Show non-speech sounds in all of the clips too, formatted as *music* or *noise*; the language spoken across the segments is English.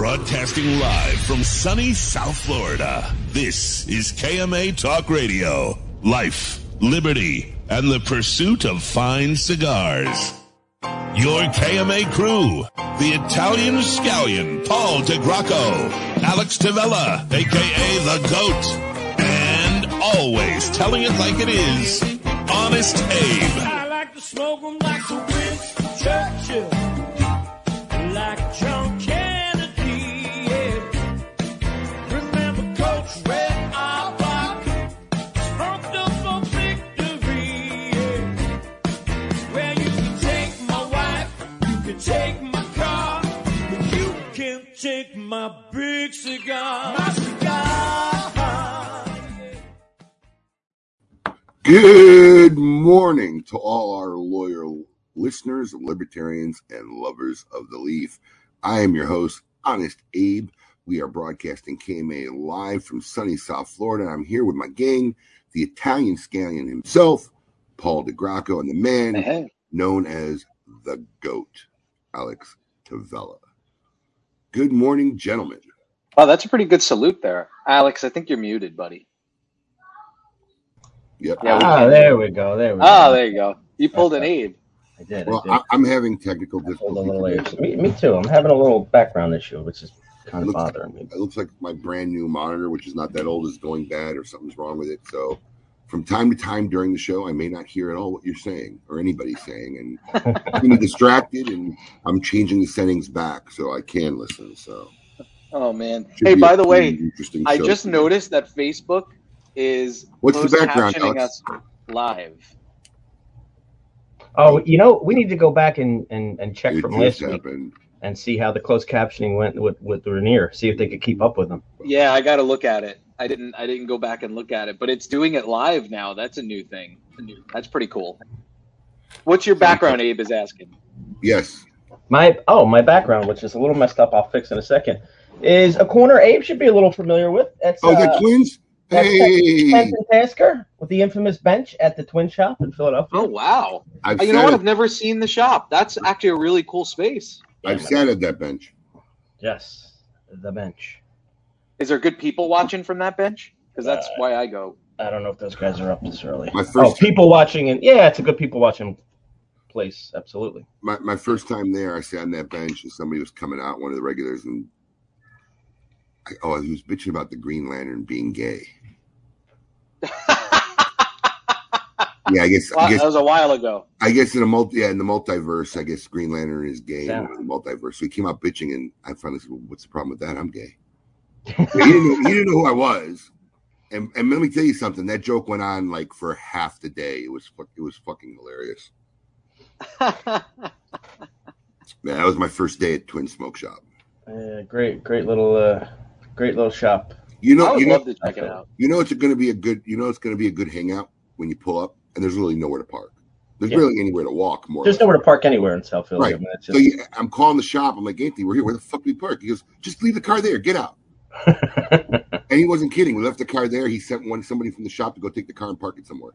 Broadcasting live from sunny South Florida. This is KMA Talk Radio. Life, liberty, and the pursuit of fine cigars. Your KMA crew, the Italian Scallion, Paul DeGracco, Alex Tavella, aka The Goat, and always telling it like it is, Honest Abe. I like to smoke 'em like the Winston Churchill, like John Kennedy. My big cigar. My cigar. Good morning to all our loyal listeners, libertarians, and lovers of the leaf. I am your host, Honest Abe. We are broadcasting KMA live from sunny South Florida. I'm here with my gang, the Italian scallion himself, Paul DeGracco, and the man Hey, known as the GOAT, Alex Tavella. Good morning, gentlemen. wow, that's a pretty good salute there, Alex. I think you're muted, buddy. Yep. Yeah, we ah, can. there we go. There we go. Oh, go. there you go. You pulled an Abe. I did. Well, I I, I'm having technical did. I pulled a little difficulties. Me, me too. I'm having a little background issue, which is kind of Looks- bothering me. it looks like my brand new monitor, which is not that old, is going bad or something's wrong with it. So from time to time during the show, I may not hear at all what you're saying or anybody's saying. And I'm distracted and I'm changing the settings back so I can listen. So Oh man. should Hey, by the way, interesting I show just today. noticed that Facebook is What's the background, captioning Alex? us live. Oh, you know, we need to go back and, and, and check It from just last week and see how the closed captioning went with, with Rainier. See if they could keep up with them. Yeah, I got to look at it. I didn't. I didn't go back and look at it, but it's doing it live now. That's a new thing. That's pretty cool. What's your background? Abe is asking. Yes. My oh, my background, which is a little messed up, I'll fix in a second, is a corner Abe should be a little familiar with. That's Oh, the uh, twins? that's Hey, Kenton Tasker with the infamous bench at the Twin Shop in Philadelphia. Oh wow! I've you know what? I've never seen the shop. That's actually a really cool space. I've sat at that bench. Yes, the bench. Is there good people watching from that bench? Because that's Uh, why I go. I don't know if those guys are up this early. My Oh, people watching and yeah, it's a good people watching place. Absolutely. my, my first time there, I sat on that bench and somebody was coming out, one of the regulars, and I, oh, he was bitching about the Green Lantern being gay. *laughs* Yeah, I guess Wow, I guess that was a while ago. I guess in a multi yeah in the multiverse, I guess Green Lantern is gay Yeah. in the multiverse. So he came out bitching, and I finally said, well, "What's the problem with that? I'm gay." He didn't know, he didn't know who I was, and and let me tell you something. That joke went on like for half the day. It was it was fucking hilarious. *laughs* Man, that was my first day at Twin Smoke Shop. Uh, great, great little, uh, great little shop. You I know, would you know, love to check it out. you know, it's going to be a good. You know, it's going to be a good hangout when you pull up, and there's really nowhere to park. There's Yeah. really anywhere to walk. More. There's nowhere to park anywhere in South Philly. Right. I mean, it's So just, you, I'm calling the shop. I'm like, Anthony, we're here. Where the fuck do we park? He goes, just leave the car there. Get out. *laughs* And he wasn't kidding. We left the car there. He sent one somebody from the shop to go take the car and park it somewhere.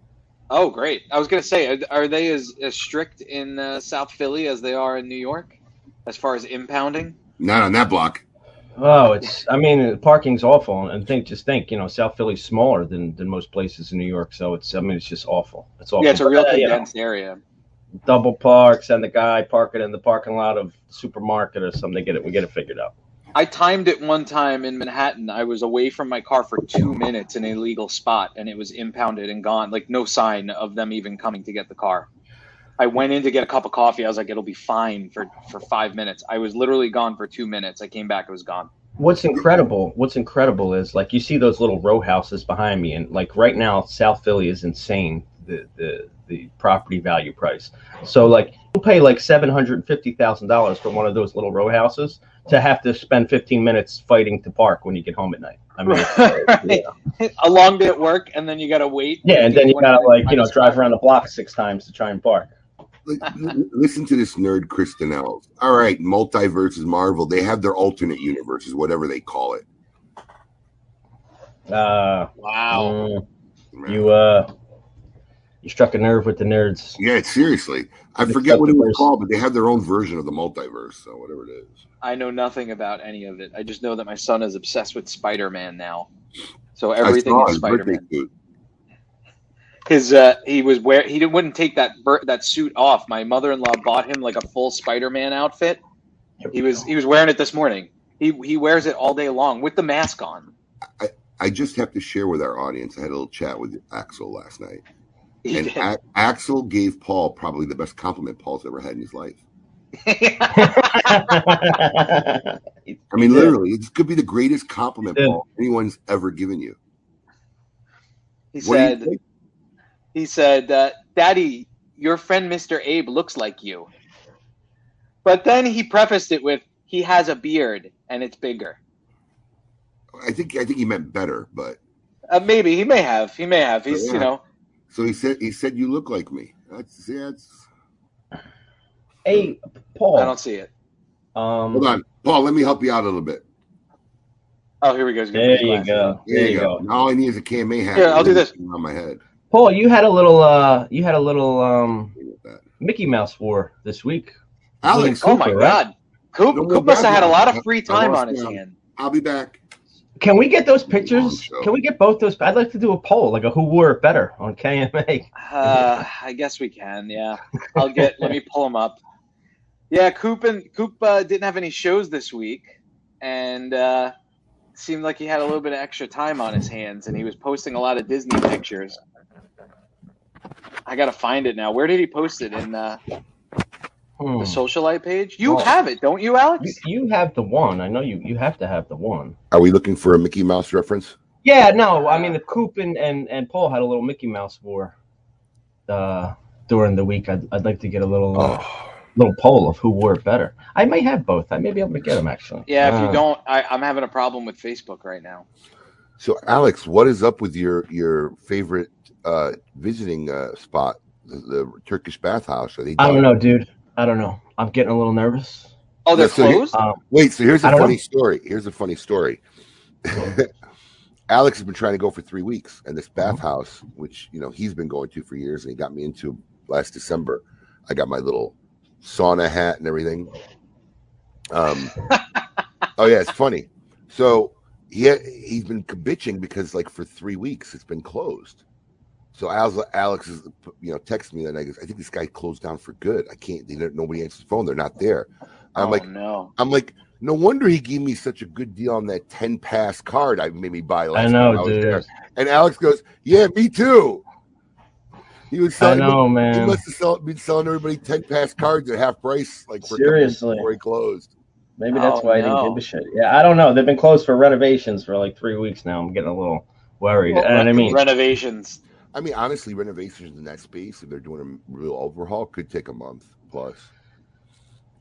Oh, great! I was gonna say, are, are they as, as strict in uh, South Philly as they are in New York, as far as impounding? Not on that block. oh, it's. I mean, parking's awful, and think just think, you know, South Philly's smaller than than most places in New York, so it's. I mean, it's just awful. It's awful. Yeah, it's a real But, uh, you know, condensed area. double parks and the guy parking in the parking lot of supermarket or something. They get it. We get it figured out. I timed it one time in Manhattan. I was away from my car for two minutes in a legal spot, and it was impounded and gone. Like no sign of them even coming to get the car. I went in to get a cup of coffee. I was like, "It'll be fine for for five minutes." I was literally gone for two minutes. I came back. It was gone. What's incredible? What's incredible is like you see those little row houses behind me, and like right now, South Philly is insane. The the the property value price. So like you'll pay like seven hundred fifty thousand dollars for one of those little row houses to have to spend fifteen minutes fighting to park when you get home at night. I mean, Right. yeah. *laughs* a long day at work, and then you got to wait. yeah, and then you gotta like you know minutes. drive around the block six times to try and park. Li- li- Listen to this nerd, Kristen Ells. All right, multiverse is Marvel. They have their alternate universes, whatever they call it. Uh, Wow. mm, you uh You struck a nerve with the nerds. Yeah, seriously. I The forget what it was called, but they have their own version of the multiverse, so whatever it is. I know nothing about any of it. I just know that my son is obsessed with Spider Man now. So everything is Spider Man. His uh, he was wear he didn't, wouldn't take that bur- that suit off. My mother in law bought him like a full Spider Man outfit. He was he was wearing it this morning. He he wears it all day long with the mask on. I, I just have to share with our audience. I had a little chat with Axel last night, He and. A- Axel gave Paul probably the best compliment Paul's ever had in his life. *laughs* I mean, did. literally, it could be the greatest compliment Paul anyone's ever given you. he What do you said he said, uh, "Daddy, your friend Mr. Abe looks like you." But then he prefaced it with, "He has a beard and it's bigger." I think I think he meant better, but Uh, maybe he may have. He may have. He's Yeah. you know. So he said he said you look like me. That's yeah. It's, hey, Paul. I don't see it. Um, hold on, Paul. Let me help you out a little bit. Oh, here we go. He's gonna There put you go. on. There you go. Now all I need is a KMA hat. Yeah, I'll do this. on my head. Paul, you had a little. Uh, you had a little um, Mickey Mouse war this week. Alex, Oh my right? God, Coop, No Coop must have had a lot of free time on his count. hand. I'll be back. Can we get those pictures? Can we get both those? I'd like to do a poll, like a who wore it better on KMA. Uh, I guess we can. Yeah, I'll get. let me pull them up. Yeah, Coop and Coop uh, didn't have any shows this week, and uh, seemed like he had a little bit of extra time on his hands, and he was posting a lot of Disney pictures. I gotta find it now. Where did he post it in uh, Hmm. the socialite page? You Oh. have it, don't you, You, Alex? you have the one. I know you. You have to have the one. Are we looking for a Mickey Mouse reference? Yeah, no. I mean, the Coop and, and, and Paul had a little Mickey Mouse war uh, during the week. I'd, I'd like to get a little uh, Oh, little poll of who wore it better. I may have both. I may be able to get them actually. Yeah. If Uh, you don't, I, I'm having a problem with Facebook right now. so Alex, what is up with your your favorite uh, visiting uh, spot, the, the Turkish bathhouse? Are they? I don't know, dude. I don't know. I'm getting a little nervous. Oh, they're Yeah, so he- closed. Um, Wait, so here's a don't funny know. story. Here's a funny story. *laughs* Alex has been trying to go for three weeks, and this Uh-huh. bathhouse, which you know he's been going to for years, and he got me into last December. I got my little sauna hat and everything. Um, *laughs* oh yeah, it's funny. So he he's been bitching because like for three weeks it's been closed. So Alex, Alex is you know texted me and I goes, I think this guy closed down for good. I can't. They, don't- nobody answers the phone. They're not there. I'm oh like, no. I'm like, no wonder he gave me such a good deal on that 10 pass card I made me buy last I time know, was dude. there. And Alex goes, Yeah, me too. He was I selling know, he man. must have sell, been selling everybody 10 pass cards at half price, like for a couple weeks Seriously. before he closed. Maybe that's Oh, why I didn't give a shit. Yeah, I don't know. They've been closed for renovations for like three weeks now. I'm getting a little worried. Well, and I mean, renovations. I mean, honestly, renovations in that space, if they're doing a real overhaul, could take a month plus.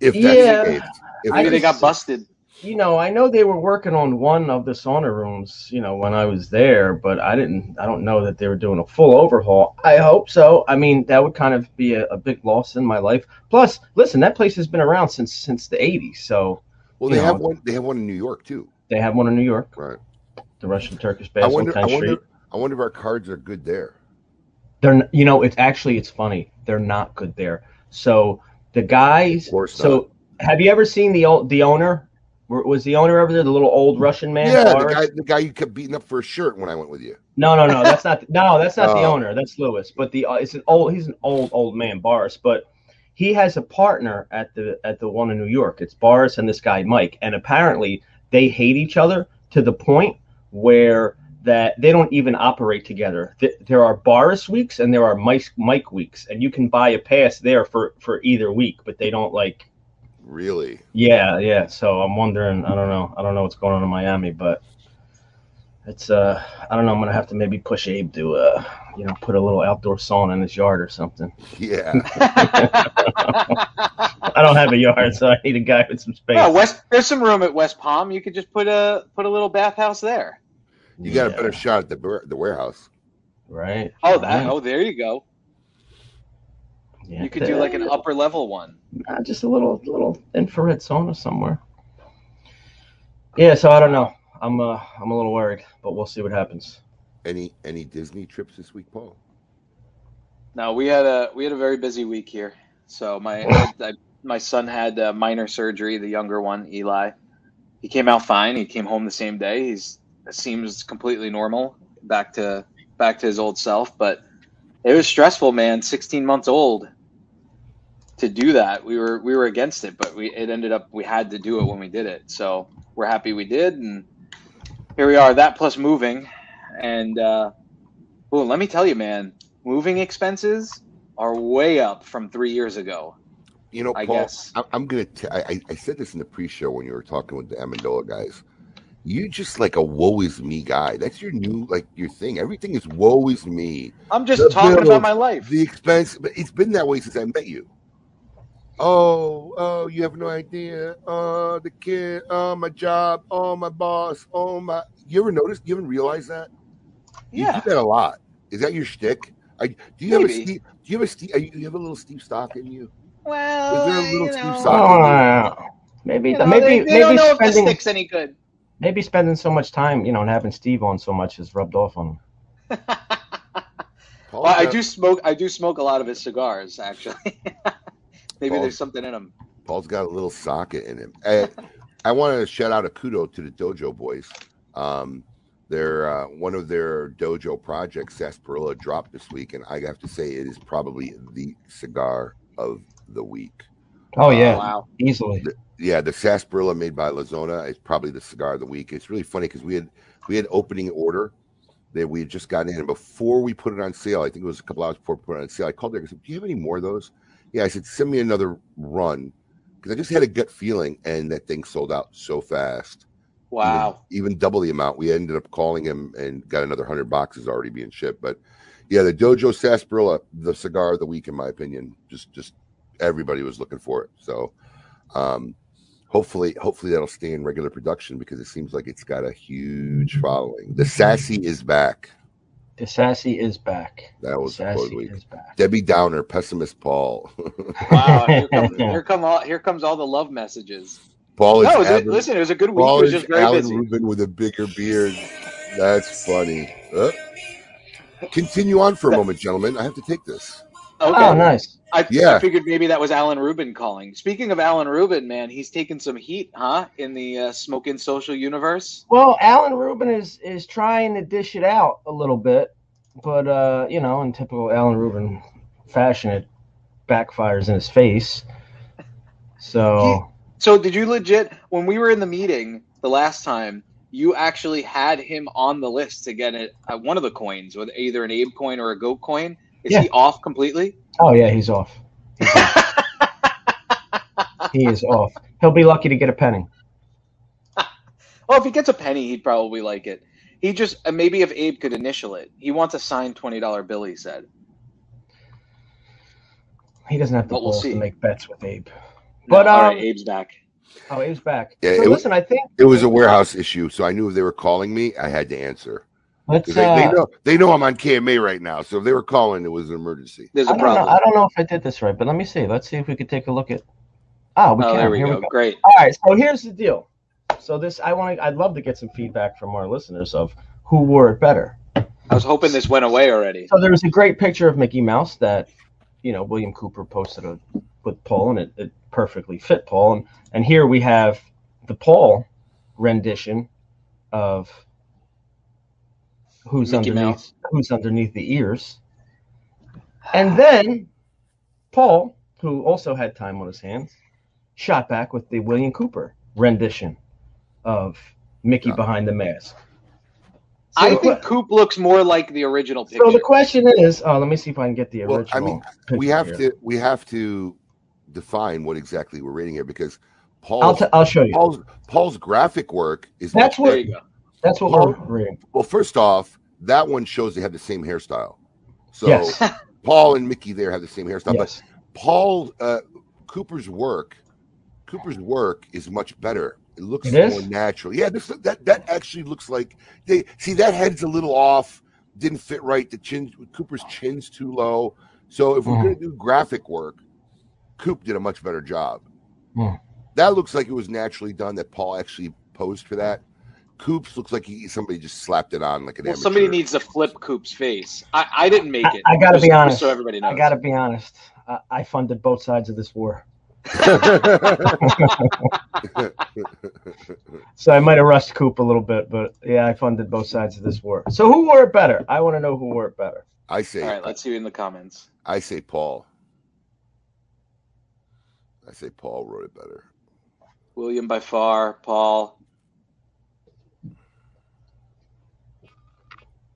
If that's Yeah. the case. If I Maybe they got busted. you know, I know they were working on one of the sauna rooms, you know, when I was there, but I didn't, I don't know that they were doing a full overhaul. I hope so. I mean, that would kind of be a, a big loss in my life. Plus, listen, that place has been around since since the '80s, so Well, you they have one. They have one in New York too, they have one in New York, right? the Russian Turkish I Baths on wonder. 10th I Street. wonder. I wonder if our cards are good there. They're, you know, it's actually it's funny. They're not good there. So the guys. So have you ever seen the old the owner? Was the owner ever there? The little old Russian man. yeah, the guy. The guy you kept beating up for a shirt when I went with you. No, no, no. That's not. No, that's not the Oh. owner. That's Lewis. But the uh, it's an old. He's an old old man, Boris. But he has a partner at the at the one in New York. It's Boris and this guy Mike, and apparently they hate each other to the point where that they don't even operate together. There are Boris weeks and there are Mike Mike weeks, and you can buy a pass there for for either week, but they don't like. Really? Yeah, yeah. So I'm wondering. I don't know. I don't know what's going on in Miami, but it's uh. I don't know. I'm gonna have to maybe push Abe to uh, you know, put a little outdoor sauna in his yard or something. Yeah. *laughs* I don't have a yard, so I need a guy with some space. Yeah, West. There's some room at West Palm. You could just put a put a little bathhouse there. You got a better shot at the the warehouse. right? Oh, that. Right. Oh, there you go. Yeah, You could do like an upper level one. uh, just a little little infrared sauna somewhere. Yeah, so I don't know. I'm uh I'm a little worried, but we'll see what happens. Any any Disney trips this week, Paul? No, we had a we had a very busy week here. So my *laughs* I, my son had uh, minor surgery. The younger one, Eli, he came out fine. He came home the same day. He's seems completely normal, back to back to his old self. But it was stressful, man. Sixteen months old. To do that, we were we were against it, but we it ended up we had to do it when we did it. So we're happy we did, and here we are. That plus moving, and uh, well, let me tell you, man, moving expenses are way up from three years ago. You know, I Paul, guess. I- I'm gonna. T- I, I- I said this in the pre-show when you were talking with the Amendola guys. You just like a woe is me guy. That's your new like your thing. Everything is woe is me. I'm just The talking bills, about my life. The expense, but it's been that way since I met you. Oh, oh, you have no idea. Oh, the kid. Oh, my job. Oh, my boss. Oh, my. You ever notice? You ever realize that? Yeah. You yeah, do that a lot. Is that your shtick? I, do you have a Maybe. Steve? Do you have a Steve? Are you, you have a little Steve stock in you? well, Is there a little you Steve know, Saka? Oh, maybe you know, maybe they, they maybe don't know if the stick's any good. Maybe spending so much time, you know, and having Steve on so much has rubbed off on him. *laughs* Well, I do smoke. I do smoke a lot of his cigars, actually. *laughs* Maybe Paul. there's something in them. Paul's got a little socket in him. Eh, I want to shout out a kudo to the Dojo boys. Um, their uh, one of their dojo projects, Sarsaparilla, dropped this week, and I have to say it is probably the cigar of the week. Oh uh, yeah, Wow. easily. Yeah, the sarsaparilla made by La Zona is probably the cigar of the week. It's really funny because we had we had opening order that we had just gotten in, and before we put it on sale, I think it was a couple hours before we put it on sale. I called there and said, "Do you have any more of those?" Yeah, I said, "Send me another run," because I just had a gut feeling, and that thing sold out so fast. Wow. even, even double the amount. We ended up calling him and got another hundred boxes already being shipped. But yeah, the Dojo Sarsaparilla, the cigar of the week, in my opinion, just just everybody was looking for it. So um, hopefully, hopefully that'll stay in regular production because it seems like it's got a huge following. The sassy is back. The sassy is back. That was the sassy week. is back. Debbie Downer, pessimist Paul. *laughs* Wow. Here, come, *laughs* here come all. Here comes all the love messages. Paul is No, it was, Alan- listen, it was a good week. Paul it was is just very Alan busy. Rubin with a bigger beard. That's funny. Uh, continue on for a moment, gentlemen. I have to take this. Okay. Oh, nice. I, Yeah. I figured maybe that was Alan Rubin calling. Speaking of Alan Rubin, man, he's taken some heat, huh? In the uh, smoking social universe. Well, Alan Rubin is is trying to dish it out a little bit, but uh, you know, in typical Alan Rubin fashion, it backfires in his face. So So, did you legit when we were in the meeting the last time? You actually had him on the list to get it uh, one of the coins, with either an Abe coin or a Goat coin. Is Yeah. he off completely? Oh yeah, he's off. He's off. *laughs* he is off. He'll be lucky to get a penny. *laughs* Well, if he gets a penny, he'd probably like it. He just uh, maybe if Abe could initial it, he wants a signed twenty dollar bill. He said. He doesn't have the But we'll balls see. to make bets with Abe. But But, all um, right, Abe's back. Oh, Abe's back. Yeah, so it wa- listen, I think It was a warehouse issue, so I knew if they were calling me, I had to answer. 'Cause let's. They, they Uh, know they know I'm on KMA right now, so if they were calling, it was an emergency. There's I a don't know. problem. I don't know if I did this right, but let me see. Let's see if we could take a look at. Oh, we oh, can. there we Here go. we go. Great. All right. So here's the deal. So this, I want to. I'd love to get some feedback from our listeners of who wore it better. I was hoping this went away already. So there's a great picture of Mickey Mouse that, you know, William Cooper posted a, with Paul, and it, it perfectly fit Paul. And and here we have the Paul rendition of who's Mickey underneath Mouse. who's underneath the ears. And then Paul, who also had time on his hands, shot back with the William Cooper rendition of Mickey Yeah. behind the mask. I the think Coop looks more like the original picture. so the question is, oh, let me see if I can get the Well, original. I mean, picture We have here. to we have to define what exactly we're reading here because Paul I'll Paul's t- I'll show you. Paul's Paul's graphic work is That's much what- there better. you go. That's what Paul- we're reading. Well, first off, that one shows they have the same hairstyle. So yes. *laughs* Paul and Mickey there have the same hairstyle, yes. but Paul uh, Cooper's work, Cooper's work is much better. It looks It more natural. Yeah, this, that that actually looks like they see that head's a little off. Didn't fit right. The chin, Cooper's chin's too low. So if we're going to do graphic work, Coop did a much better job. Hmm. That looks like it was naturally done. That Paul actually posed for that. Coops looks like he somebody just slapped it on like an Well, amateur. somebody needs to flip Coop's face. I, I didn't make I, it. I gotta just- be honest. So everybody knows. I gotta be honest. I, I funded both sides of this war, *laughs* so I might have rushed Coop a little bit, but yeah, I funded both sides of this war. So who wore it better? I want to know who wore it better. I say All right, let's see in the comments. I say Paul. I say Paul wrote it better. William by far, Paul.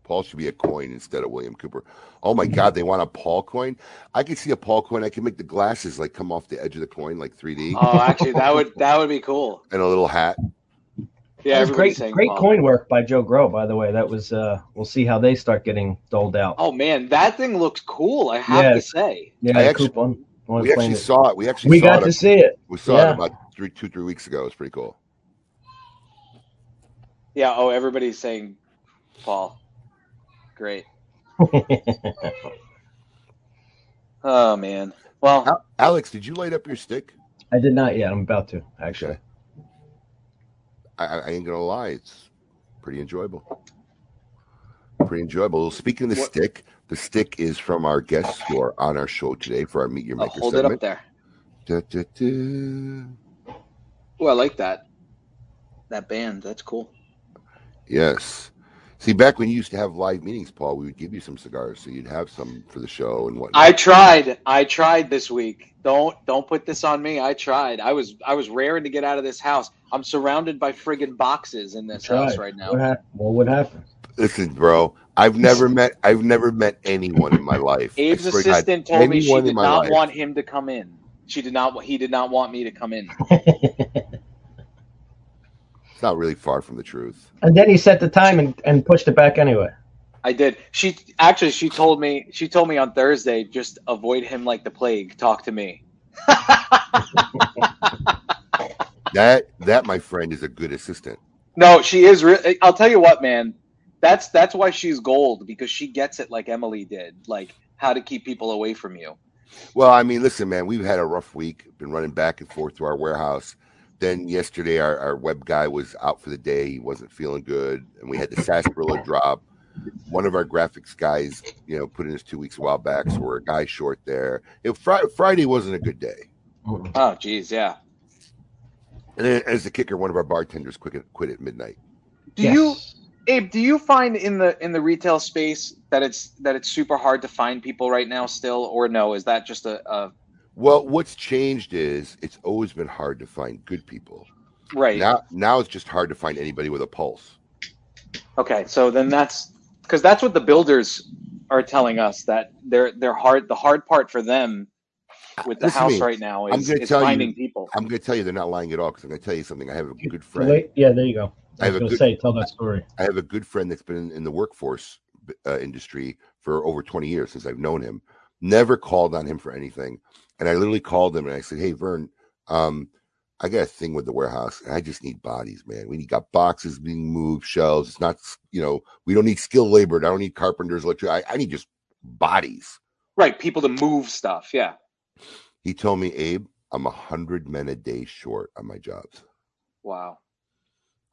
Paul should be a coin instead of William Cooper. Oh my God, they want a Paul coin. I can see a Paul coin. I can make the glasses like come off the edge of the coin, like 3D, Oh, actually, that would that would be cool. and a little hat. Yeah, was great, great Paul. coin work by Joe Grow, by the way. That was. uh We'll see how they start getting doled out. Oh man, that thing looks cool. I have Yeah. to say. yeah, I actually- Coop on, on We actually it. saw it. We actually We saw got it. to see it. we saw yeah. it about three, two, three weeks ago. It was pretty cool. Yeah. Oh, everybody's saying Paul. Great. *laughs* Oh man. Well, Alex, did you light up your stick? I did not yet. I'm about to actually. Okay. I, I I ain't gonna lie, it's pretty enjoyable. Pretty enjoyable. Speaking of the What- stick, the stick is from our guests who are on our show today for our Meet Your I'll Maker hold it up there. Da, da, da. Oh, I like that. That band. That's cool. Yes. See, back when you used to have live meetings, Paul, we would give you some cigars, so you'd have some for the show and whatnot. I tried. I tried this week. Don't don't put this on me. I tried. I was I was raring to get out of this house. I'm surrounded by friggin' boxes in this house right now. What happened? Well, what happened? Listen, bro, I've never met I've never met anyone in my life. I Abe's swear to God, assistant told me she did not life. want him to come in. She did not. He did not want me to come in. *laughs* It's not really far from the truth. and then he set the time and, and pushed it back anyway. I did. She actually she told me she told me on Thursday just avoid him like the plague. Talk to me. *laughs* That that, my friend, is a good assistant. No, she is. Re- I'll tell you what, man. That's that's why she's gold because she gets it like Emily did, like how to keep people away from you. Well, I mean, listen, man, we've had a rough week. Been running back and forth to our warehouse. Then yesterday, our, our web guy was out for the day. He wasn't feeling good, and we had the sarsaparilla drop. One of our graphics guys, you know, put in his two weeks a while back, so we're a guy short there. It, Fri- Friday wasn't a good day. Oh, geez, yeah. And then, as the kicker, one of our bartenders quit at, quit at midnight. Do Yes. you, Abe? Do you find in the in the retail space that it's that it's super hard to find people right now still, or no? Is that just a, a Well, what's changed is it's always been hard to find good people. right? Now, now it's just hard to find anybody with a pulse. Okay, so then that's because that's what the builders are telling us that they're they're hard. The hard part for them with the Listen house me. right now I'm is, gonna is tell you- finding people. I'm going to tell you they're not lying at all because I'm going to tell you something. I have a good friend. Wait, yeah, there you go. I I have was a going to good- say, tell that story. I have a good friend that's been in, in the workforce uh, industry for over 20 years since I've known him. Never called on him for anything. And I literally called him and I said, Hey, Vern, um, I got a thing with the warehouse. And I just need bodies, man. We need got boxes being moved, shelves. It's not, you know, we don't need skilled labor. I don't need carpenters, electric. I, I need just bodies. Right, people to move stuff. Yeah. He told me, Abe, I'm a hundred men a day short on my jobs. Wow.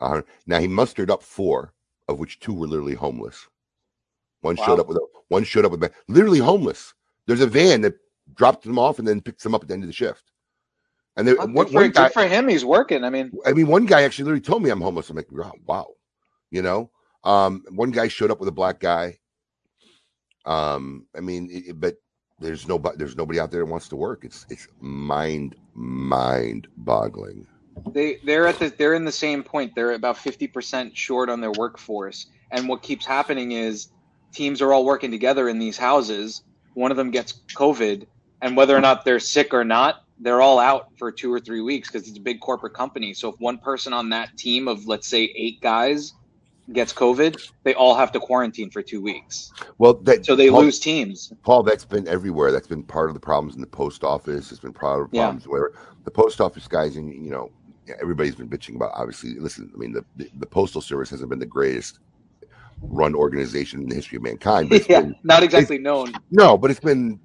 Hun- Now he mustered up four, of which two were literally homeless. One Wow. showed up with a one showed up with a, literally homeless. There's a van that dropped them off and then picks them up at the end of the shift. And one, good, for, one guy, good for him. He's working. I mean, I mean, one guy actually literally told me I'm homeless. I'm like, wow, you know. Um, one guy showed up with a black guy. Um, I mean, it- but there's nobody, there's nobody out there that wants to work. It's it's mind mind boggling. they they're at the they're in the same point. They're about fifty percent short on their workforce, and what keeps happening is teams are all working together in these houses. One of them gets COVID, and whether or not they're sick or not, they're all out for two or three weeks because it's a big corporate company. So if one person on that team of let's say eight guys gets COVID, they all have to quarantine for two weeks. Well, that So they Paul- lose teams. Paul, that's been everywhere. That's been part of the problems in the post office. It's been part of the Yeah. problems where the post office guys and you know everybody's been bitching about. Obviously, listen. I mean, the the, the postal service hasn't been the greatest run organization in the history of mankind. But it's *laughs* yeah, been, not exactly known. no, but it's been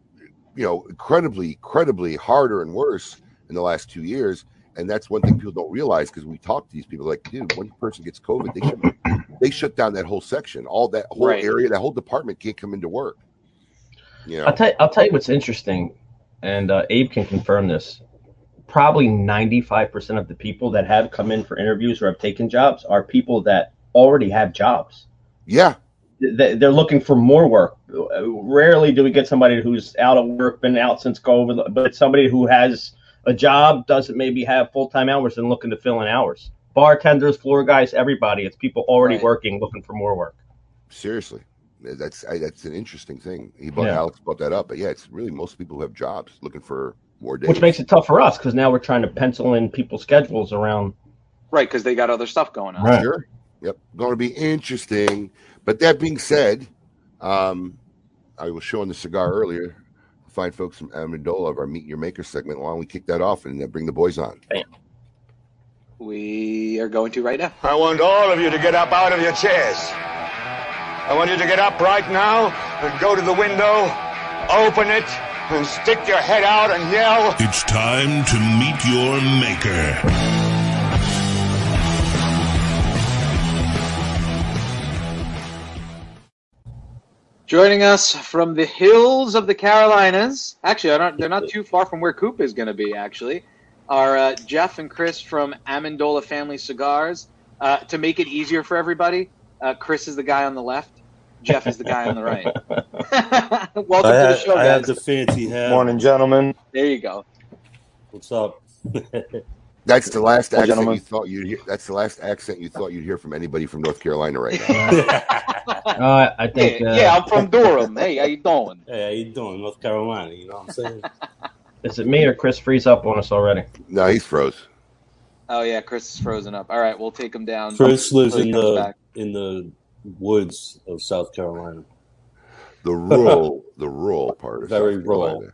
you know incredibly, incredibly harder and worse in the last two years. and that's one thing people don't realize because we talk to these people like, dude, one person gets COVID, they shut, they shut down that whole section, all that whole Right. area, that whole department can't come into work. You know, I'll tell I'll tell you what's interesting, and uh, Abe can confirm this. Probably 95% of the people that have come in for interviews or have taken jobs are people that already have jobs. yeah, They- They're looking for more work. Rarely do we get somebody who's out of work, been out since COVID, but it's somebody who has a job, doesn't maybe have full time hours, and looking to fill in hours. Bartenders, floor guys, everybody. It's people already Right. working, looking for more work. seriously, that's I, that's an interesting thing. He brought Yeah. Alex brought that up, but yeah, it's really most people who have jobs looking for more days. Which makes it tough for us because now we're trying to pencil in people's schedules around. Right, because they got other stuff going on. Right. Sure. Yep. Going to be interesting. But that being said, um, I was showing the cigar earlier. Fine folks from Amendola of our Meet Your Maker segment. Why don't we kick that off and uh, bring the boys on? We are going to right now. I want all of you to get up out of your chairs. I want you to get up right now and go to the window, open it, and stick your head out and yell. It's time to meet your maker. Joining us from the hills of the Carolinas, actually, I don't, they're not too far from where Coop is going to be. Actually, are uh, Jeff and Chris from Amendola Family Cigars. Uh, to make it easier for everybody, uh, Chris is the guy on the left. Jeff is the guy on the right. *laughs* *laughs* Welcome I to the had, show, I had guys. the fancy hat. Morning, gentlemen. There you go. What's up? *laughs* That's the last Well, accent gentlemen. you thought you'd hear. That's the last accent you thought you'd hear from anybody from North Carolina right now. *laughs* Uh, I Yeah, think. Uh, yeah, I'm from Durham. Hey, how you doing? *laughs* Hey, how you doing? North Carolina, you know what I'm saying? *laughs* Is it me or Chris freeze up on us already? no, he's froze. Oh yeah, Chris is frozen up. All right, we'll take him down. Chris lives in the back. in the woods of South Carolina. The rural, the rural part of Very South rural. Carolina.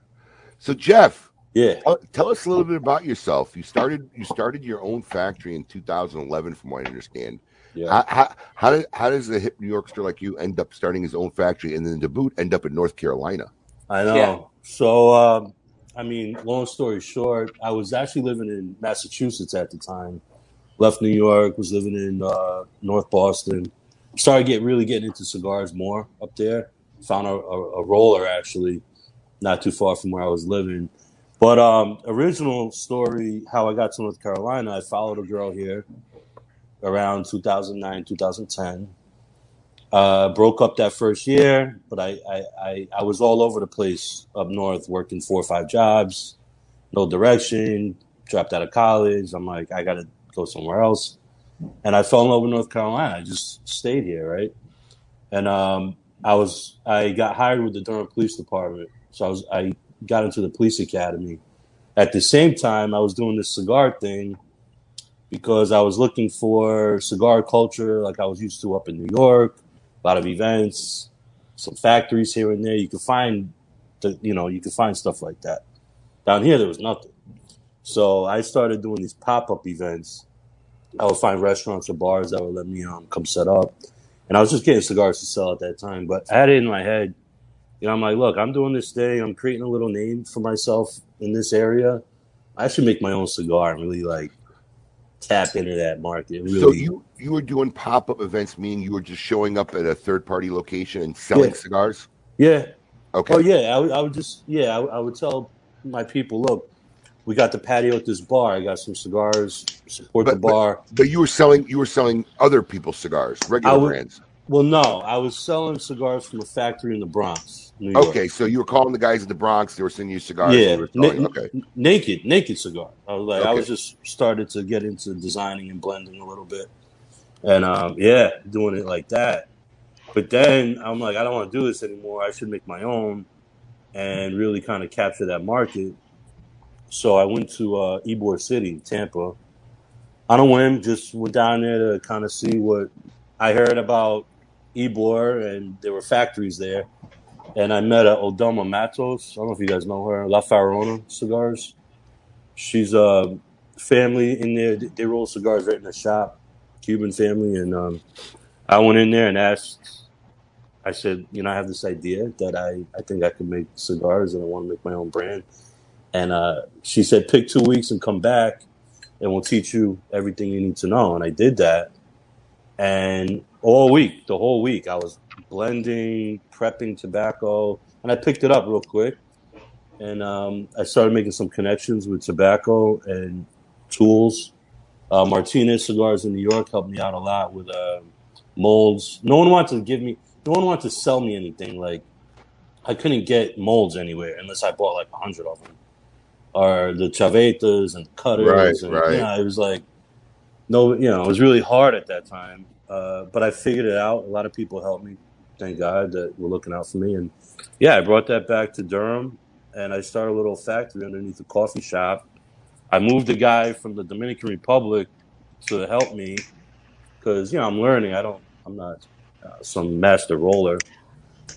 So, Jeff, Yeah. tell, tell us a little bit about yourself. You started you started your own factory in 2011, from what I understand. Yeah. How, how, how, did, how does a hip New Yorkster like you end up starting his own factory and then to boot end up in North Carolina? I know. Yeah. So, um, I mean, long story short, I was actually living in Massachusetts at the time. Left New York, was living in uh, North Boston. Started getting really getting into cigars more up there. Found a, a, a roller actually, not too far from where I was living. But um, original story, how I got to North Carolina, I followed a girl here around 2009, 2010 uh, broke up that first year, but I, I, I, I was all over the place up north, working four or five jobs, no direction, dropped out of college. I'm like, I got to go somewhere else. And I fell in love with North Carolina. I just stayed here, right? And um, I was, I got hired with the Durham Police Department. So I was, I got into the police academy. At the same time, I was doing this cigar thing because I was looking for cigar culture like I was used to up in New York a lot of events, some factories here and there. You could find, the, you know, you could find stuff like that. Down here, there was nothing. So I started doing these pop up events. I would find restaurants or bars that would let me um, come set up, and I was just getting cigars to sell at that time. But I had it in my head, you know, I'm like, look, I'm doing this thing. I'm creating a little name for myself in this area. I should make my own cigar and really like tap into that market. Really, So you you were doing pop up events, meaning you were just showing up at a third party location and selling Yeah. cigars. yeah, Okay. Oh yeah, I would, I would just yeah, I, would- I would tell my people, look, we got the patio at this bar. I got some cigars. Support the But- but- bar. But you were selling you were selling other people's cigars, regular would- brands. Well, no, I was selling cigars from a factory in the Bronx, New York. Okay, so you were calling the guys at the Bronx. They were sending you cigars. Yeah, you na- okay. naked, naked cigar. I was like, I was just started to get into designing and blending a little bit, and um, yeah, doing it like that. But then I'm like, I don't want to do this anymore. I should make my own and really kind of capture that market. So I went to uh, Ybor City, Tampa, on a whim. Just went down there to kind of see what I heard about Ybor, and there were factories there. And I met a Odelma Matos. I don't know if you guys know her. La Farona Cigars. She's a family in there. They roll cigars right in the shop, Cuban family. And um, I went in there and asked. I said, you know, I have this idea that I, I think I can make cigars and I want to make my own brand. And uh, she said, pick two weeks and come back. and we'll teach you everything you need to know. And I did that, and all week, the whole week, I was blending, prepping tobacco, and I picked it up real quick. And um, I started making some connections with tobacco and tools. Uh, Martinez Cigars in New York helped me out a lot with uh, molds. No one wanted to give me, no one wanted to sell me anything. Like I couldn't get molds anywhere unless I bought like a hundred of them, or the chavetas and cutters. Right, and, right. You know, it was like no, you know, it was really hard at that time. Uh, but I figured it out. A lot of people helped me. Thank God that were looking out for me. And yeah, I brought that back to Durham, and I started a little factory underneath a coffee shop. I moved a guy from the Dominican Republic to help me because you know I'm learning. I don't. I'm not uh, some master roller,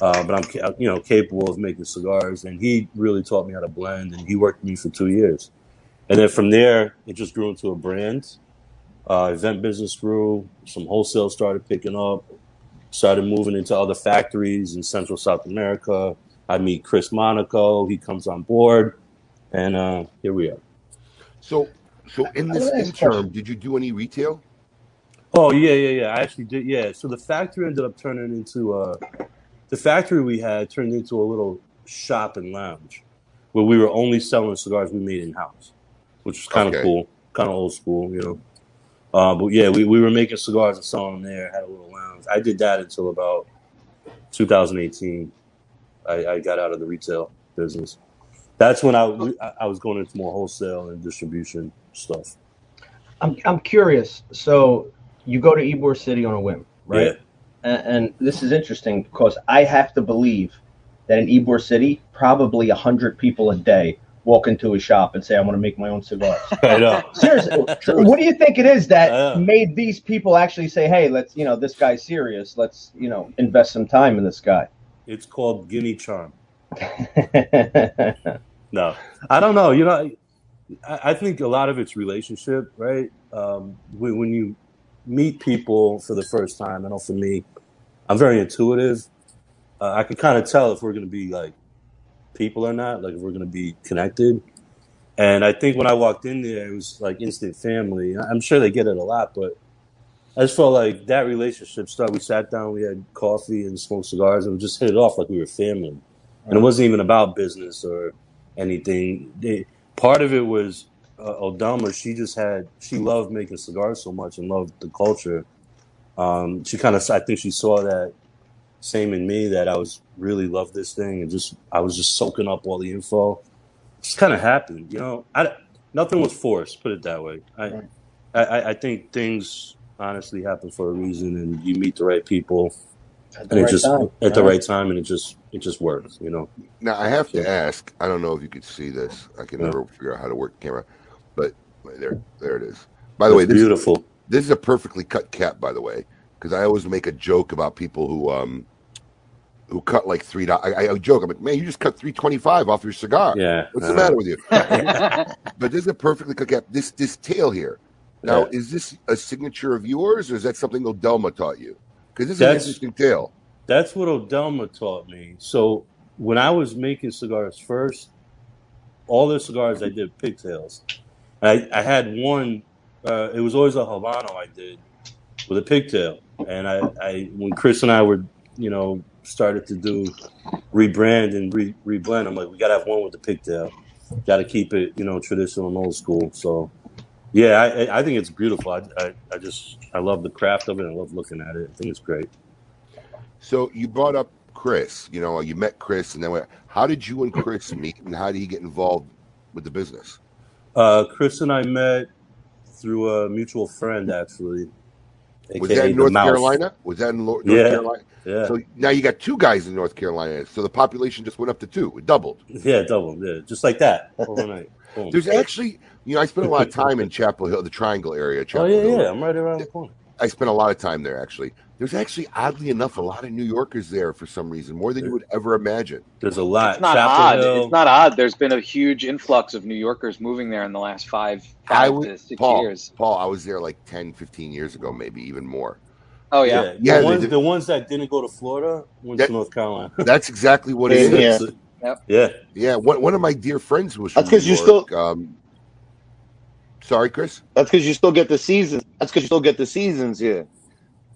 uh, but I'm you know capable of making cigars. And he really taught me how to blend, and he worked with me for two years. And then from there, it just grew into a brand. Uh, event business grew. Some wholesale started picking up. Started moving into other factories in Central South America. I meet Chris Monaco. He comes on board, and uh, here we are. So, so in this I have a interim, did you do any retail? Oh yeah, yeah, yeah. I actually did. Yeah. So the factory ended up turning into uh, the factory we had turned into a little shop and lounge where we were only selling cigars we made in house, which was kind of Okay. cool, kind of old school, you know. Uh, but yeah, we, we were making cigars and selling them there. Had a little lounge. I did that until about 2018. I, I got out of the retail business. That's when I, I was going into more wholesale and distribution stuff. I'm I'm curious. So you go to Ybor City on a whim, right? Yeah. And, and this is interesting because I have to believe that in Ybor City, probably a hundred people a day walk into a shop and say, "I want to make my own cigars." *laughs* I know. Seriously, what do you think it is that made these people actually say, "Hey, let's you know this guy's serious. Let's you know invest some time in this guy." It's called Guinea Charm. *laughs* No, I don't know. You know, I, I think a lot of it's relationship, right? Um, when, when you meet people for the first time, I know for me, I'm very intuitive. Uh, I can kind of tell if we're going to be like people or not, like if we're going to be connected. And I think when I walked in there, it was like instant family. I'm sure they get it a lot, but I just felt like that relationship started. We sat down, we had coffee and smoked cigars, and we just hit it off like we were family. And it wasn't even about business or anything. They, part of it was uh, Odelma. She just had she loved making cigars so much and loved the culture. Um, she kind of, I think she saw that same in me that I was really loved this thing and just I was just soaking up all the info. Just kind of happened, you know. I nothing was forced. Put it that way. I, I, I- I think things honestly happen for a reason, and you meet the right people, At and it just time, at the right? right time, and it just it just works, you know. Now I have to ask. I don't know if you could see this. I can yeah, never figure out how to work the camera, but there, there it is. By the way, this beautiful. this is a perfectly cut cap. By the way, because I always make a joke about people who um who cut like three dollars. I, I joke. I'm like, man, you just cut three twenty five off your cigar. Yeah, What's I the matter with you? *laughs* but this is a perfectly cap. This this tail here. Now, Yeah, is this a signature of yours, or is that something Odelma taught you? Because this is an that's interesting tail. that's what Odelma taught me. So when I was making cigars first, all the cigars I did pigtails. I I had one. Uh, it was always a Habano I did with a pigtail, and I, I when Chris and I were you know started to do rebrand and re, reblend, I'm like we gotta have one with the pigtail. Got to keep it you know traditional and old school. So yeah, I I think it's beautiful. I, I I just I love the craft of it. I love looking at it. I think it's great. So you brought up Chris. You know, you met Chris, and then what- how did you and Chris meet, and how did he get involved with the business? Uh, Chris and I met through a mutual friend, actually, Was that in North Mouse. Carolina? Was that in Lo- North Yeah, Carolina? yeah, So now you got two guys in North Carolina. So the population just went up to two. It doubled. yeah, doubled. yeah, just like that overnight. *laughs* There's actually, you know, I spent a lot of time in Chapel Hill, the Triangle area, Oh yeah, Hill. yeah, I'm right around the corner. I spent a lot of time there actually. There's actually, oddly enough, a lot of New Yorkers there for some reason, more than you would ever imagine. There's a lot. It's not Chapel odd. Hill. It's not odd. There's been a huge influx of New Yorkers moving there in the last five, I five would, to six Paul, years. Paul, I was there like 10, 15 years ago, maybe even more. Oh yeah. Yeah, the Yeah, they ones did. the ones that didn't go to Florida went That, to North Carolina. that's exactly what it is. Same is. Yep. Yeah, Yeah, one, one of my dear friends was That's from New because you still Um, Sorry, Chris. That's because you still get the seasons. That's because you still get the seasons here.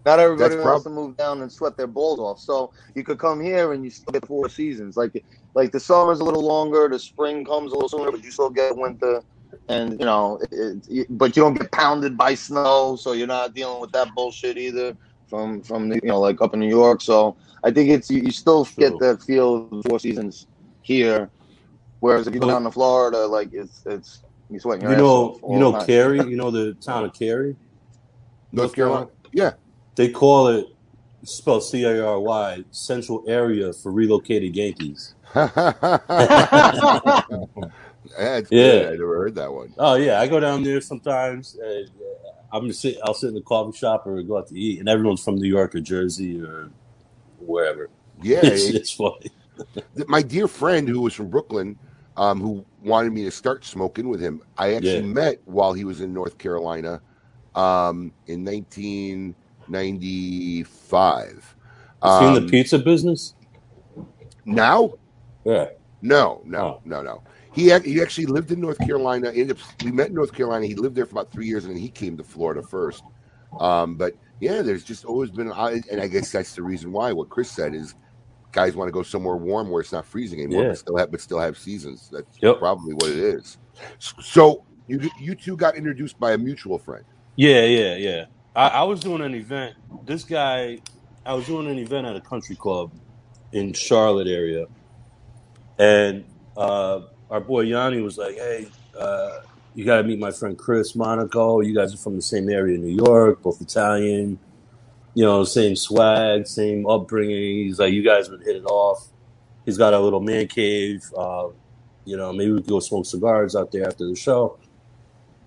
Not everybody That's wants prob- to move down and sweat their balls off. So you could come here and you still get four seasons. Like like the summer's a little longer, the spring comes a little sooner, but you still get winter. And you know, it, it, but you don't get pounded by snow, so you're not dealing with that bullshit either from from the, you know like up in New York. So I think it's you, you still True. get the feel of the four seasons here. Whereas if you go down to Florida, like it's it's you sweating your You ass know, off you know the time. Cary. You *laughs* know the town of Cary. North Carolina. Yeah. They call it spelled C A R Y Central Area for Relocated Yankees. *laughs* That's yeah, I never heard that one. Oh yeah, I go down there sometimes. Uh, I'm just sit, I'll sit in the coffee shop or go out to eat, and everyone's from New York or Jersey or wherever. Yeah, it's, it's funny. *laughs* my dear friend who was from Brooklyn, um, who wanted me to start smoking with him, I actually yeah. met while he was in North Carolina um, in 19- 95. Um, seen the um, pizza business? Now? Yeah. No, no, oh. no, no. He, he actually lived in North Carolina. Ended up, we met in North Carolina. He lived there for about three years, and then he came to Florida first. Um, but yeah, there's just always been, and I guess that's the reason why what Chris said is guys want to go somewhere warm where it's not freezing anymore, yeah. but still have but still have seasons. That's yep. probably what it is. So you you two got introduced by a mutual friend. Yeah, yeah, yeah. I, I was doing an event. This guy, I was doing an event at a country club in Charlotte area, and uh, our boy Yanni was like, "Hey, uh, you got to meet my friend Chris Monaco. You guys are from the same area in New York, both Italian. You know, same swag, same upbringing. He's like, you guys would hit it off. He's got a little man cave. Uh, you know, maybe we could go smoke cigars out there after the show."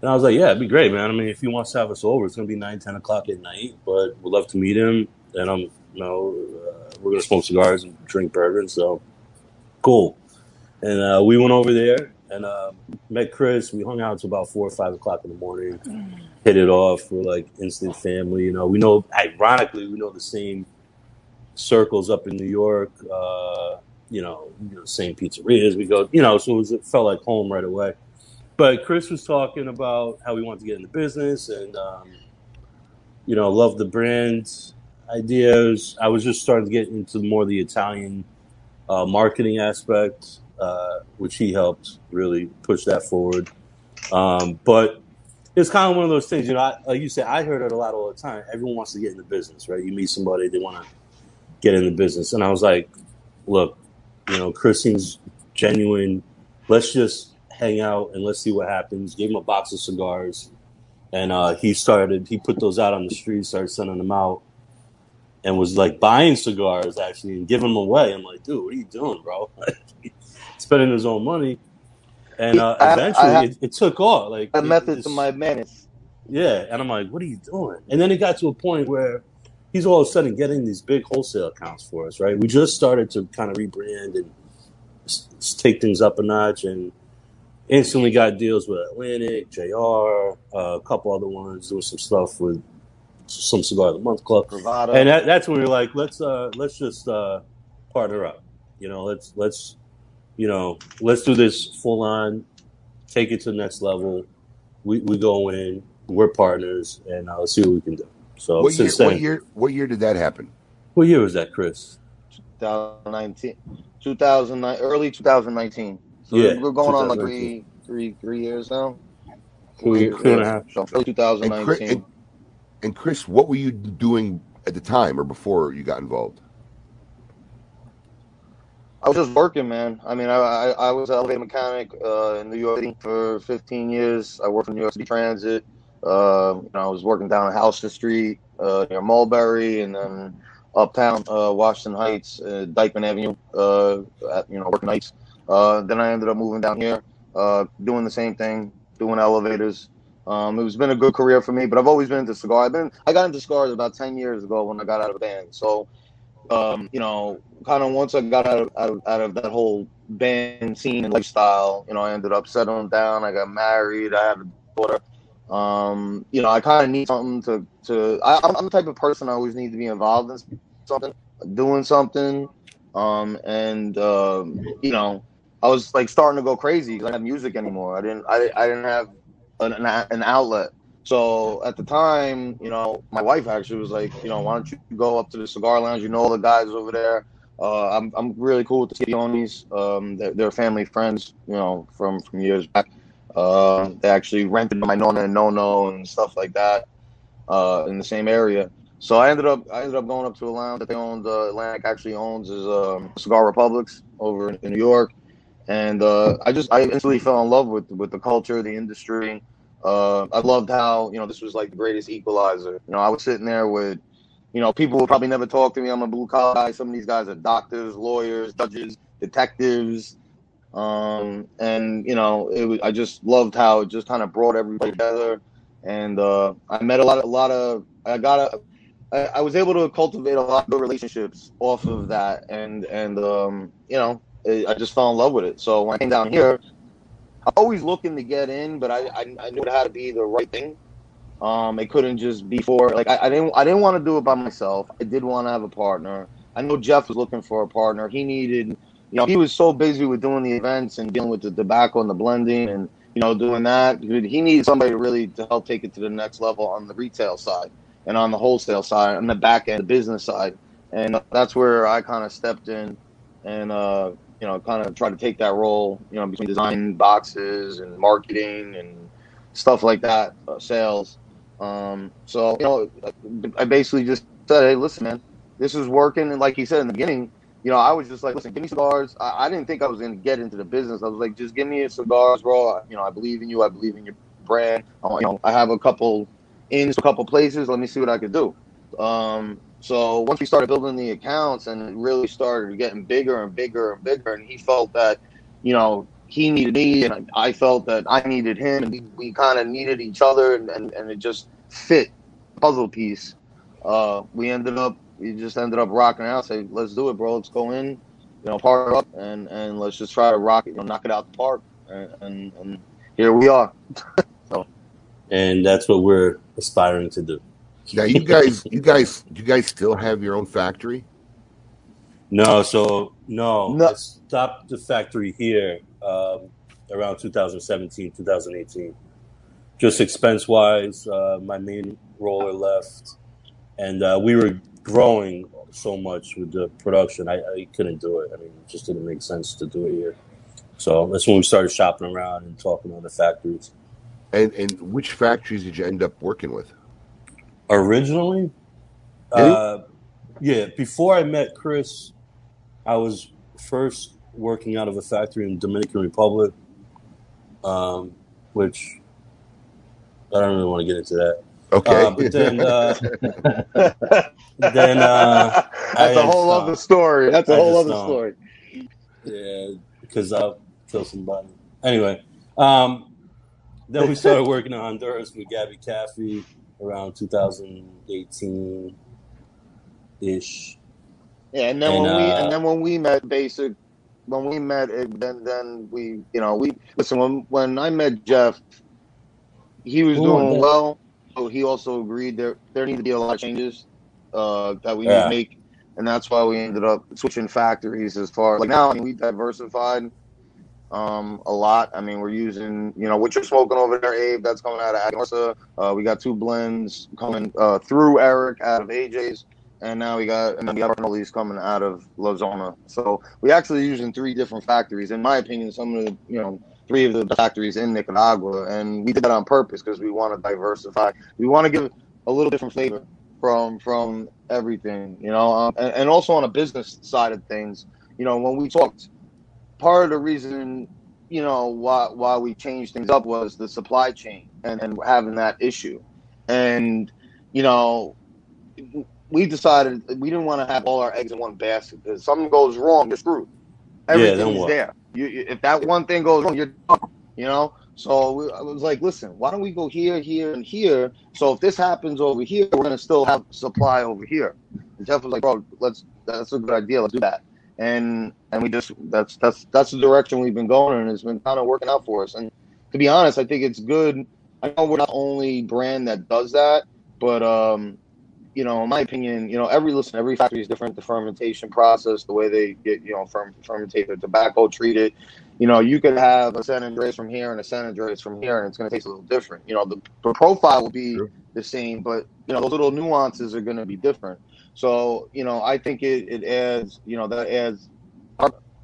And I was like, yeah, it'd be great, man. I mean, if he wants to have us over, it's going to be 9, 10 o'clock at night, but we'd love to meet him. And I'm, you know, uh, we're going to smoke cigars and drink bourbon. So cool. And uh, we went over there and uh, met Chris. We hung out until about 4 or 5 o'clock in the morning, hit it off. We're like instant family. You know, we know, ironically, we know the same circles up in New York, uh, you know, you know, same pizzerias. We go, you know, so it, was, it felt like home right away. But Chris was talking about how he wanted to get into business and, um, you know, love the brand ideas. I was just starting to get into more the Italian uh, marketing aspect, uh, which he helped really push that forward. Um, but it's kind of one of those things, you know, I, like you said, I heard it a lot all the time. Everyone wants to get into business, right? You meet somebody, they want to get into business. And I was like, look, you know, Chris seems genuine. Let's just hang out and let's see what happens. Gave him a box of cigars, and uh, he started. He put those out on the street, started sending them out, and was like buying cigars actually and giving them away. I'm like, dude, what are you doing, bro? *laughs* Spending his own money, and uh, I- I eventually have- it, it took off. Like a method to my madness. yeah, and I'm like, what are you doing? And then it got to a point where he's all of a sudden getting these big wholesale accounts for us, right? We just started to kind of rebrand and take things up a notch and instantly got deals with Atlantic, JR, uh, a couple other ones, doing some stuff with some Cigar of the Month Club. Bravado. And that, that's when we were like, let's uh, let's just uh, partner up. You know, let's let's you know let's do this full on, take it to the next level. We we go in, we're partners, and uh, let's see what we can do. So What year, then, what year? What year did that happen? what year was that, Chris? 2019, 2009, early 2019. So Yeah, we're going on like 2019. three, three, three years now. Two, two and a half. So early And Chris, 2019. and, and Chris, what were you doing at the time or before you got involved? I was just working, man. I mean, I I, I was an elevator mechanic uh, in New York City for 15 years. I worked for New York City Transit. Uh, you know, I was working down Houston Street uh, near Mulberry, and then uptown uh, Washington Heights, uh, Dyckman Avenue. Uh, at, you know, working nights. Uh, then I ended up moving down here, uh, doing the same thing, doing elevators. Um, it's been a good career for me, but I've always been into cigar. I've been I got into cigars about 10 years ago when I got out of the band. So um, you know, kind of once I got out of, out of out of that whole band scene and lifestyle, you know, I ended up settling down. I got married. I have a daughter. Um, you know, I kind of need something to to. I, I'm, I'm the type of person I always need to be involved in something, doing something. Um, and um, you know, I was like starting to go crazy I didn't have music anymore. I didn't. I, I didn't have an, an outlet. So at the time, you know, my wife actually was like, you know, why don't you go up to the cigar lounge? You know all the guys over there. Uh, I'm I'm really cool with the Skionis. Um, they're, they're family friends, you know, from from years back. Uh, they actually rented my Nona and No No and stuff like that uh, in the same area. So I ended up I ended up going up to a lounge that they owned. Uh, Atlantic actually owns is um, Cigar Republics over in New York, and uh, I just I instantly fell in love with with the culture, the industry. Uh, I loved how you know this was like the greatest equalizer. You know, I was sitting there with you know people would probably never talk to me. I'm a blue collar guy. Some of these guys are doctors, lawyers, judges, detectives, um, and you know it was, I just loved how it just kind of brought everybody together. And uh, I met a lot of a lot of I got a I, I was able to cultivate a lot of relationships off of that, and and um, you know, I just fell in love with it. So when I came down here, I'm always looking to get in, but I I, I knew it had to be the right thing. Um, it couldn't just be for like I, I didn't I didn't want to do it by myself. I did want to have a partner. I know Jeff was looking for a partner. He needed, you know, he was so busy with doing the events and dealing with the tobacco and the blending and you know doing that. He needed somebody really to help take it to the next level on the retail side and on the wholesale side, and the back end, the business side, and that's where I kind of stepped in and uh, you know kind of try to take that role, you know, between design boxes and marketing and stuff like that, uh, sales. Um, so you know, I basically just said, "Hey, listen, man, this is working." And like he said in the beginning, you know, I was just like, "Listen, give me cigars." I, I didn't think I was going to get into the business. I was like, "Just give me cigars, bro. You know, I believe in you. I believe in your brand. I, you know, I have a couple in a couple places. Let me see what I could do." Um, so once we started building the accounts and it really started getting bigger and bigger and bigger, and he felt that, you know, he needed me and I felt that I needed him, and we, we kind of needed each other, and, and, and it just fit puzzle piece. Uh, we ended up, we just ended up rocking out. Say, let's do it, bro. Let's go in, you know, park up, and and let's just try to rock it, you know, knock it out the park, and and, and here we are. *laughs* so, and that's what we're aspiring to do. Now you guys, you guys, you guys still have your own factory? No, so no, No. I stopped the factory here um, around 2017, 2018. Just expense wise, uh, my main roller left, and uh, we were growing so much with the production. I, I couldn't do it. I mean, it just didn't make sense to do it here. So that's when we started shopping around and talking to other factories. And and which factories did you end up working with? Originally, uh, yeah, before I met Chris, I was first working out of a factory in Dominican Republic, um, which I don't really want to get into that. Okay, Uh, but then, uh, *laughs* then uh, that's a whole stopped. other story. That's a I whole other don't. story. Yeah, because I'll kill somebody. Anyway, um, then we started working on Honduras with Gabby Caffey around 2018 ish. Yeah, and then And, when we uh, and then when we met, basic, when we met, it, then then we, you know, we listen. When when I met Jeff, he was Ooh, doing yeah. well. So he also agreed there there need to be a lot of changes uh, that we need to make, and that's why we ended up switching factories. As far like now, I mean, we diversified um, a lot. I mean, we're using you know what you're smoking over there, Abe. That's coming out of Aganorsa. Uh, we got two blends coming uh, through Eric out of AJ's and now we got and then we got our cannolis coming out of La Zona. So we actually using three different factories. In my opinion, some of the you know three of the factories in Nicaragua, and we did that on purpose because we want to diversify. We want to give a little different flavor from from everything, you know, um, and, and also on a business side of things. You know, when we talked, part of the reason you know why why we changed things up was the supply chain and, and having that issue, and you know we decided we didn't want to have all our eggs in one basket because something goes wrong, you're screwed. Everything's what? there. You, you, if that one thing goes wrong, you're done. You know. So we, I was like, listen, why don't we go here, here, and here? So if this happens over here, we're gonna still have supply over here. And Jeff was like, bro, let's. That's a good idea. Let's do that. And and we just that's that's that's the direction we've been going, and it's been kind of working out for us. And to be honest, I think it's good. I know we're not the only brand that does that, but um, you know, in my opinion, you know, every listen, every factory is different. The fermentation process, the way they get, you know, ferm, fermentate the tobacco, treat it. You know, you could have a San Andrés from here and a San Andrés from here, and it's going to taste a little different. You know, the, the profile will be Sure. the same, but you know, those little nuances are going to be different. So, you know, I think it, it adds, you know, that adds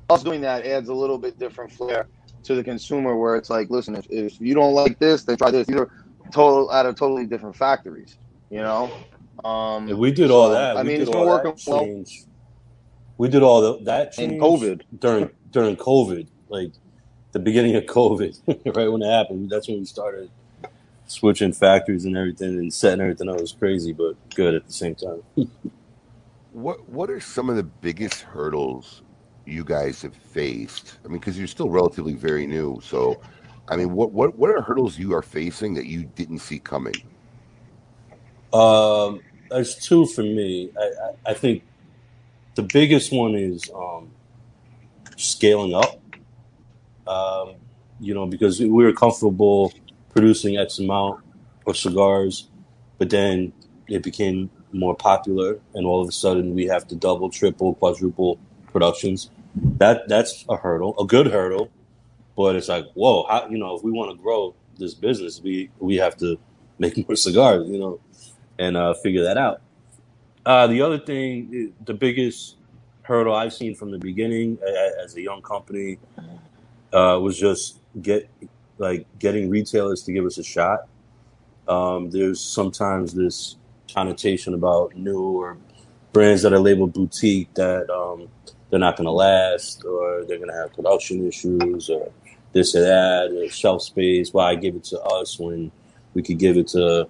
us doing that adds a little bit different flair to the consumer where it's like, listen, if, if you don't like this, then try this. These are total out of totally different factories, you know. Um, we did all so, that. I we mean, it's been working well. We did all the, that in COVID. during during COVID, like the beginning of COVID, *laughs* right when it happened. That's when we started switching factories and everything and setting everything up. It was crazy, but good at the same time. *laughs* What What are some of the biggest hurdles you guys have faced? I mean, because you're still relatively very new. So, I mean, what what what are hurdles you are facing that you didn't see coming? Um, there's two for me. I, I, I think the biggest one is um, scaling up. Um, you know, because we were comfortable producing X amount of cigars, but then it became more popular, and all of a sudden we have to double, triple, quadruple productions. That that's a hurdle, a good hurdle, but it's like, whoa, how you know, if we want to grow this business, we we have to make *laughs* more cigars, you know, and uh, figure that out. Uh, the other thing, the biggest hurdle I've seen from the beginning as a young company uh, was just get like getting retailers to give us a shot. Um, there's sometimes this connotation about new or brands that are labeled boutique that um, they're not going to last or they're going to have production issues or this or that or shelf space. Why give it to us when we could give it to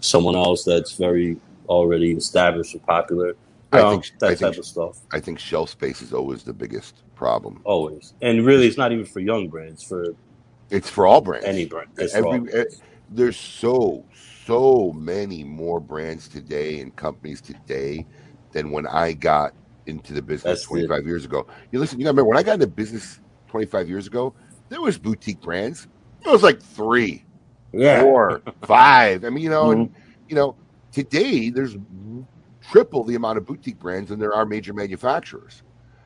someone else that's very already established and popular? I Um, think that I type think of stuff. I think shelf space is always the biggest problem. Always. And really, it's not even for young brands, for It's for all brands. any brand. It's for all Every eh, there's so so many more brands today and companies today than when I got into the business That's it. 25 years ago. You listen, you gotta remember when I got into business 25 years ago, there was boutique brands. It was like three, Yeah. four, *laughs* five. I mean, you know, Mhm. and you know, today there's triple the amount of boutique brands than there are major manufacturers.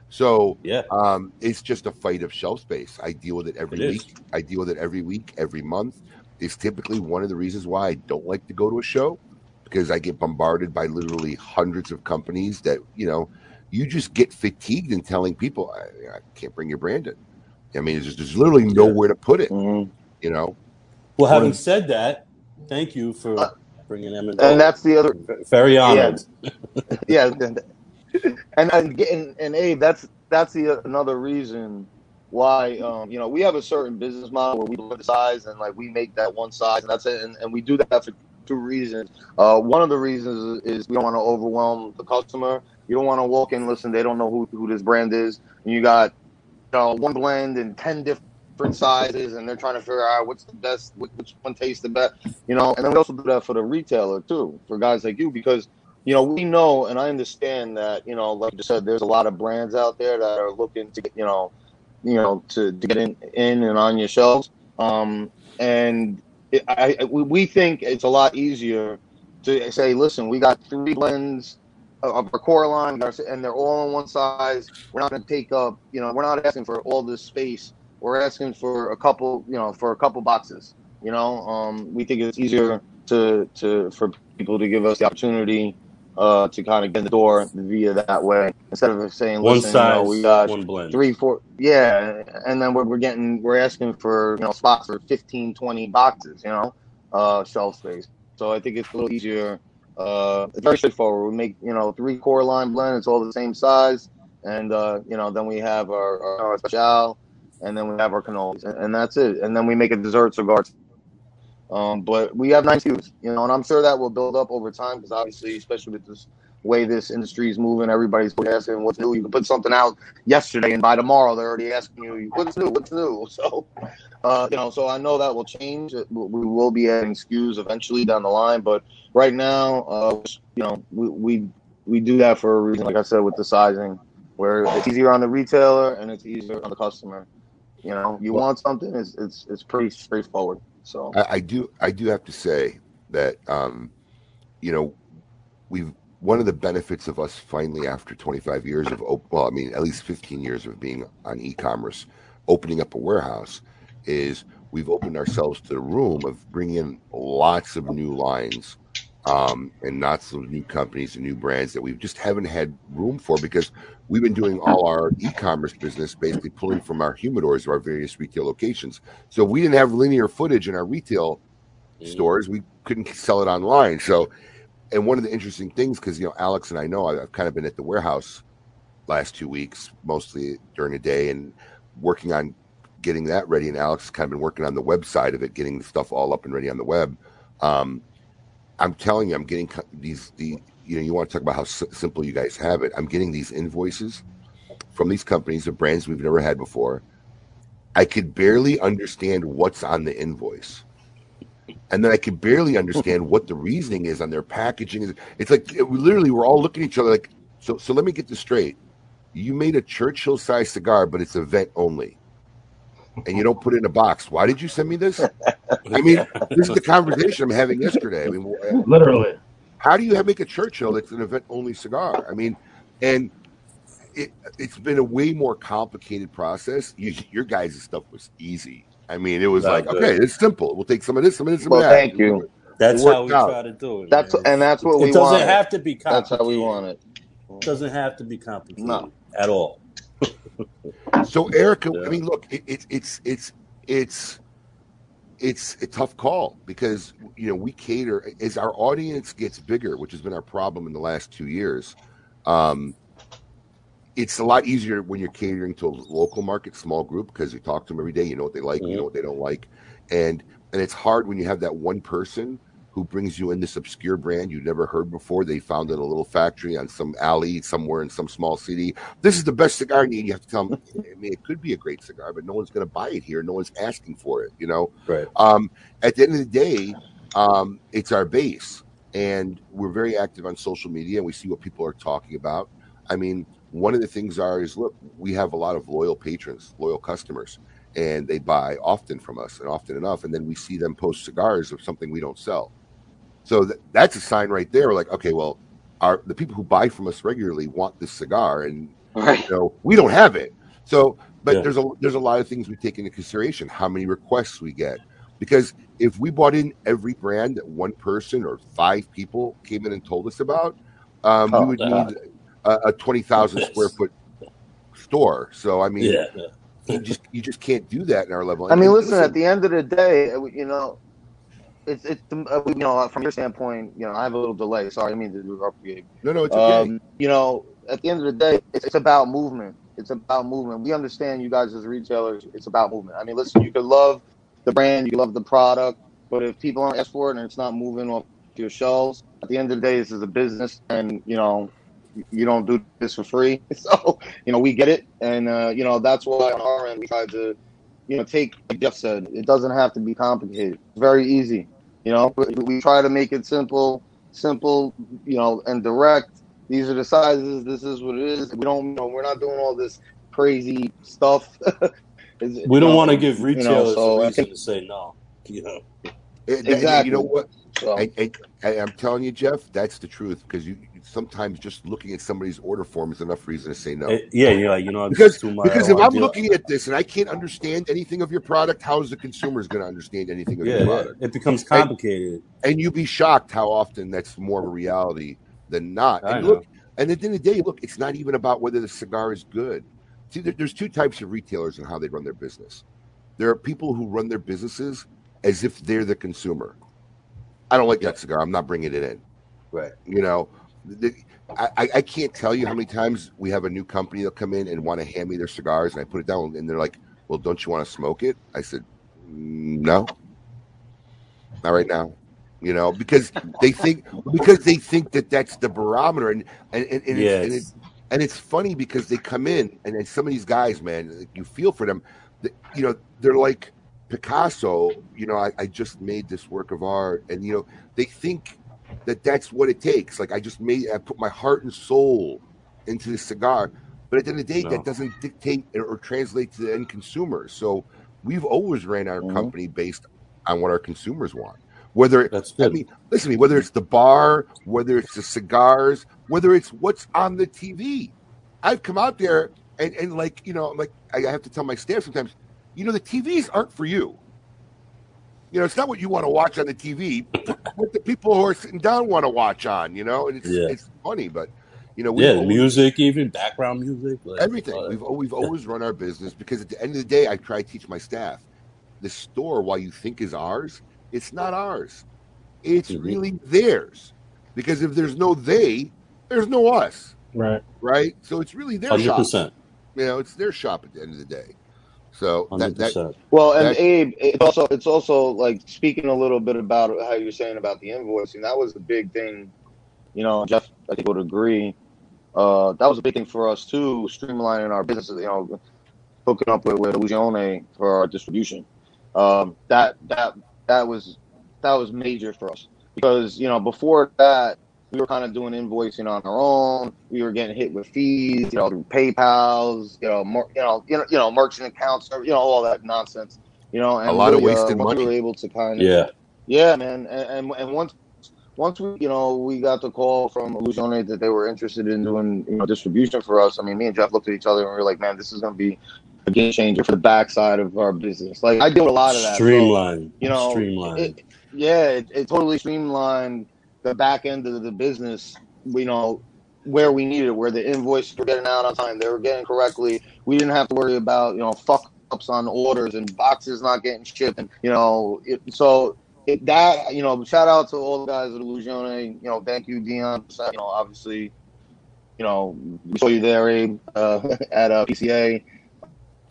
So Yeah. um, it's just a fight of shelf space. I deal with it every It is. week. I deal with it every week, every month. It's typically one of the reasons why I don't like to go to a show because I get bombarded by literally hundreds of companies that, you know, you just get fatigued in telling people, I, I can't bring your brand in. I mean, there's, there's literally nowhere to put it, Mhm. you know? Well, having When- said that, thank you for Uh, bringing them in. and that's the other Very honored. yeah and and and, and, and Abe, that's that's the another reason why um, you know we have a certain business model where we look at the size and like we make that one size and that's it. And, and we do that for two reasons. Uh, one of the reasons is, we don't want to overwhelm the customer. You don't want to walk in listen they don't know who, who this brand is. And you got you know, one blend and 10 different sizes and they're trying to figure out what's the best which one tastes the best you know? And then we also do that for the retailer too for guys like you because you know, we know and I understand that, you know, like you said, there's a lot of brands out there that are looking to you know, you know, to, to get in, in and on your shelves. Um, and it, I, I, we think it's a lot easier to say, listen, we got three blends of our core line, and they're all on one size. We're not going to take up, you know, we're not asking for all this space. We're asking for a couple, you know, for a couple boxes. You know, um, we think it's easier to to for people to give us the opportunity uh, to kind of get in the door via that way instead of saying, One listen, you know, we got one blend. three, four, yeah, and then we're, we're getting, we're asking for, you know, spots for 15, 20 boxes, you know, uh, shelf space. So I think it's a little easier. Uh, it's very straightforward. We make, you know, three core line blend. It's all the same size. And, uh, you know, then we have our, our, our special and then we have our cannolis and, and that's it. And then we make a dessert cigar um, but we have nine SKUs, you know, and I'm sure that will build up over time because obviously, especially with this way this industry is moving, everybody's asking what's new. You can put something out yesterday, and by tomorrow they're already asking you what's new, what's new. *laughs* So, uh, you know, so I know that will change. We will be adding SKUs eventually down the line, but right now, uh, you know, we, we we do that for a reason. Like I said, with the sizing, where it's easier on the retailer and it's easier on the customer. You know, you want something, it's it's it's pretty straightforward. So. I, I do I do have to say that um, you know we've one of the benefits of us finally after 25 years of well, I mean at least 15 years of being on e-commerce, opening up a warehouse, is we've opened ourselves to the room of bringing in lots of new lines um, and lots of new companies and new brands that we just haven't had room for because we've been doing all our e-commerce business basically pulling from our humidors or our various retail locations. So we didn't have linear footage in our retail stores, we couldn't sell it online. So, and one of the interesting things, because you know Alex and I know I've kind of been at the warehouse last two weeks, mostly during the day, and working on getting that ready. And Alex has kind of been working on the website of it, getting the stuff all up and ready on the web. Um, I'm telling you, I'm getting these the you know you want to talk about how s- simple you guys have it. I'm getting these invoices from these companies of brands we've never had before. I could barely understand what's on the invoice. And then I could barely understand what the reasoning is on their packaging. It's like it, we literally we're all looking at each other like, so so let me get this straight. You made a Churchill size cigar, but it's event only. And you don't put it in a box. Why did you send me this? *laughs* I mean, this is the conversation I'm having yesterday. I mean, Literally. how do you have, make a Churchill that's an event only cigar? I mean, and it, it's been a way more complicated process. You, your guys' stuff was easy. I mean, it was Not like, good. okay, it's simple. We'll take some of this, some of this, some Well, of that. thank you. That's how we out. try to do it. That's man. and that's what it we It doesn't want. have to be complicated. That's how we want it. It doesn't have to be complicated No. at all. So, Erica, Yeah. I mean, look, it, it, it's it's it's it's a tough call because you know we cater as our audience gets bigger, which has been our problem in the last two years. Um, it's a lot easier when you're catering to a local market, small group, because you talk to them every day. You know what they like, you know what they don't like, and and it's hard when you have that one person who brings you in this obscure brand you never heard before. They found it a little factory on some alley somewhere in some small city. This is the best cigar, and you have to tell them. I mean, it could be a great cigar, but no one's going to buy it here. No one's asking for it. You know. Right. Um, at the end of the day, um, it's our base, and we're very active on social media, and we see what people are talking about. I mean, one of the things are is look, we have a lot of loyal patrons, loyal customers, and they buy often from us and often enough, and then we see them post cigars of something we don't sell. So th- that's a sign right there. We're like, okay, well, our the people who buy from us regularly want this cigar, and Right. you know, we don't have it. So, but Yeah. there's a there's a lot of things we take into consideration. How many requests we get, because if we bought in every brand that one person or five people came in and told us about, um, Oh, we would God. need a, a twenty thousand square foot store. So, I mean, Yeah. you just you just can't do that in our level. I mean, And listen. At the end of the day, uh, you know, it's it's uh, you know from your standpoint, you know, I have a little delay. Sorry, I mean to interrupt you. no, no, it's okay. Um, you know, at the end of the day, it's, it's about movement. It's about movement. We understand you guys as retailers. It's about movement. I mean, listen, you could love the brand, you love the product, but if people aren't asked for it and it's not moving off your shelves, at the end of the day, this is a business, and you know, you don't do this for free. *laughs* So, you know, we get it, and uh, you know, that's why on our end we try to, you know, take like Jeff said, it doesn't have to be complicated. It's very easy. You know, we, we try to make it simple, simple, you know, and direct these are the sizes. This is what it is. We don't, you know, we're not doing all this crazy stuff. *laughs* It's- We don't you know, want to give you know, retailers so a I reason think to say no. You know. And- and exactly. You know what? So. I, I, I, I'm telling you, Jeff, that's the truth. Because you sometimes just looking at somebody's order form is enough reason to say no. Eh, yeah, you're like, you know, because it's too much. because if I'm deal- looking at this and I can't understand anything of your product, how is the consumer going to understand anything of yeah, your product? it becomes complicated. And you'd be shocked how often that's more of a reality than not. I And know. look, and at the end of the day, look, it's not even about whether the cigar is good. See, there, there's two types of retailers and how they run their business. There are people who run their businesses as if they're the consumer. I don't like that cigar. I'm not bringing it in. Right. You know, the, I, I- can't tell you how many times we have a new company that'll come in and want to hand me their cigars, and I put it down, and they're like, "Well, don't you want to smoke it?" I said, "Mm, "No, not right now." You know, because they think because they think that that's the barometer, and and and, and, Yeah, it's, and, it, it's- and it's funny because they come in, and then some of these guys, man, you feel for them. that, You know, they're like Picasso. You know, I, I just made this work of art, and you know, they think that that's what it takes. Like I just made, I put my heart and soul into this cigar, but at the end of the day, No. that doesn't dictate or, translate to the end consumer. So we've always ran our Mhm. company based on what our consumers want. Whether That's I mean, listen to me. Whether it's the bar, whether it's the cigars, whether it's what's on the TV, I've come out there and, and like you know, like I have to tell my staff sometimes, you know, the TVs aren't for you. You know, it's not what you want to watch on the TV. what the people who are sitting down want to watch on. You know, and it's Yeah. it's funny, but you know, we've yeah, always- music, even background music, like, everything. uh, We've we've always run our business because at the end of the day, I try to teach my staff, the store, while you think is ours, it's not ours. It's Mhm. really theirs. Because if there's no they, there's no us, Right. right? So it's really their hundred shop. You know, it's their shop at the end of the day. So hundred that, that percent. Well, and That- Abe, it's also it's also like speaking a little bit about how you're saying about the invoicing. That was the big thing. You know, Jeff, I think would agree. Uh, that was a big thing for us too, streamlining our business. You know, hooking up with with Illusione for our distribution. Um, that that that was that was major for us because you know before that we were kind of doing invoicing on our own. We were getting hit with fees, you know, through PayPal's, you know, you know, you know, you know, merchant accounts, you know, all that nonsense. You know, and A lot of really, uh, wasted once money. We were able to kind of, Yeah, yeah, man, and, and and once once we, you know, we got the call from Illusione that they were interested in doing, you know, distribution for us. I mean, me and Jeff looked at each other and we were like, man, this is going to be a game changer for the backside of our business. Like I deal with a lot of that. so- streamline, you know, streamline. it, yeah, it, it totally streamlined the back end of the business. You know, where we needed where the invoices were getting out on time, they were getting correctly. We didn't have to worry about you know fuck ups on orders and boxes not getting shipped, and you know, it, so it, that you know, shout out to all the guys at Illusione. You know, thank you, Dion. You know, obviously, you know, we saw you there, Abe, uh, *laughs* at uh, PCA,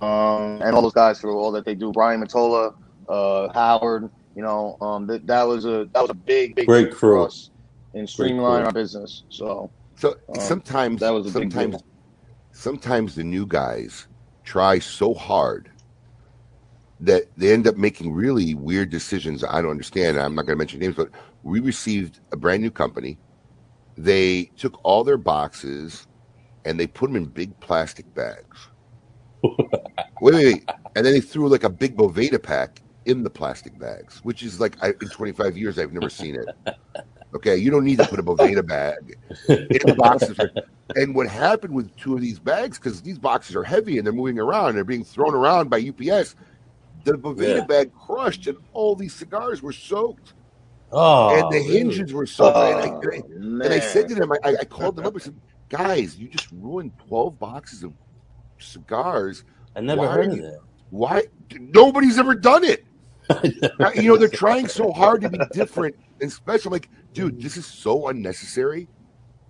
um, and all those guys for all that they do. Brian Matola, uh, Howard. You know, um, that that was a that was a big big Great thing crew. for us in streamlining crew. our business. So so Um, sometimes that was a big sometimes deal. sometimes the new guys try so hard that they end up making really weird decisions. I don't understand. I'm not going to mention names, but we received a brand new company. They took all their boxes and they put them in big plastic bags. *laughs* wait, wait, wait. And then they threw like a big Boveda pack in the plastic bags, which is like I, in 25 years, I've never seen it. Okay, you don't need to put a Boveda bag in the boxes. And what happened with two of these bags, because these boxes are heavy and they're moving around, and they're being thrown around by UPS. The Boveda Yeah. bag crushed, and all these cigars were soaked, oh, and the hinges were soaked. and, I, Oh, and I- and I said to them, I, I called them up and said, "Guys, you just ruined 12 boxes of cigars. I never Why heard of you- that. Why? Nobody's ever done it. Uh, you know, they're trying so hard to be different and special. Like, dude, this is so unnecessary.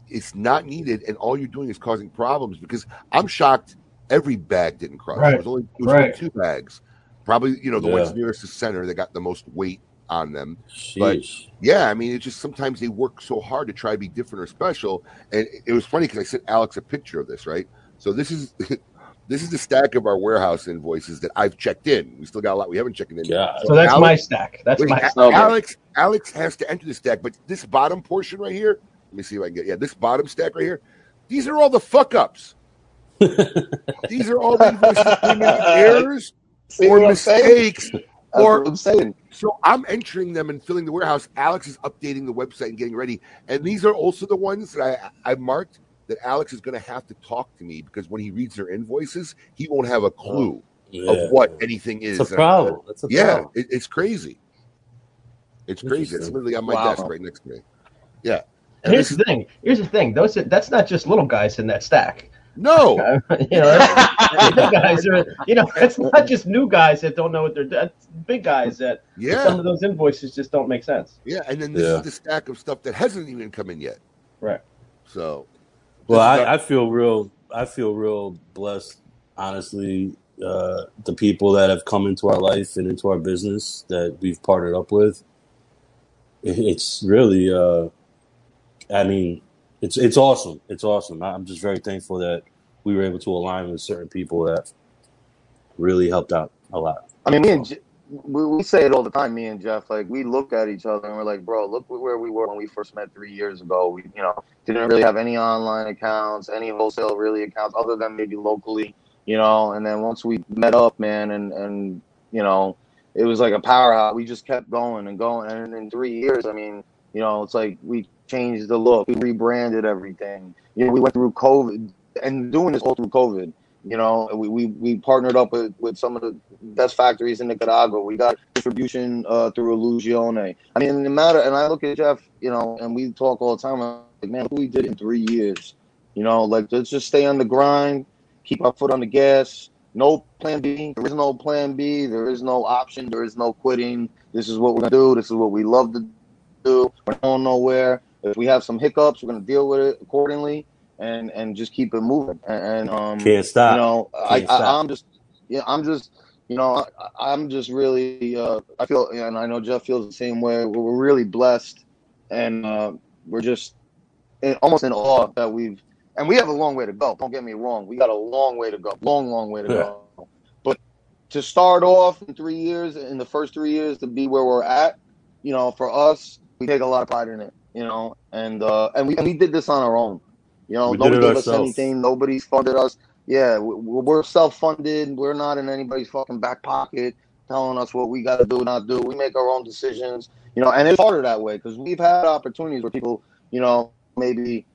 It's not needed, and all you're doing is causing problems. Because I'm shocked every bag didn't crush. Right. It was only, it was only two bags. Probably, you know, the Yeah. ones nearest the center that got the most weight on them. But- Yeah, I mean, it's just sometimes they work so hard to try to be different or special. And it was funny because I sent Alex a picture of this, right? So this is *laughs* this is the stack of our warehouse invoices that I've checked in. We still got a lot we haven't checked in. God. So that's Alex- my stack. That's Wait, my stack. Alex Alex has to enter the stack, but this bottom portion right here, let me see if I can get yeah, this bottom stack right here. These are all the fuck ups. *laughs* These are all the invoices that came in errors See or what I'm saying? mistakes. That's or- what I'm saying. So I'm entering them and filling the warehouse. Alex is updating the website and getting ready. And these are also the ones that I I marked that Alex is going to have to talk to me because when he reads their invoices, he won't have a clue Yeah. of what anything is. It's a problem. Uh, it's a Yeah, problem. it, it's crazy. It's crazy. It's literally on my Wow. desk right next to me. Yeah. And here's the thing. Here's the thing. Those that's not just little guys in that stack. No, *laughs* you know, guys are. You know, *laughs* it's not just new guys that don't know what they're doing. Big guys that yeah. some of those invoices just don't make sense. yeah, and then this Yeah. is the stack of stuff that hasn't even come in yet. Right. So, Well, I, I feel real. I feel real blessed, honestly. Uh, the people that have come into our life and into our business that we've partnered up with. It's really. Uh, I mean, it's it's awesome. It's awesome. I'm just very thankful that we were able to align with certain people that really helped out a lot. I mean, me and Je- we, we say it all the time. Me and Jeff, like we look at each other and we're like, bro, look where we were when we first met three years ago. We, you know, didn't really have any online accounts, any wholesale really accounts, other than maybe locally, you know. And then once we met up, man, and and you know, it was like a powerhouse. We just kept going and going, and in three years, I mean, you know, it's like we changed the look, we rebranded everything. You know, we went through COVID and doing this all through COVID. You know, we, we, we partnered up with, with some of the best factories in Nicaragua. We got distribution uh, through Illusione. I mean, no matter, and I look at Jeff, you know, and we talk all the time. I'm like, man, we did in three years. You know, like let's just stay on the grind, keep our foot on the gas. No plan B. There is no plan B. There is no option. There is no quitting. This is what we're gonna do. This is what we love to do. We're going nowhere. If we have some hiccups, we're gonna deal with it accordingly and and just keep it moving. And, and um, Can't stop. You know, Can't I. I I'm just yeah, I'm just you know I, I'm just really uh, I feel and I know Jeff feels the same way. We're, we're really blessed, and uh, we're just in, almost in awe that we've and we have a long way to go. Don't get me wrong, we got a long way to go, long long way to Yeah. go. But to start off in three years, in the first three years, to be where we're at, you know, for us, we take a lot of pride in it. You know, and uh, and we and we did this on our own. You know, We nobody gave us anything. Nobody's funded us. Yeah, we- we're self-funded. We're not in anybody's fucking back pocket telling us what we got to do, not do. We make our own decisions. You know, and it's harder that way because we've had opportunities where people, you know, maybe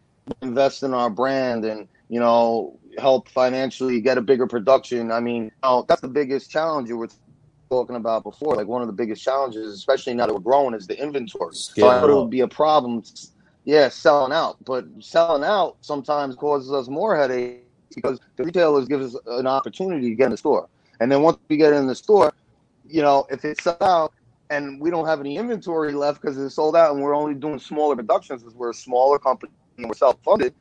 invest in our brand and you know help financially get a bigger production. I mean, you know, that's the biggest challenge you were talking about before. Like one of the biggest challenges, especially now that we're growing, is the inventory. So I thought it would be a problem. Yeah, selling out, but selling out sometimes causes us more headaches because the retailers give us an opportunity to get in the store, and then once we get in the store, you know, if it's sold out and we don't have any inventory left because it's sold out and we're only doing smaller productions because we're a smaller company and we're self-funded,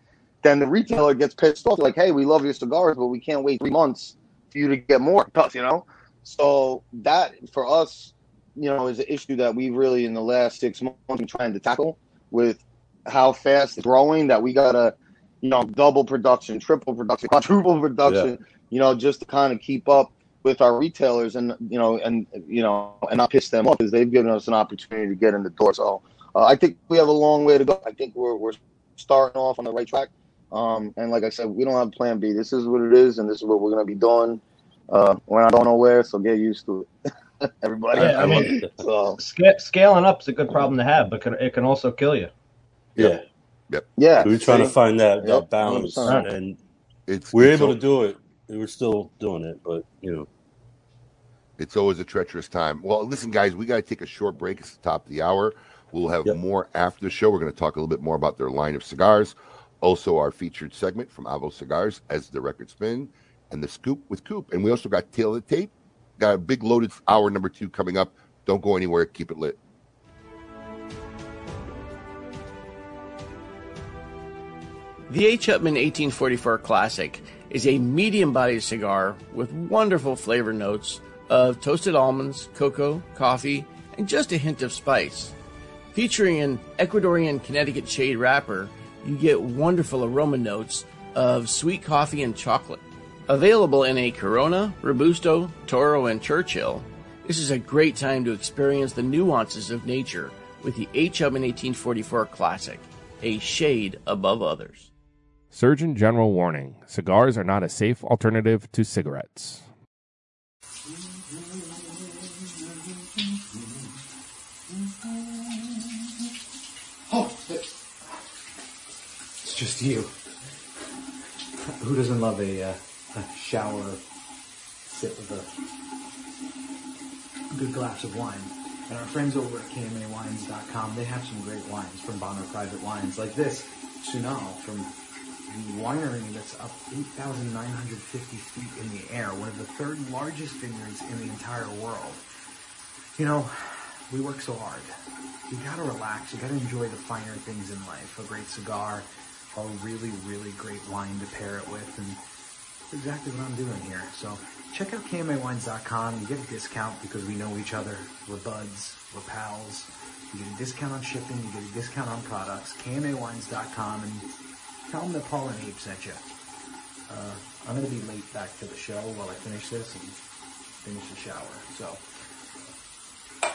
then the retailer gets pissed off like, hey, we love your cigars, but we can't wait three months for you to get more, *laughs* you know? So that for us, you know, is an issue that we've really in the last six months been trying to tackle with how fast it's growing that we gotta, you know, double production, triple production, *laughs* quadruple production, you know, just to kind of keep up with our retailers and you know and you know and not piss them off because they've given us an opportunity to get in the door. So uh, I think we have a long way to go. I think we're we're starting off on the right track. Um, and like I said, we don't have Plan B. This is what it is, and this is what we're gonna be doing. Uh, we're not going nowhere, so get used to it, *laughs* everybody. Yeah, I mean, *laughs* so Sca- scaling up is a good problem to have, but can, it can also kill you. Yeah. Yep. yeah, We were trying to find that, that Yep, balance, and It's we are it's able al- to do it. We're still doing it, but you know, It's always a treacherous time. Well, listen, guys, we got to take a short break. It's the top of the hour. We'll have Yep. more after the show. We're going to talk a little bit more about their line of cigars. Also, our featured segment from Avo Cigars as the record spin and the scoop with Coop. And we also got Tale of the Tape. Got a big loaded hour number two coming up. Don't go anywhere. Keep it lit. The H. Upmann 1844 Classic is a medium bodied cigar with wonderful flavor notes of toasted almonds, cocoa, coffee, and just a hint of spice. Featuring an Ecuadorian Connecticut shade wrapper, you get wonderful aroma notes of sweet coffee and chocolate. Available in a Corona, Robusto, Toro, and Churchill, this is a great time to experience the nuances of nature with the H. Upmann 1844 Classic, a shade above others. Surgeon General warning cigars are not a safe alternative to cigarettes. Oh, it's just you. Who doesn't love a, uh, a shower sip of a good glass of wine? And our friends over at KMAWines.com, they have some great wines from Bonner Private Wines, like this Sunal from winery that's up 8,950 feet in the air, one of the third largest vineyards in the entire world. You know, we work so hard. You gotta relax. You gotta enjoy the finer things in life. A great cigar, a really, really great wine to pair it with, and that's exactly what I'm doing here. So check out KMAWines.com. You get a discount because we know each other. We're buds. We're pals. You get a discount on shipping. You get a discount on products. KMAWines.com and tell them that pollen and Abe sent you. Uh, I'm gonna be late back to the show while I finish this and finish the shower. So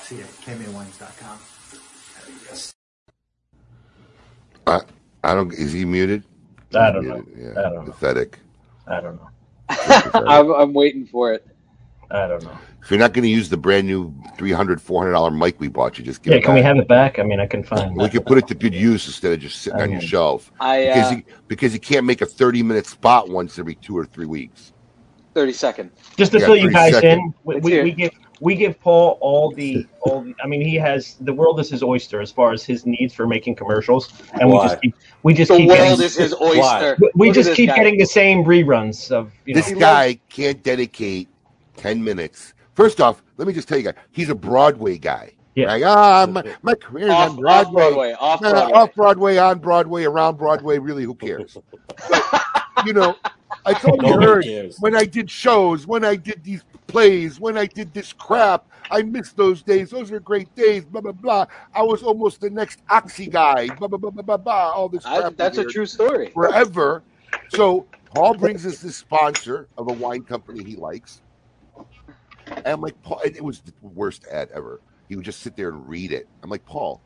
see you at KMAWines.com. I, I don't. Is he muted? I don't know. Muted, Yeah. I don't know. Pathetic. I don't know. *laughs* I'm, I'm waiting for it. I don't know. If you're not going to use the brand new $300, $400 mic we bought you, just give Yeah, it can we have it back? I mean, I can find. We can put it to good use instead of just sitting I on your shelf. I, because uh, you, because you can't make a 30 minute spot once every two or three weeks. Thirty second. Just to Yeah, fill you guys seconds. in, we, we, we give we give Paul all the all. The, I mean, he has the world is his oyster as far as his needs for making commercials, and we Why? just keep we just The keep world getting, is his Why? oyster. we- we just keep guy. getting the same reruns of you know. This guy can't dedicate 10 minutes. First off, let me just tell you guys, he's a Broadway guy. Yeah. Like, ah, my, my career's off, on Broadway. off Broadway. Off No, no, Broadway. off Broadway, on Broadway, around Broadway. Really, who cares? But, you know, I told you heard cares. when I did shows, when I did these plays, when I did this crap. I miss those days. Those were great days. Blah blah blah. I was almost the next Oxy guy. Blah blah blah blah blah. blah all this I- crap. that's a true story. Forever. So Paul brings us this sponsor of a wine company he likes. And I'm like, Paul, it was the worst ad ever. He would just sit there and read it. I'm like, Paul,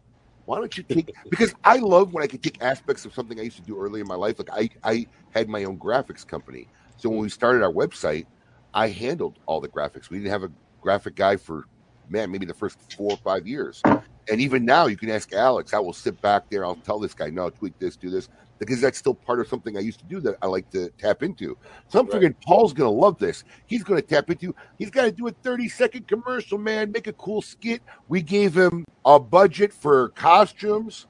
why don't you take *laughs* because I love when I could take aspects of something I used to do early in my life. Like I, I had my own graphics company. So when we started our website, I handled all the graphics. We didn't have a graphic guy for man, maybe the first four or five years. And even now you can ask Alex, I will sit back there, I'll tell this guy, no, tweak this, do this, because that's still part of something I used to do that I like to tap into. So I'm Right. figuring Paul's gonna love this. He's gonna tap into he's gotta do a 30 second commercial, man, make a cool skit. We gave him a budget for costumes,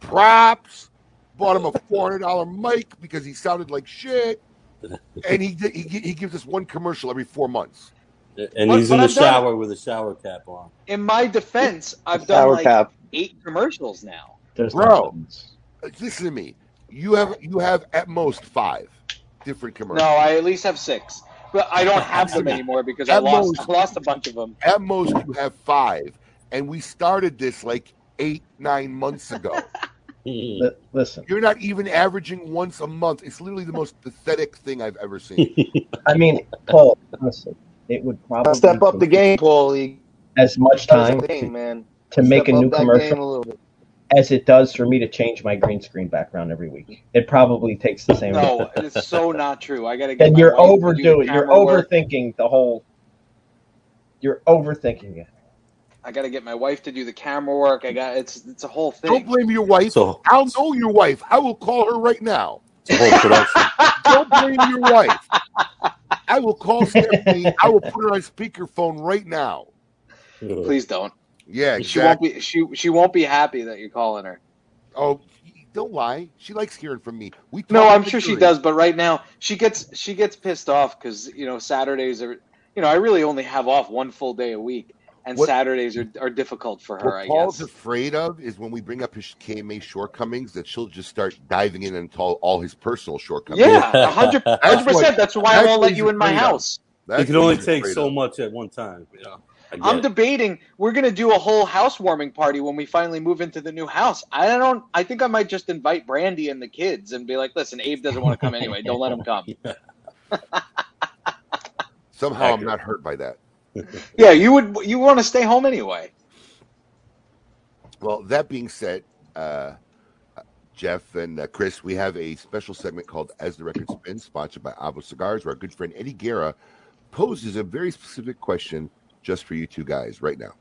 props, bought him a *laughs* four hundred dollar mic because he sounded like shit. *laughs* And he, he he gives us one commercial every four months. And But- he's but in the I've done- shower with a shower cap on. In my defense, I've done Shower like cap. eight commercials now. There's Bro. no sense. Listen to me. You have you have at most five different commercials. No. I at least have six, but I don't have them anymore because I At lost. most. I lost a bunch of them. At most you have five. And we started this like eight, nine months ago. *laughs* Li- Listen, You're not even averaging once a month. It's literally the most pathetic thing I've ever seen. *laughs* I mean, Paul, honestly, it would probably Step up the game, Paulie. as much Step time the game, to, man. to make a new up that game commercial a as it does for me to change my green screen background every week. It probably takes the same. No, it's so not true. I gotta *laughs* get. and my you're wife to do the overdoing. You're camera work. overthinking the whole. You're overthinking it. I gotta get my wife to do the camera work. I got it's it's a whole thing. Don't blame your wife. So I'll know your wife. I will call her right now. it's a whole production. *laughs* Don't blame your wife. I will call Stephanie. I will put her on speakerphone right now. Please don't. Yeah, She won't be. She she won't be happy that you're calling her. Oh, don't lie. She likes hearing from me. We No, I'm sure she does, but right now she gets she gets pissed off because you know Saturdays are you know I really only have off one full day a week, and What- Saturdays are, are difficult for her. I What Paul's guess. afraid of is when we bring up his KMA shortcomings that she'll just start diving in and tell all his personal shortcomings. Yeah, hundred *laughs* That's hundred what- percent. That's why I won't let you in my house. It can only take so of. much at one time. You know, I get I'm it. debating. We're gonna do a whole housewarming party when we finally move into the new house. I don't. I think I might just invite Brandy and the kids and be like, "Listen, Abe doesn't want to come anyway. Don't let him come." *laughs* *laughs* Somehow I'm not hurt by that. *laughs* Yeah, you would. You want to stay home anyway. Well, that being said, uh, Jeff and uh, Chris, we have a special segment called As the Record Spins, sponsored by Avo Cigars, where our good friend Eddie Guerra poses a very specific question just for you two guys right now.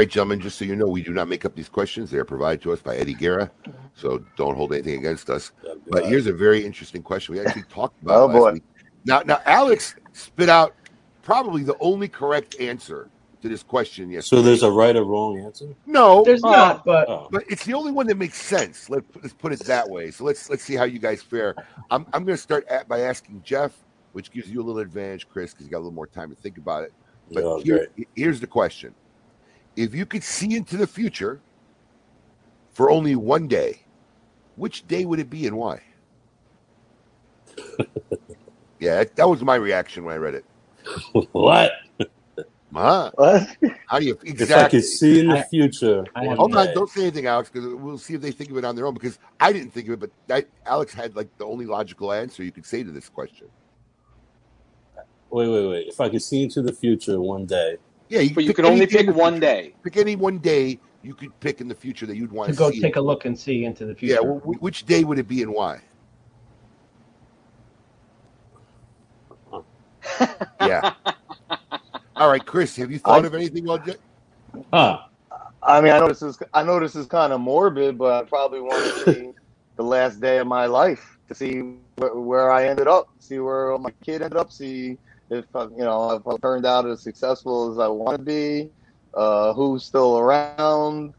Right, gentlemen, just so you know, we do not make up these questions. They are provided to us by Eddie Guerra, so don't hold anything against us. But here's a very interesting question. We *laughs* actually talked about Oh, it last boy. week. Now, now, Alex spit out probably the only correct answer to this question yesterday. So there's a right or wrong answer. no, There's Oh. not, but Oh. but it's the only one that makes sense. Let, let's put it that way. So let's let's see how you guys fare. I'm I'm going to start at, by asking Jeff, which gives you a little advantage, Chris, because you got a little more time to think about it. But Oh, here- great. here's the question: If you could see into the future for only one day, which day would it be and why? *laughs* yeah, that, that was my reaction when I read it. *laughs* what? Huh? What? How do you If I exactly? could see in the future, I have Hold on, day. don't say anything, Alex, because we'll see if they think of it on their own. Because I didn't think of it, but that, Alex had like the only logical answer you could say to this question. Wait, wait, wait. If I could see into the future one day, Yeah, you But you could only any day in pick one future. day. Pick any one day you could pick in the future that you'd want to to go see. take a look and see into the future. yeah, well, which day would it be and why? *laughs* Yeah. All right, Chris, have you thought I- of anything? On j- huh? I mean, I know this is I know this is kind of morbid, but I probably want to *laughs* see the last day of my life to see where, where I ended up, see where my kid ended up, see if uh, you know if I turned out as successful as I want to be, uh, who's still around.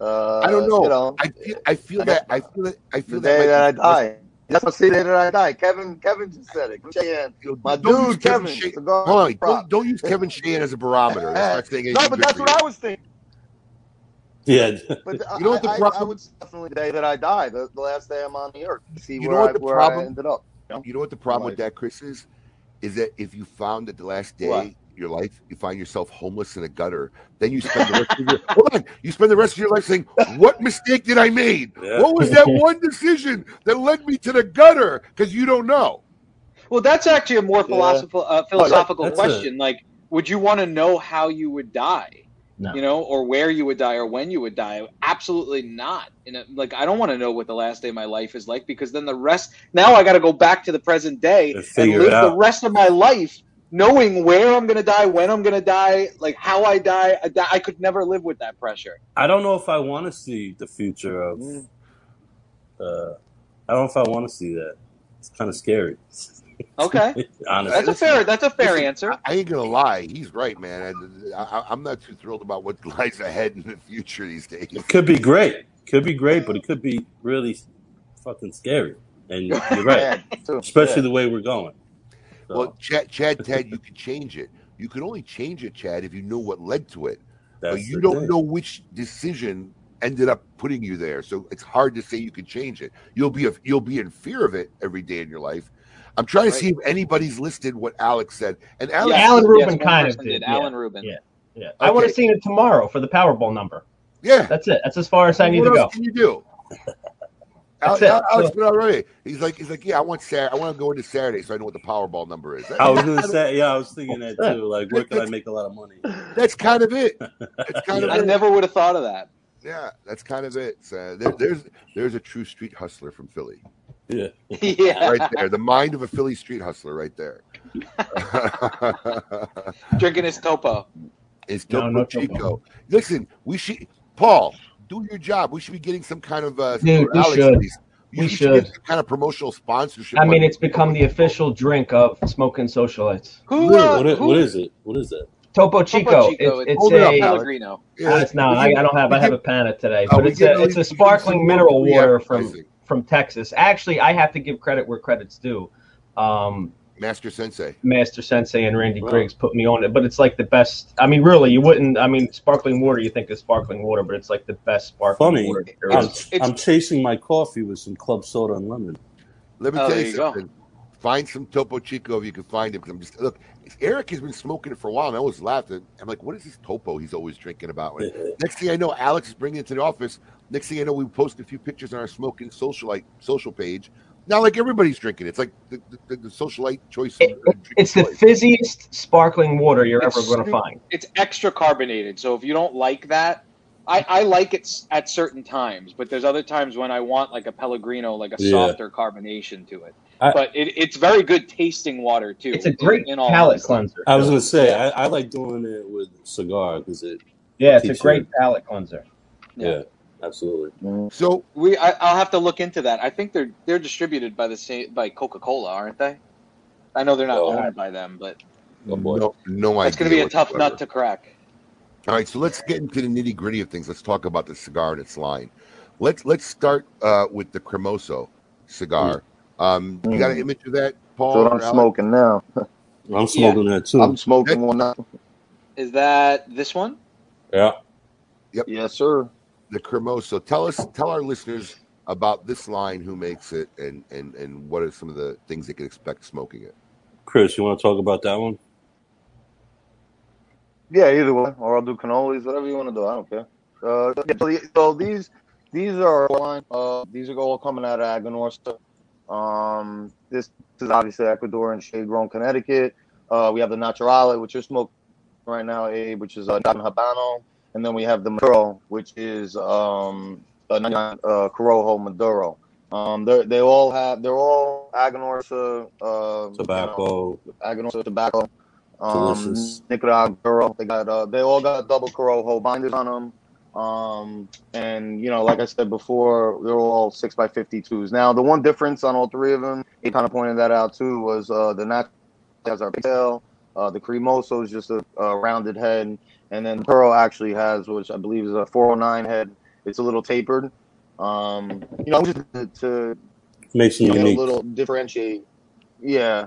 Uh, I don't know. You know, I feel, I feel that. I feel that. I the feel day that. that I die. That's the day that I die. Kevin, Kevin just said it. Cheyenne, my don't dude, Kevin. Shea- Hold on, don't, don't use Kevin Sheehan as a barometer. That's not saying no, but that's what you. I was thinking. Yeah. But *laughs* You know what the problem? I, I would definitely the day that I die, the, the last day I'm on the earth, see You know where, what I, the where problem- I ended up. You know what the problem with that, Chris, is? Is that if you found that the last day What? of your life, you find yourself homeless in a gutter, then you spend the rest of your *laughs* hold on, you spend the rest of your life saying, "What mistake did I make? Yeah. What was that one decision that led me to the gutter?" Because you don't know. Well, that's actually a more Yeah. philosophical uh, philosophical That's a- question. Like, would you want to know how you would die? No. You know, or where you would die, or when you would die? Absolutely not. And it- like, I don't want to know what the last day of my life is like because then the rest. Now I got to go back to the present day And and figure it live the rest of my life knowing where I'm going to die, when I'm going to die, like how I die. I, die. I could never live with that pressure. I don't know if I want to see the future of. Mm. Uh, I don't know if I want to see that. It's kind of scary. *laughs* Okay, *laughs* Honestly, that's a fair. That's a fair Listen, answer. I, I ain't gonna lie. He's right, man. I, I, I'm not too thrilled about what *laughs* lies ahead in the future these days. it could be great. Could be great, but it could be really fucking scary. And *laughs* you're right, Yeah, especially Yeah. the way we're going. So, Well, Chad, Chad, Ted, you can change it. You can only change it, Chad, if you know what led to it. that's but you don't thing. know which decision ended up putting you there. So it's hard to say you can change it. You'll be a, you'll be in fear of it every day in your life. I'm trying to see if anybody's listed what Alex said. And Alex, Yes, Alan Rubin one kind of person did, did. yeah. Alan Rubin. Yeah. Yeah. I would have Okay. seen it tomorrow for the Powerball number. yeah. That's it. That's as far as I need what to go. else can you do? Al- That's it. Al- Alex been already. He's like, he's like, yeah, I want Saturday. I want to go into Saturday so I know what the Powerball number is. I was gonna say, yeah, I was thinking that too. Like, where can I make a lot of money? That's kind of it. That's *laughs* kind I of it. never would have thought of that. Yeah, that's kind of it. So there, there's there's a true street hustler from Philly, Yeah. yeah, right there. The mind of a Philly street hustler, right there. *laughs* drinking his topo. it's Topo no Chico. Topo. Listen, we should, Paul, do your job. We should be getting some kind of uh, Dude, we should. at least. You We get should. some kind of promotional sponsorship. I mean, money. it's become the official drink of smoking socialites. Who? What, Uh, what, is, who? what is it? What is that? Topo Chico. Topo Chico. It's, it's Hold it a. Alex. Pellegrino. Yeah, it's not. I, I don't have. I have give- a panna today, Oh, but we it's a it's a we give some sparkling mineral water from advertising. From Texas. Actually, I have to give credit where credit's due. Um, Master Sensei. Master Sensei and Randy Wow. Griggs put me on it, but it's like the best. I mean, really, you wouldn't. I mean, sparkling water, you think is sparkling water, but it's like the best sparkling Funny. water. there I'm, is. I'm chasing my coffee with some club soda and lemon. Let me Oh, tell there you you go. something. Find some Topo Chico if you can find it. Because I'm just look. Eric has been smoking it for a while, and I always laughed. I'm like, what is this Topo he's always drinking about? Next thing I know, Alex is bringing it to the office. Next thing I know, we post a few pictures on our smoking socialite social page. Now, like everybody's drinking. It's like the, the, the socialite choice. It- drink It's the choice. fizziest sparkling water you're It's ever going to find. It's extra carbonated, so if you don't like that, I, I like it at certain times, but there's other times when I want like a Pellegrino, like a Yeah. softer carbonation to it. I- but it, it's very good tasting water too. It's a in- great in all palate cleanser. I was gonna say I, I like doing it with cigar because it. yeah, it's a great you- palate cleanser. Yeah, Yeah. Absolutely. So We I, I'll have to look into that. I think they're they're distributed by the same by Coca Cola, aren't they? I know they're not Oh. owned by them, but Oh no, no idea. that's going to be a tough whatsoever. nut to crack. All right, so let's get into the nitty gritty of things. Let's talk about the cigar and its line. Let's let's start uh, with the Cremoso cigar. Um, you got an image of that, Paul? That's what I'm Alex? smoking now. *laughs* I'm smoking that too. I'm smoking one now. Is that this one? yeah. Yep. Yes, sir. The Cremoso. Tell us, tell our listeners about this line, who makes it, and and and what are some of the things they can expect smoking it. Chris, you want to talk about that one? Yeah, either way, or I'll do cannolis, whatever you want to do. I don't care. Uh, yeah, so, so these these are all line. Uh, these are all coming out of Aganorsa. Um, this is obviously Ecuador and shade grown Connecticut. Uh, we have the Naturale, which you're smoking right now, Abe, which is uh, Don Habano, and then we have the Maduro, which is um, a 99 uh, Corojo Maduro. Um, they they all have they're all Aganorsa uh, you know, Tobacco. Aganorsa tobacco. Um. Nicaragua. They got uh, they all got double Corojo binders on them. Um, and you know, like I said before, they're all six by fifty twos. Now, the one difference on all three of them, he kind of pointed that out too, was uh, the Nat has our pigtail. Uh, the Cremoso is just a, a rounded head, and then Pearl actually has, which I believe is a 409 head. It's a little tapered. Um, you know, just to, to them you know, a unique. little differentiate. Yeah.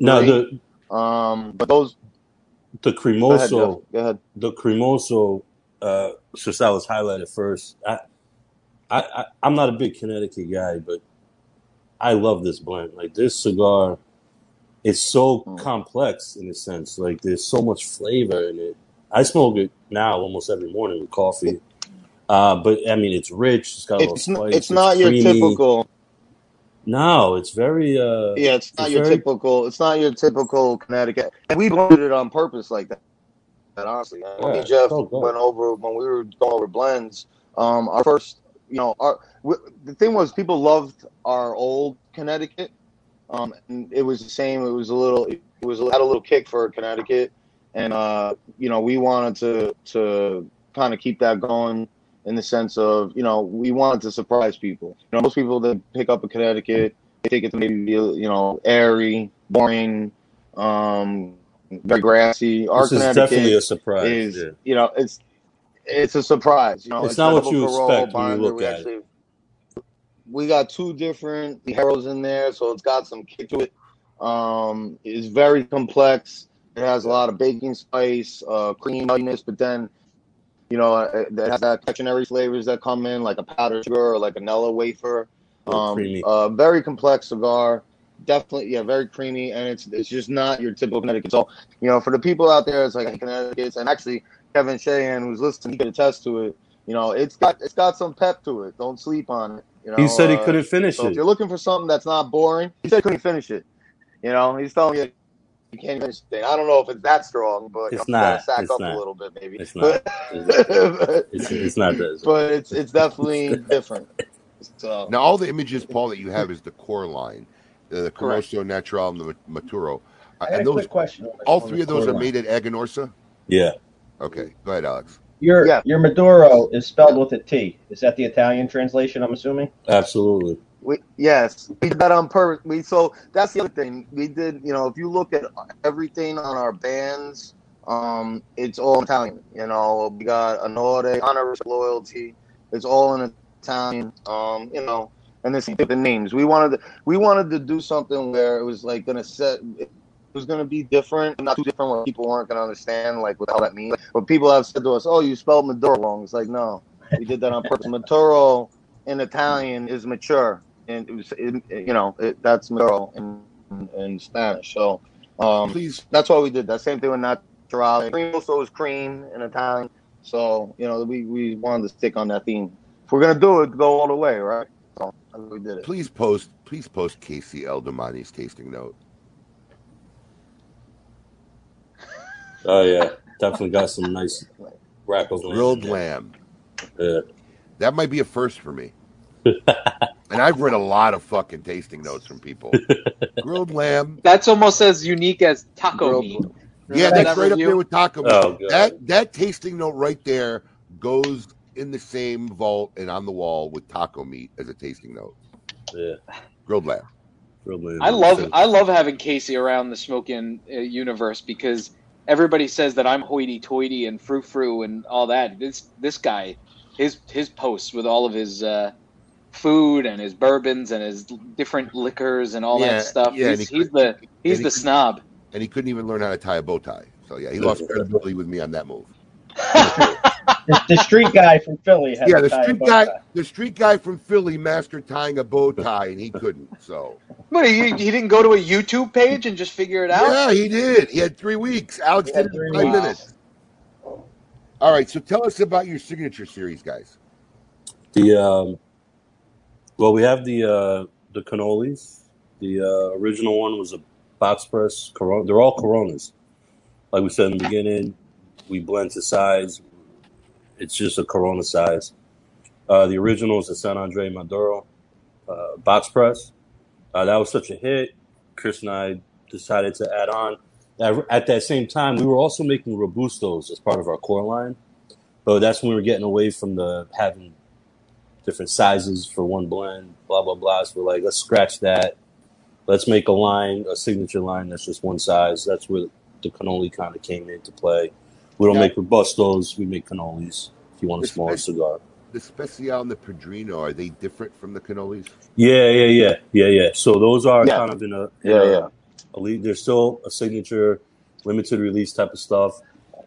No, Three. the Um, but those. the Go ahead, cremoso, Go ahead. the cremoso, uh, since that was highlighted first, I, I, I, I'm not a big Connecticut guy, but I love this blend. Like this cigar, it's so Mm. complex in a sense. Like there's so much flavor in it. I smoke it now almost every morning with coffee. Uh, but I mean, it's rich. It's got a little It's n- spice. it's not your typical. No, it's very. Uh, Yeah, it's not it's your very. typical. It's not your typical Connecticut. And we blended it on purpose like that. that honestly, man. me Jeff so went over when we were going over blends. Um, our first, you know, our w- the thing was people loved our old Connecticut. Um, and it was the same. It was a little. It was had a little kick for Connecticut, and uh, you know, we wanted to to kind of keep that going in the sense of, you know, we wanted to surprise people. You know, most people that pick up a Connecticut, they think it's maybe you know airy, boring, um, very grassy. Our This is definitely a surprise. is, Yeah. you know, it's it's a surprise. You know, It's not what you expect when you look We at it. we got two different heroes in there, so it's got some kick to it. Um, it's very complex. It has a lot of baking spice, uh, cream nuttiness, but then you know it it has that confectionery flavors that come in, like a powdered sugar or like a Nilla wafer. Um, creamy. uh, very complex cigar. Definitely, yeah, very creamy, and it's it's just not your typical Connecticut. So, you know, for the people out there, it's like Connecticut, and actually Kevin Sheehan, who's listening, he can attest to it. You know, it's got it's got some pep to it. Don't sleep on it. You know, He said he uh, couldn't finish so if it. you're looking for something that's not boring, he said he couldn't finish it. You know, he's telling you you can't even the thing. I don't know if it's that strong, but It's know, you gotta not. sack It's up not. a little bit, maybe. It's not. *laughs* It's, it's, it's not that. but it's it's definitely *laughs* different. So Now, all the images, Paul, that you have is the core line, the Correct. Corozo Natural and the Maturo. Uh, I got a and those, quick question. all three of those are core made at Aganorsa. Yeah. Okay, go ahead, Alex. Your Yeah. your Maduro is spelled with a T. Is that the Italian translation? I'm assuming. Absolutely. We yes, we did that on purpose. We so that's the other thing we did. You know, if you look at everything on our bands, um, it's all Italian. You know, we got Honore, Honor, Loyalty. It's all in Italian. Um, you know, and this the names. We wanted to we wanted to do something where it was like gonna set. It was gonna be different, not too different where people weren't gonna understand like what hell that means. But people have said to us, "Oh, you spelled Maduro wrong." It's like no, we did that on purpose. Maduro in Italian is mature, and it was, it, you know, it, that's Maduro in, in Spanish. So, um, Please, that's why we did that. Same thing with Naturale. Cremoso is cream in Italian. So, you know, we, we wanted to stick on that theme. If we're gonna do it, go all the way, right? So we did it. please post, please post Casey El Domani's tasting note. Oh yeah. Definitely got some nice rack of lamb. Grilled lamb. Yeah. That might be a first for me. *laughs* and I've read a lot of fucking tasting notes from people. *laughs* Grilled lamb. That's almost as unique as taco Grilled- meat. Yeah, Remember that's that right up review? there with taco. meat. Oh, that that tasting note right there goes in the same vault and on the wall with taco meat as a tasting note. Yeah. Grilled lamb. Grilled lamb. I love So- I love having Casey around the smoking uh, universe because everybody says that I'm hoity-toity and frou-frou and all that. This this guy, his his posts with all of his uh, food and his bourbons and his different liquors and all Yeah, that stuff. yeah, he's, he he's the he's the could- snob. And he couldn't even learn how to tie a bow tie. So yeah, he lost credibility with me on that move. *laughs* The, the street guy from Philly had Yeah, the tie a street guy, tie. the street guy from Philly mastered tying a bow tie, and he couldn't. So But he, he didn't go to a YouTube page and just figure it out. yeah, he did. He had three weeks. Alex He did it in five weeks. minutes. All right, so tell us about your signature series, guys. The um, well, we have the uh, the cannolis. The uh, original one was a box press Corona. They're all Coronas. Like we said in the beginning, we blend to size. It's just a Corona size. Uh, the original is the San Andrés Maduro uh, box press. Uh, that was such a hit. Chris and I decided to add on. At, at that same time, we were also making robustos as part of our core line. But that's when we were getting away from the having different sizes for one blend, blah blah blah. So we're like, let's scratch that. Let's make a line, a signature line that's just one size. That's where the cannoli kind of came into play. We don't Yeah. make robustos, we make cannolis. If you want a The smaller spec- cigar. The Special and the Padrino are they different from the cannolis? Yeah, yeah, yeah, yeah, yeah. So those are Yeah. kind of in a, in Yeah, a yeah. elite. They're still a signature, limited release type of stuff.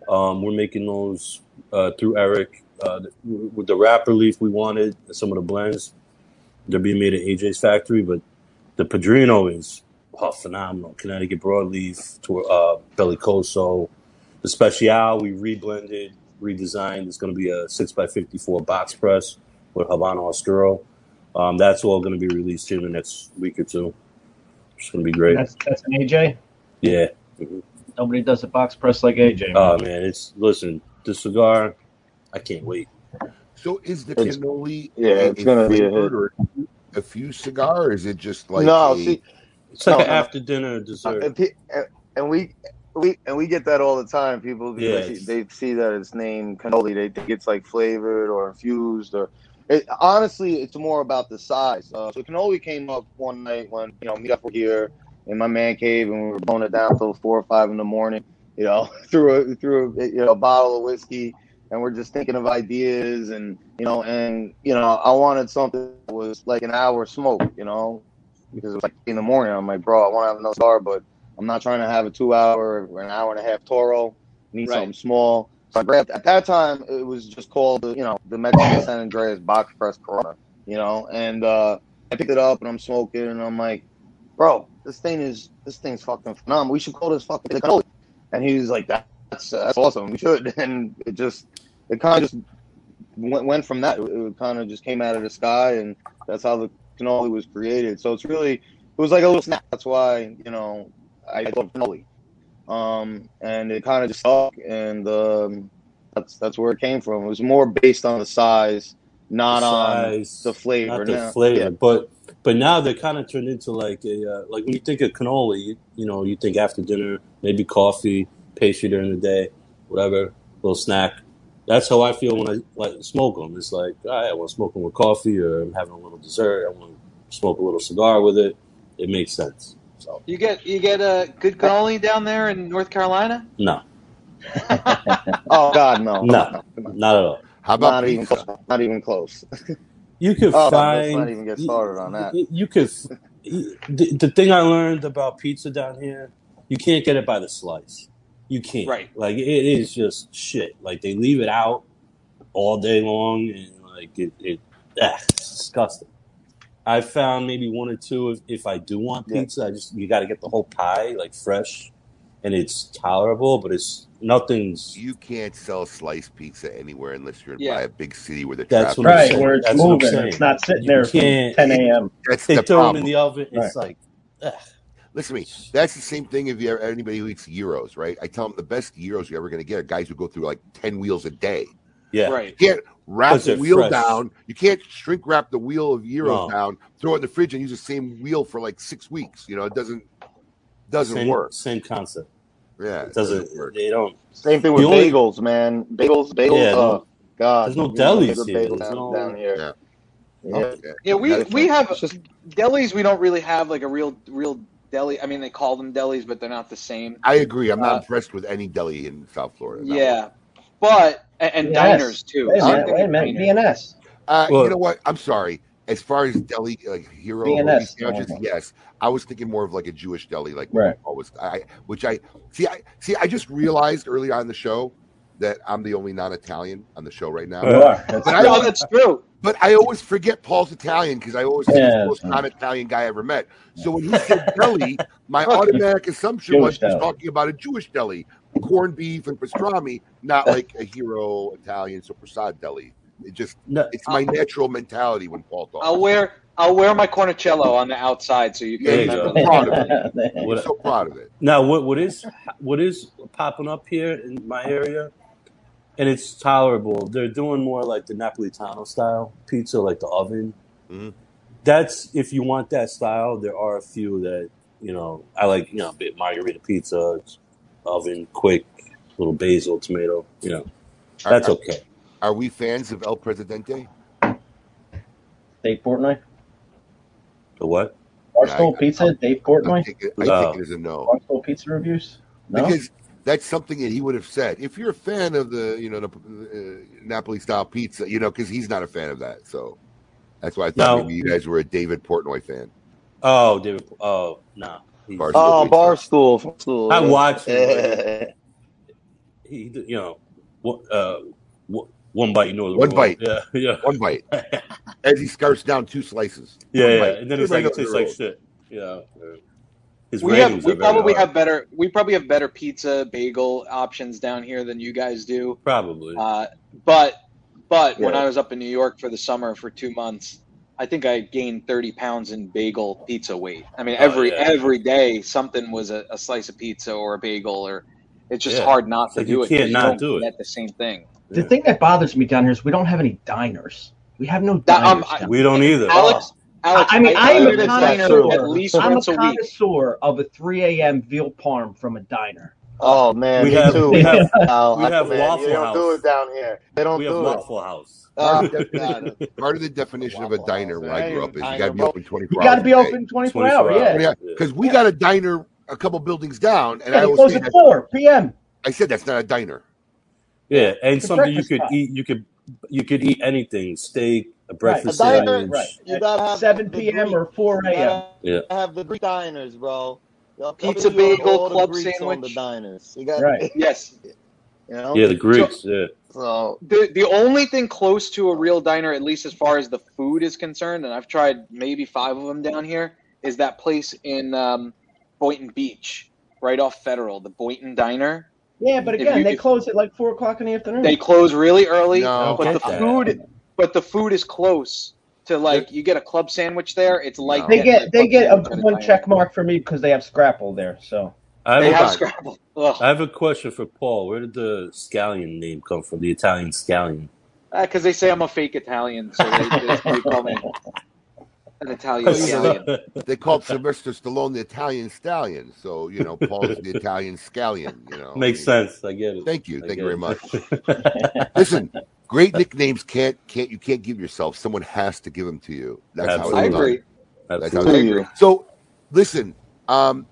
Um, we're making those uh, through Eric uh, with the wrapper leaf we wanted. Some of the blends they're being made at AJ's factory, but the Padrino is oh, phenomenal. Connecticut broadleaf to uh, Bellicoso. The Special we reblended, redesigned. It's going to be a six x fifty four box press with Habano Oscuro. Um, that's all going to be released here in the next week or two. It's going to be great. That's that's an AJ. Yeah. Mhm. Nobody does a box press like AJ. Oh man, it's listen. The cigar, I can't wait. So is the It's- cannoli yeah, a, it's gonna be a flavored hit. or a few cigar, or is it just like no, a, see, It's like No, an after dinner dessert. and, and- and we we and we get that all the time. People because Yes. they see that it's named cannoli, they think it's like flavored or infused or. It, honestly, it's more about the size. Uh, so cannoli came up one night when you know me up here in my man cave and we were blowing it down till four or five in the morning. You know, *laughs* through a through a, you know a bottle of whiskey, and we're just thinking of ideas and you know and you know I wanted something that was like an hour smoke. You know, because it was like in the morning. I'm like, bro, I want to have no cigar, but I'm not trying to have a two hour or an hour and a half Toro. Need Right. something small. So I grabbed at that time it was just called the you know the Mexican *coughs* San Andrés box press Corona. You know, and uh, I picked it up and I'm smoking and I'm like, bro, this thing is this thing's fucking phenomenal. We should call this fucking the cannoli. And he was like, that's that's awesome. We should. *laughs* And it just it kind of just went, went from that. It, kind of just came out of the sky, and that's how the cannoli was created. So it's really it was like a little snack. That's why you know I love cannoli. Um, and it kind of just stuck, and um, that's that's where it came from. It was more based on the size, not The on the flavor. not the Now- flavor. yeah. But but now they're kind of turned into like a uh, like when you think of cannoli, you, you know, you think after dinner, maybe coffee, pastry during the day, whatever, little snack. That's how I feel when I like smoke them. It's like all right, I want to smoke them with coffee, or I'm having a little dessert. I want to smoke a little cigar with it. It makes sense. So You get you get a good cannoli down there in North Carolina. no, *laughs* Oh God, no, no, not at all. How about not even close. Not even close. *laughs* You could Oh, let's find. not even get started on that. You, you could. The, the thing I learned about pizza down here, you can't get it by the slice. You can't. Right. Like it is just shit. Like they leave it out all day long, and like it, it ah, it's disgusting. I found maybe one or two if, if I do want Yeah. pizza. I just you got to get the whole pie like fresh, and it's tolerable, but it's nothing's. You can't sell sliced pizza anywhere unless you're Yeah. by a big city where the That's traffic. what Right, saying. where it's That's moving. It's not sitting You there from can't- 10 a.m. That's They the throw problem. it in the oven. It's like, ugh. Listen to me. That's the same thing if you ever, anybody who eats gyros, right? I tell them the best gyros you're ever going to get are guys who go through like 10 wheels a day. yeah. Right. You can't wrap the wheel fresh. down. You can't shrink wrap the wheel of gyros No. down, throw it in the fridge, and use the same wheel for like six weeks. You know, it doesn't doesn't Same, work. Same concept. Yeah, It doesn't. work. They don't. Same thing with only- bagels, man. Bagels, bagels. Yeah, no- oh God, there's no delis here. bagels There's down, no- down here. Yeah. Yeah. Yeah, we we have just delis. We don't really have like a real real deli. I mean, they call them delis, but they're not the same. I agree. I'm not Uh, impressed with any deli in South Florida. No. Yeah, but and, and diners too. Wait a Same minute, thing wait a minute. BNS. Uh, Well- you know what? I'm sorry. As far as deli like hero BNS, hoagie sandwiches, normal. yes, I was thinking more of like a Jewish deli, like Right. always. I which I see. I see. I just realized early on the show, that I'm the only non-Italian on the show right now. You are. That's But I, No, always, that's true. but I always forget Paul's Italian because I always think he's Yeah, the most non-Italian guy I ever met. So when he said deli, my automatic assumption was Jewish he was deli. talking about a Jewish deli, corned beef and pastrami, not like a hero Italian so prasad deli. It just No, it's my natural mentality when Paul talks. I'll wear I'll wear my cornicello on the outside so you can Yeah, you remember. I'm proud of it. *laughs* I'm so proud of it. Now, what what is what is popping up here in my area, and it's tolerable. They're doing more like the Napolitano style pizza, like the oven. Mhm. That's if you want that style. There are a few that you know. I like you know, a bit margarita pizza, oven, quick, little basil, tomato. You know, that's Are- okay. Are we fans of El Presidente? Dave Portnoy, The what? Barstool I- Pizza, Dave I Portnoy, think it, I Oh. think it is a no. Barstool Pizza reviews. No, because that's something that he would have said. If you're a fan of the, you know, the uh, Napoli style pizza, you know, because he's not a fan of that, so that's why I thought No. maybe you guys were a David Portnoy fan. Oh, David. Oh, no. He, Barstool. Oh, pizza. barstool. barstool. I watched Yeah. *laughs* he, you know, one- uh, one one bite, you know, the One bite. Yeah, yeah, One bite *laughs* as he scarfs down two slices. yeah, yeah. And then it's Everybody like it tastes like shit. Yeah. yeah. His We have we are very probably high. have better we probably have better pizza bagel options down here than you guys do. probably. Uh, but but when I was up in New York for the summer for two months, I think I gained thirty pounds in bagel pizza weight. I mean, Oh, every yeah. every day something was a, a slice of pizza or a bagel, or it's just Yeah. hard not It's to like do you it. 'cause can't not don't do it. Get the same thing. the Yeah. thing that bothers me down here is we don't have any diners. We have no That- um. I- we don't either. Alex, Alex, I mean, I am a connoisseur. at least I'm a once a week. connoisseur of a 3 a.m. veal parm from a diner. Oh man, We me have- too. we have- Al, *laughs* oh, we have man, Waffle You don't do House. it down here. They don't we have do it. Waffle House. Oh, Part of the- God. Part of the definition of a diner House. where I grew up is you got to be open 24 You got to be open 24, 24 hours. Yeah. hours. Yeah, because we got a diner a couple buildings down, and Yeah, I they always close at 4 p.m. I said that's not a diner. Yeah, and It's something you could spot. eat. You could you could eat anything: steak, a A breakfast diner, sandwich. Right. you At gotta have 7 the p.m. Greek- or 4 a.m. gotta Yeah. have the Greek diners, bro. Y'all- Pizza, y'all be bagel, all the club Greeks on sandwich. the diners. You got Right. *laughs* Yes. You know. Yeah, the Greeks. Yeah, So The the only thing close to a real diner, at least as far as the food is concerned, and I've tried maybe five of them down here, is that place in um, Boynton Beach, right off Federal, the Boynton Diner. Yeah, but If again, you they could- close at like 4 o'clock in the afternoon. They close really early, No, but the get that. food, but the food is close to like you get a club sandwich there. It's like they get they get a one check mark for me because they have scrapple there. So I They have, have. Scrapple. Ugh. I have a question for Paul. Where did the scallion name come from? The Italian scallion. Uh, because they say I'm a fake Italian, so they, they, they call me an Italian *laughs* scallion. They called Sylvester Stallone the Italian stallion, so you know Paul's the Italian scallion. You know, Makes I mean, sense. I get it. Thank you, I thank you very it. much. *laughs* Listen, great nicknames can't can't you can't give yourself. Someone has to give them to you. That's I how it's Absolutely. done. agree. That's how Absolutely. it's To done. So, listen, um,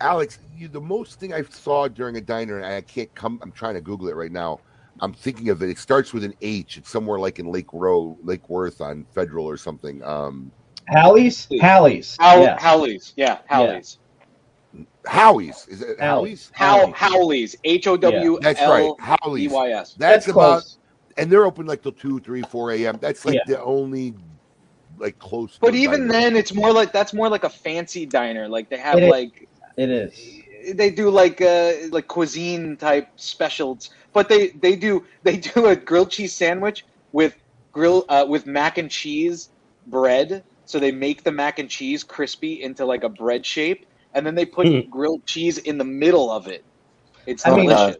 Alex, you, the most thing I saw during a diner, and I can't come. I'm trying to Google it right now. I'm thinking of it. It starts with an H. It's somewhere like in Lake Row, Lake Worth on Federal or something. Um, Hallie's, Hallie's, How yeah. Howley's, yeah, Howley's. Howie's. Is it Howie's. Howie's? How Howley's, H O W That's right. L E Howie's. Y S. That's, That's about, close. And they're open like till two, three, four a.m. That's like Yeah. the only like close. But even diner. then, it's more like that's more like a fancy diner. Like they have It is. like It is. they do like uh like cuisine type specials. But they they do they do a grilled cheese sandwich with grill uh, with mac and cheese bread. So they make the mac and cheese crispy into like a bread shape, and then they put Hmm. grilled cheese in the middle of it. It's I mean, delicious.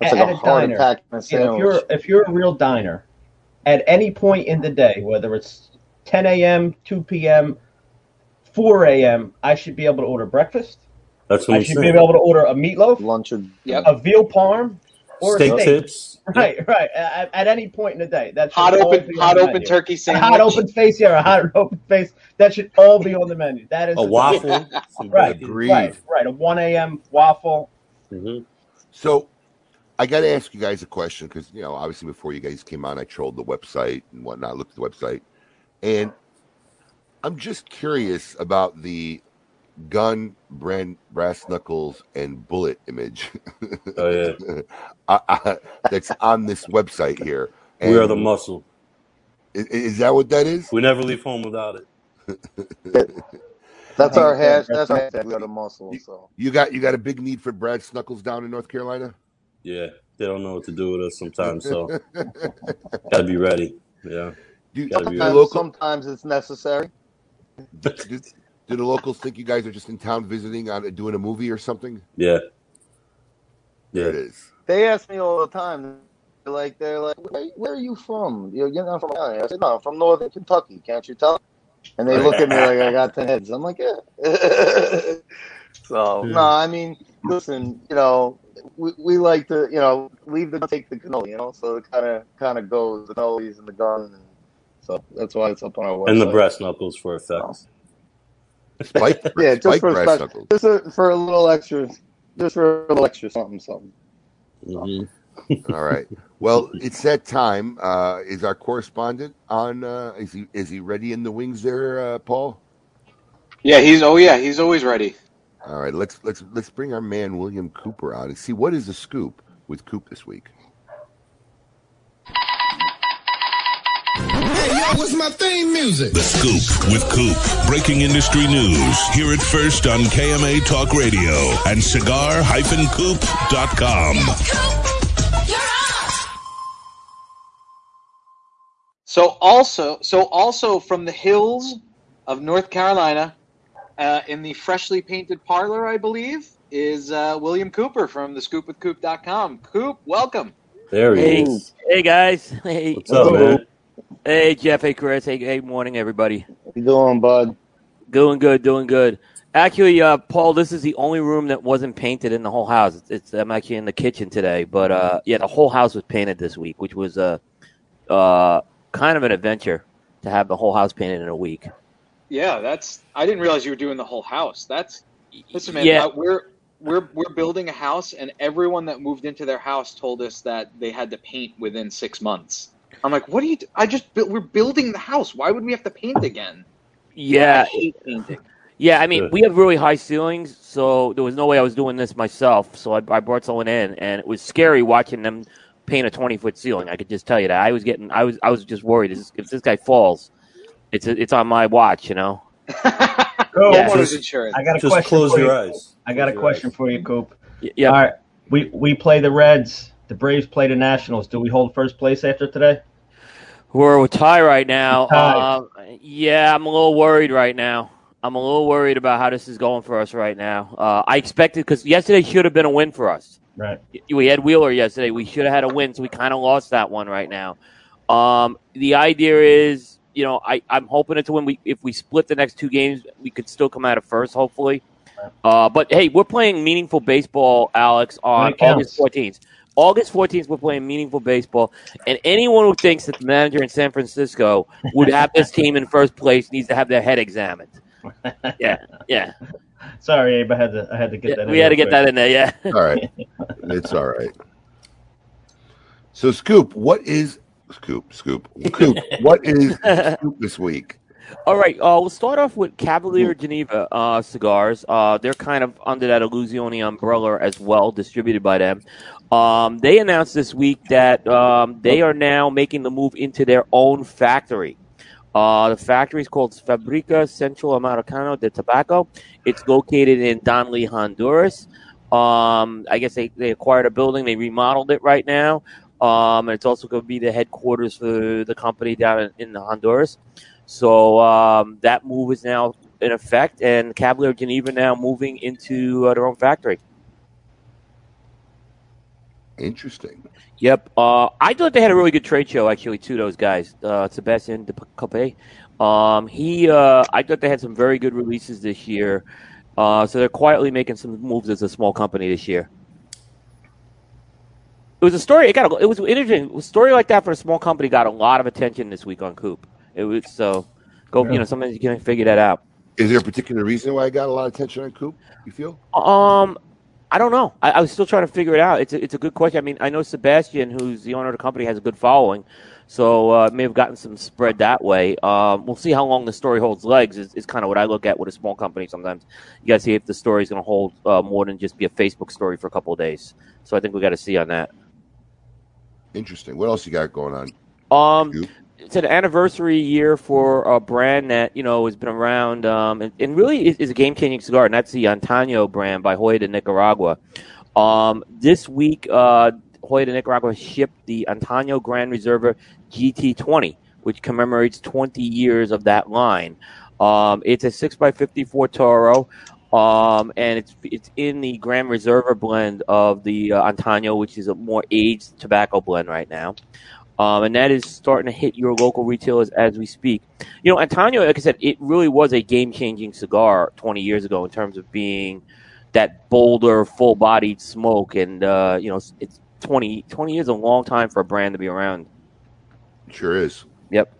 That's At- like at a a heart diner, attack in a You if you're if you're a real diner, at any point in the day, whether it's 10 a.m., 2 p.m., 4 a.m., I should be able to order breakfast. That's what I I'm should be able to order a meatloaf, Lunch or Yep. a veal parm, or Steak steak. tips. *laughs* Right, right. At, at any point in the day, that's hot open hot open menu. turkey A sandwich. hot open face, yeah, a hot *laughs* open face. That should all be on the menu. That is A waffle. *laughs* Right, right, right. A 1 a.m. waffle. Mhm. So I got to ask you guys a question because, you know, obviously before you guys came on, I trolled the website and whatnot, looked at the website. And I'm just curious about the gun, brand, brass knuckles, and bullet image. Oh yeah, *laughs* I, I, that's on this website here. we are the muscle. i- is that what that is? We never leave home without it. That's our Yeah, hash. That's our hashtag. We are the muscle. You, So you got you got a big need for Brad Snuckles down in North Carolina. Yeah, they don't know what to do with us sometimes, so gotta be ready. Yeah, do, gotta do be the sometimes, ready. sometimes it's necessary. do, *laughs* do, do the locals think you guys are just in town visiting on doing a movie or something? Yeah, There yeah. it is. They ask me all the time. They're like they're like, where, where are you from? You're, you're not from I said, no, I'm from Northern Kentucky. Can't you tell? And they look at me like I got ten heads. I'm like, yeah. *laughs* so hmm. no, I mean, listen, you know, we, we like to, you know, leave the take the cannoli, you know. So it kind of kind of goes the cannolis and the gun, and so that's why it's up on our website. And the brass knuckles for effects. Spike, *laughs* Yeah, just Spike for a Brass special, Knuckles. just a, for a little extra, just for a little extra something, something. hmm All right. Well, it's that time. Uh, is our correspondent on? Uh, is he is he ready in the wings there, uh, Paul? Yeah, he's oh yeah, he's always ready. All right. Let's let's let's bring our man William Cooper out and see what is the scoop with Coop this week. Hey, yo, what's my theme music? The Scoop with Coop. Breaking industry news. Hear it first on KMA Talk Radio and cigar-coop.com. So also, so also from the hills of North Carolina, uh, in the freshly painted parlor, I believe, is uh, William Cooper from the scoopwithcoop.com. Coop, welcome. There he Hey, is. hey guys. *laughs* Hey, What's up, man? hey Jeff. Hey Chris. Hey, hey, morning everybody. How you doing, bud? Doing good. Doing good. Actually, uh, Paul, this is the only room that wasn't painted in the whole house. It's, it's I'm actually in the kitchen today, but uh, yeah, the whole house was painted this week, which was uh, uh, kind of an adventure to have the whole house painted in a week. Yeah, that's. I didn't realize you were doing the whole house. That's. Listen, man, Yeah. uh, we're we're we're building a house, and everyone that moved into their house told us that they had to paint within six months. I'm like, what do you? Do? I just built. We're building the house. Why would we have to paint again? Yeah, I hate painting. Yeah, I mean, Good. we have really high ceilings, so there was no way I was doing this myself. So I, I brought someone in, and it was scary watching them paint a twenty foot ceiling. I could just tell you that. I was getting, I was, I was just worried. This, if this guy falls, it's it's on my watch, you know. *laughs* Yeah. Homeowners Just- insurance. I got a Just question close for your you. eyes. I got a Close your question eyes. for you, Coop. Yeah. All right, we we play the Reds. The Braves play the Nationals. Do we hold first place after today? We're a tie right now. Tie. Um, yeah, I'm a little worried right now. I'm a little worried about how this is going for us right now. Uh, I expected because yesterday should have been a win for us. Right. We had Wheeler yesterday. We should have had a win, so we kind of lost that one right now. Um, the idea is, you know, I, I'm hoping it's a win. We, if we split the next two games, we could still come out of first, hopefully. Uh, but hey, we're playing meaningful baseball, Alex, on. August 14th. August 14th, we're playing meaningful baseball, and anyone who thinks that the manager in San Francisco would have this team in first place needs to have their head examined. *laughs* Yeah, yeah, Sorry, Abe. I had to I had to get yeah that. in we had to real get that in there. Yeah. All right. it's all right. So, Scoop, what is Scoop? Scoop. *laughs* Scoop. What is Scoop this week? All right, uh, we'll start off with Cavalier Geneva uh, cigars. Uh, they're kind of under that Illusione umbrella as well, distributed by them. Um, they announced this week that um, they are now making the move into their own factory. Uh, the factory is called Fabrica Central Americano de Tobacco. It's located in Danlí, Honduras. Um, I guess they, they acquired a building, they remodeled it right now. Um, and it's also going to be the headquarters for the company down in, in Honduras. So um, that move is now in effect, and Cavalier Geneva now moving into uh, their own factory. Interesting. Yep. Uh, I thought they had a really good trade show, actually, too, those guys. Uh, Sebastian de Cope. Um, he, uh, I thought they had some very good releases this year. Uh, so they're quietly making some moves as a small company this year. It was a story. It got. A, it was interesting. A story like that for a small company got a lot of attention this week on Coop. It was so. Go. You know, sometimes you can't figure that out. Is there a particular reason why it got a lot of attention on Coop? You feel? Um, I don't know. I, I was still trying to figure it out. It's a, it's a good question. I mean, I know Sebastian, who's the owner of the company, has a good following, so uh, may have gotten some spread that way. Um, we'll see how long the story holds legs. Is, is kind of what I look at with a small company. Sometimes you got to see if the story is going to hold uh, more than just be a Facebook story for a couple of days. So I think we got to see on that. Interesting. What else you got going on? Um, it's an anniversary year for a brand that you know has been around um, and, and really is, is a game changing cigar, and that's the Antaño brand by Joya de Nicaragua. Um, this week, uh, Joya de Nicaragua shipped the Antaño Grand Reserva GT20, which commemorates 20 years of that line. Um, it's a 6x54 Toro. Um, and it's it's in the Grand Reserva blend of the uh, Antaño, which is a more aged tobacco blend right now. Um, and that is starting to hit your local retailers as we speak. You know, Antaño, like I said, it really was a game changing cigar 20 years ago in terms of being that bolder, full bodied smoke. And, uh, you know, it's 20, 20 years is a long time for a brand to be around. Sure is. Yep.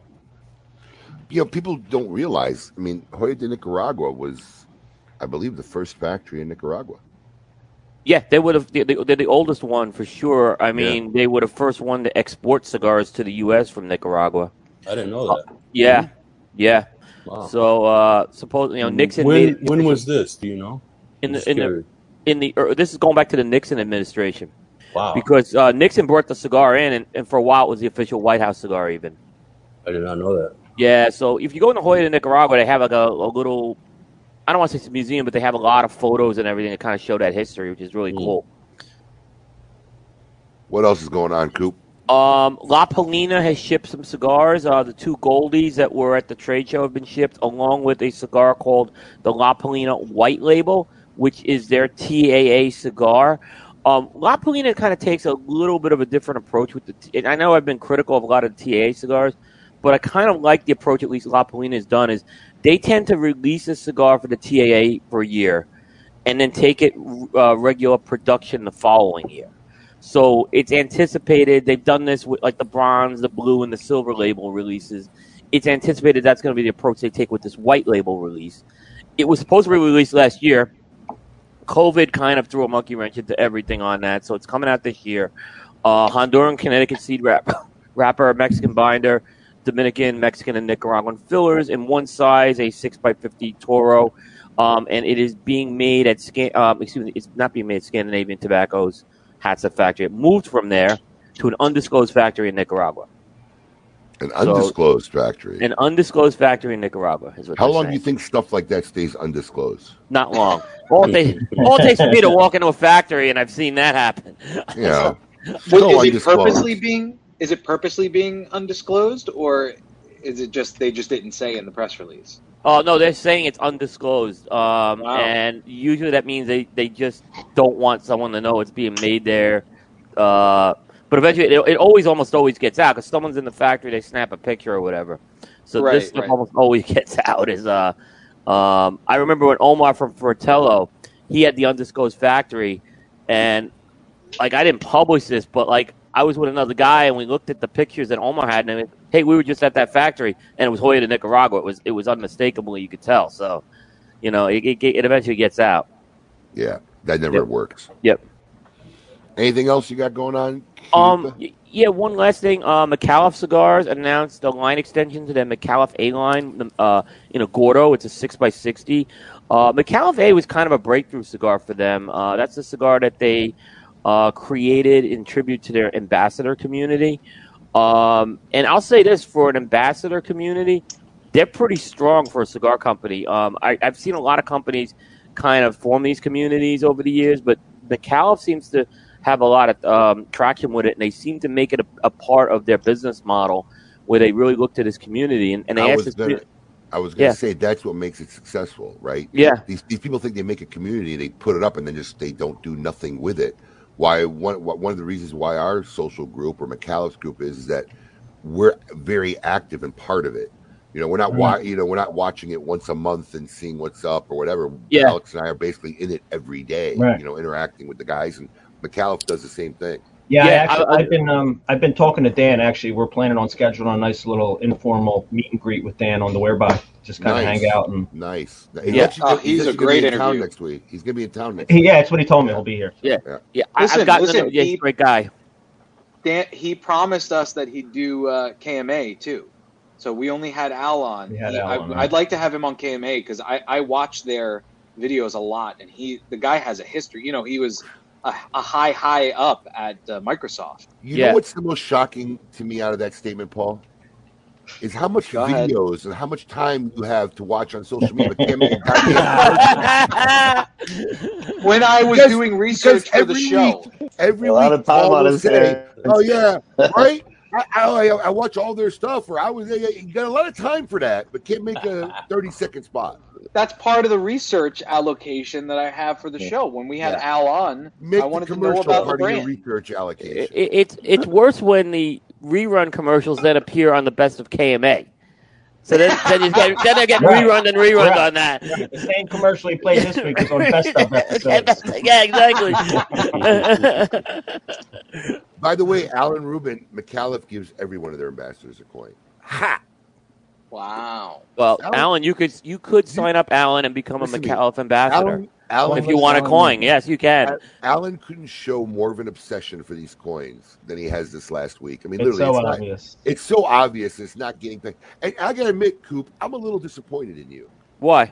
You know, people don't realize. I mean, Hoya de Nicaragua was, I believe, the first factory in Nicaragua. Yeah, they would have. They're the oldest one for sure. I mean, they were the first one to export cigars to the U.S. from Nicaragua. I didn't know that. Yeah, yeah. Wow. So uh, suppose you know Nixon. When made when was this? Do you know? in the in the in the er, this is going back to the Nixon administration. Wow. Because uh, Nixon brought the cigar in, and, and for a while it was the official White House cigar. Even. I did not know that. Yeah. So if you go in the Joya de Nicaragua, they have like a, a little. I don't want to say it's a museum, but they have a lot of photos and everything to kind of show that history, which is really cool. What else is going on, Coop? Um, La Palina has shipped some cigars. Uh, the two Goldies that were at the trade show have been shipped, along with a cigar called the La Palina White Label, which is their TAA cigar. Um, La Palina kind of takes a little bit of a different approach with the. T- and I know I've been critical of a lot of TAA cigars, but I kind of like the approach at least La Palina has done. Is they tend to release a cigar for the TAA for a year, and then take it uh, regular production the following year. So it's anticipated. They've done this with like the bronze, the blue, and the silver label releases. It's anticipated that's going to be the approach they take with this white label release. It was supposed to be released last year. COVID kind of threw a monkey wrench into everything on that, so it's coming out this year. Uh, Honduran, Connecticut seed wrap, wrapper, *laughs* Mexican binder, Dominican, Mexican, and Nicaraguan fillers in one size, a six x fifty Toro, um, and it is being made at Scan. Um, excuse me, it's not being made at Scandinavian Tobaccos Hatsa factory. It moved from there to an undisclosed factory in Nicaragua. An So- undisclosed factory. An undisclosed factory in Nicaragua is what. How long saying. do you think stuff like that stays undisclosed? Not long. All it, takes, *laughs* all it takes for me to walk into a factory, and I've seen that happen. Yeah. But Still is it purposely being is it purposely being undisclosed or is it just they just didn't say in the press release? Oh no, they're saying it's undisclosed, um, and usually that means they, they just don't want someone to know it's being made there. Uh, but eventually, it, it always almost always gets out because someone's in the factory, they snap a picture or whatever. So Right, this stuff right. almost always *laughs* gets out. Is uh, um, I remember when Omar from Fratello, he had the undisclosed factory, and like I didn't publish this, but like I was with another guy and we looked at the pictures that Omar had, and I went, hey, we were just at that factory, and it was Joya de Nicaragua. It was it was unmistakable, you could tell. So, you know, it it, it eventually gets out. Yeah, that never Yep. works. Yep. Anything else you got going on? Um, yeah, one last thing. Uh, Micallef Cigars announced a line extension to their Micallef A line uh, in a Gordo. It's a 6x60. Uh, Micallef A was kind of a breakthrough cigar for them. Uh, that's a cigar that they uh, created in tribute to their ambassador community. Um, and I'll say this for an ambassador community, they're pretty strong for a cigar company. Um, I, I've seen a lot of companies kind of form these communities over the years, but Micallef seems to have a lot of um, traction with it, and they seem to make it a, a part of their business model where they really look to this community. And, and they I ask was this gonna, I was gonna Yeah. say that's what makes it successful, right? Yeah. These these people think they make a community, they put it up, and then just they don't do nothing with it. Why one one of the reasons why our social group or Micallef's group is, is that we're very active and part of it. You know, we're not Mhm. you know we're not watching it once a month and seeing what's up or whatever. Yeah. Alex and I are basically in it every day. Right. You know, interacting with the guys, and Micallef does the same thing. Yeah, I Yeah, actually, I- I- I've been um, I've been talking to Dan. Actually, we're planning on scheduling a nice little informal meet and greet with Dan on the whereby. Just kind of Nice. hang out and Nice. Yeah. actually- Oh, he's a great be in town interview. next week. He's gonna be in town next He- week. yeah, that's what he told me. He'll be here. Yeah, Yeah. yeah. Listen, I've gotten listen, to know. Yeah, he's he- a great guy. Dan, he promised us that he'd do uh, KMA too. So we only had Al on. We had He- Al I, on, I'd like to have him on KMA because I, I watch their videos a lot, and he the guy has a history. You know, he was a, a high high up at uh, Microsoft. You Yeah. know what's the most shocking to me out of that statement, Paul? Is how much Go ahead. videos and how much time you have to watch on social media. but can't make a goddamn When I was Because- doing research for the every show, Every A lot week, of time Paul on his say, "Oh yeah, right." I, I, I watch all their stuff, or I was you got a lot of time for that, but can't make a *laughs* thirty second spot. that's part of the research allocation that I have for the show. When we had Yeah. Al on, Make I wanted the to know commercial about the part of your brand. research allocation. It, it, it's it's worse when the rerun commercials then appear on the best of KMA. So then, then, you get, then they get Right. rerun and rerun Right. on that. The same commercial he played this week was on Best of *laughs* episodes. yeah, exactly. *laughs* By the way, Alan Rubin, Micallef gives every one of their ambassadors a coin. Ha! Wow. well, Alan- Alan, you could you could sign up Alan and become a Listen. Micallef ambassador Alan, Alan if you want a coin. Rubin. Yes, you can. Alan couldn't show more of an obsession for these coins than he has this last week. I mean, It's literally, so it's, not- obvious. it's so obvious. It's not getting. Picked. And I gotta admit, Coop, I'm a little disappointed in you Why?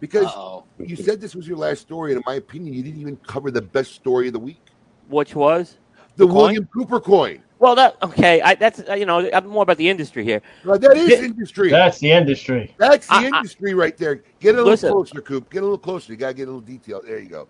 because Uh-oh. you said this was your last story, and in my opinion, you didn't even cover the best story of the week: Which was? The, coin? William Cooper coin. Well, that okay. I, that's uh, you know I'm more about the industry here. Now, that is Yeah. industry. That's the industry. That's the I- I- industry right there. Get a little Listen. closer, Coop. Get a little closer. You gotta get a little detail. There you go.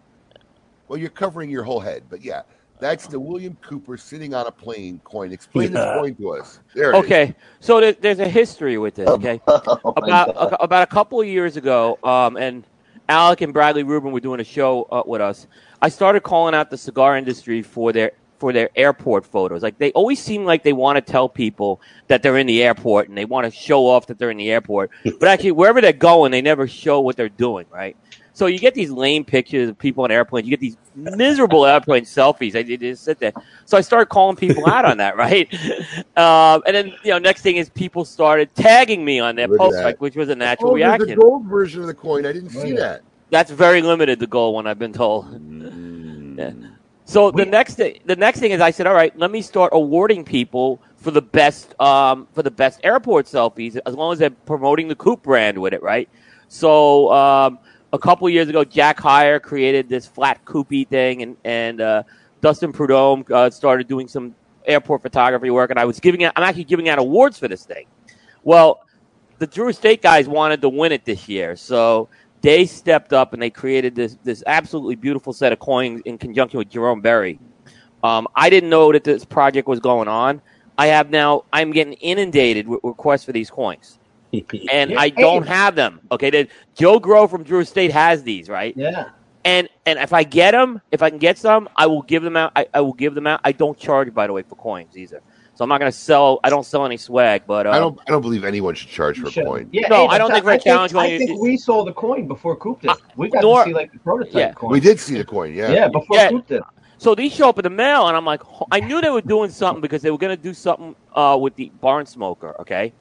Well, you're covering your whole head, but yeah, that's the William Cooper sitting on a plane coin. Explain Yeah. this coin to us. There. it is. Okay, so there, there's a history with this. Okay, *laughs* Oh about God. a, about a couple of years ago, um, and Alec and Bradley Rubin were doing a show uh, with us. I started calling out the cigar industry for their for their airport photos. Like they always seem like they want to tell people that they're in the airport and they want to show off that they're in the airport, *laughs* but actually wherever they're going, they never show what they're doing. Right. So you get these lame pictures of people on airplanes. You get these miserable airplane selfies. I did just sit there. So I started calling people out on that, *laughs* right? Um, and then you know, next thing is people started tagging me on their Look at posts, that. like which was a natural Oh, reaction. the gold version of the coin. I didn't see Oh, yeah. that. That's very limited. The gold one I've been told. *laughs* Yeah. So the next thing, the next thing is I said, all right, let me start awarding people for the best, um, for the best airport selfies, as long as they're promoting the Coop brand with it, right? So um, a couple years ago, Jack Heyer created this flat Coopy thing, and and uh, Dustin Prudhomme uh, started doing some airport photography work, and I was giving out, I'm actually giving out awards for this thing. Well, the Drew Estate guys wanted to win it this year, so they stepped up and they created this this absolutely beautiful set of coins in conjunction with Jerome Berry. Um, I didn't know that this project was going on. I have now. I'm getting inundated with requests for these coins, *laughs* and I don't have them. Okay, the, Joe Grow from Drew Estate has these, right? Yeah. And and if I get them, if I can get some, I will give them out. I, I will give them out. I don't charge, by the way, for coins either. So I'm not going to sell. I don't sell any swag, but uh, I don't. I don't believe anyone should charge for a Should- coin. Yeah, No, hey, I don't think for a I challenge I one, think we saw the coin before Coop did. We got nor- to see like the prototype Yeah. coin. We did see the coin. Yeah. Yeah, before Yeah. Coop did. So these show up in the mail, and I'm like, I knew they were doing something because they were going to do something uh, with the barn smoker, okay?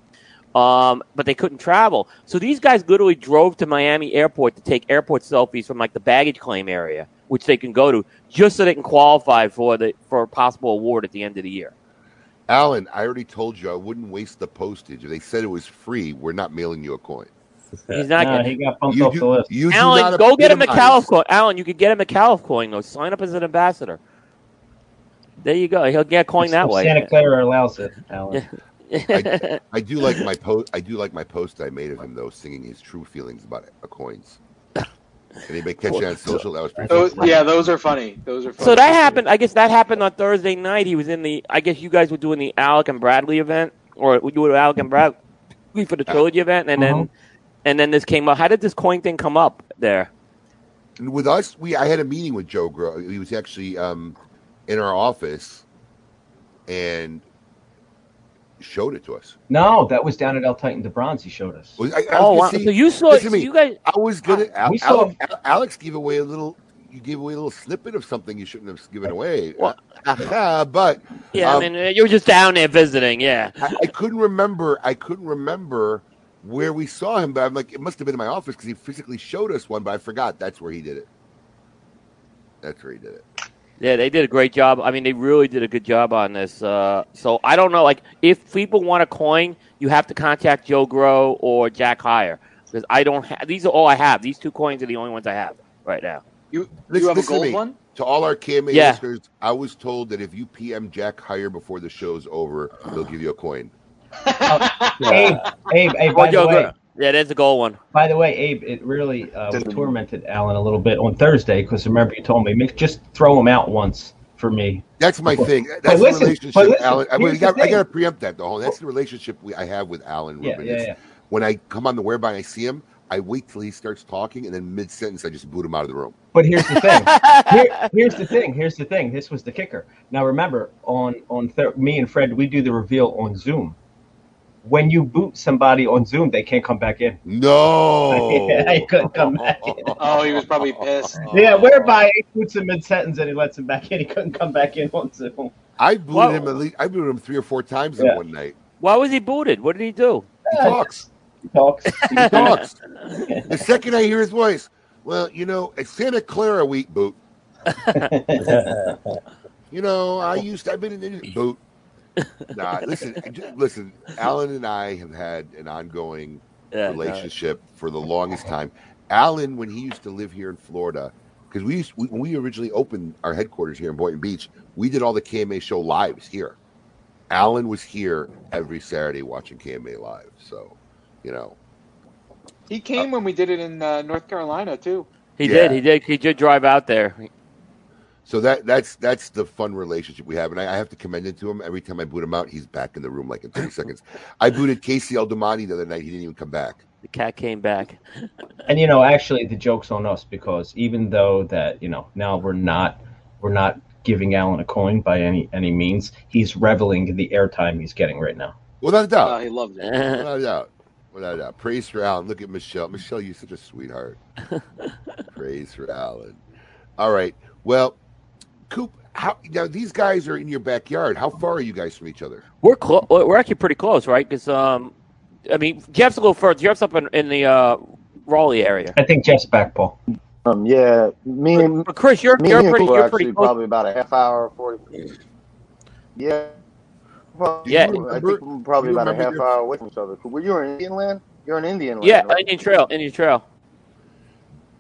Um, but they couldn't travel. So these guys literally drove to Miami Airport to take airport selfies from like the baggage claim area, which they can go to, just so they can qualify for the for a possible award at the end of the year. Alan, I already told you I wouldn't waste the postage. If they said it was free, we're not mailing you a coin. He's not Nah, getting. he got bumped You off do- the list. You Alan, not go get a epitomize- Micallef coin. Alan, you could get a Micallef coin though. Sign up as an ambassador. There you go. He'll get a coin that way. Santa Clara allows it, Alan. *laughs* I, I do like my post. I do like my post I made of him though, singing his true feelings about it, uh, coins. Anybody catch it on social? That was pretty. Those, funny. yeah, those are funny. Those are funny. So that happened. I guess that happened on Thursday night. He was in the. I guess you guys were doing the Alec and Bradley event, or we you were Alec and Bradley for the trilogy event, and then, and then this came up. How did this coin thing come up there? And with us, we I had a meeting with Joe Grow. He was actually um, in our office and showed it to us. No, that was down at El Titan de Bronze. He showed us. Was- I, I was Oh, gonna wow. see- So you saw. listen So you guys. I was gonna. Al- we saw- Alex, Alex gave away a little you gave away a little snippet of something you shouldn't have given away. Uh, but Yeah, um, I mean, uh, you were just down there visiting. Yeah. I, I couldn't remember. I couldn't remember where we saw him, but I'm like, it must have been in my office because he physically showed us one. But I forgot that's where he did it. That's where he did it. Yeah, they did a great job. I mean, they really did a good job on this. Uh, so I don't know, like, if people want a coin, you have to contact Joe Grow or Jack Hire because I don't have. These are all I have. These two coins are the only ones I have right now. You Listen, have a listen to gold one? To all our KMA Yeah. listeners, I was told that if you PM Jack Hire before the show's over, they'll give you a coin. Abe, *laughs* Abe, hey, Or by the Joe way, Grow. Yeah, there's a gold one. by the way, Abe, it really uh, tormented Alan a little bit on Thursday because remember you told me "Make- just throw him out once for me. That's my thing. But That's listen, the relationship, but listen, Alan. I, mean, I, got, I got to preempt that though. That's the relationship we, I have with Alan Yeah, Rubin. yeah, It's- yeah. When I come on the whereby and I see him, I wait till he starts talking, and then mid sentence, I just boot him out of the room. But here's the thing. *laughs* Here, here's the thing. Here's the thing. This was the kicker. Now remember, on on th- me and Fred, we do the reveal on Zoom. When you boot somebody on Zoom, they can't come back in. No, *laughs* yeah, he couldn't come back in. Oh, he was probably pissed. *laughs* Yeah, whereby he boots him mid sentence and he lets him back in. He couldn't come back in on Zoom. I booted Whoa. him at least. I booted him three or four times Yeah. in one night. Why was he booted? What did he do? He talks. He talks. He talks. the second I hear his voice, well, you know, it's Santa Clara week boot. *laughs* You know, I used to, I've been in boot. Nah, listen, *laughs* listen. Alan and I have had an ongoing Yeah, relationship for the longest time. Alan, when he used to live here in Florida, because we used we, when we originally opened our headquarters here in Boynton Beach, we did all the KMA show lives here. Alan was here every Saturday watching KMA live. So, you know, He came when we did it in uh, North Carolina too. He Yeah. did. He did. He did drive out there. So that that's that's the fun relationship we have, and I, I have to commend it to him. Every time I boot him out, he's back in the room like in thirty *laughs* seconds. I booted Casey Aldamani the other night; he didn't even come back. The cat came back. *laughs* And you know, actually, the joke's on us because even though that you know now we're not we're not giving Alan a coin by any any means, he's reveling in the airtime he's getting right now. Without a doubt, Uh, he loves it. *laughs* without a doubt, without a doubt. Praise for Alan. Look at Michelle. Michelle, you're such a sweetheart. Praise for Alan. All right. Well, Coop, how now? These guys are in your backyard. How far are you guys from each other? We're close. We're actually pretty close, right? Because um, I mean, Jeff's a little further. Jeff's up in, in the uh, Raleigh area. I think Jeff's back, Paul. Um, yeah, me and But Chris, you're me you're and pretty you're actually pretty close. probably about a half hour, forty. Yeah. Well, Yeah. I think we're probably about a half your- hour away from each other. Well, you're in Indian land. You're in Indian land. Yeah, right? Indian Trail, Indian Trail.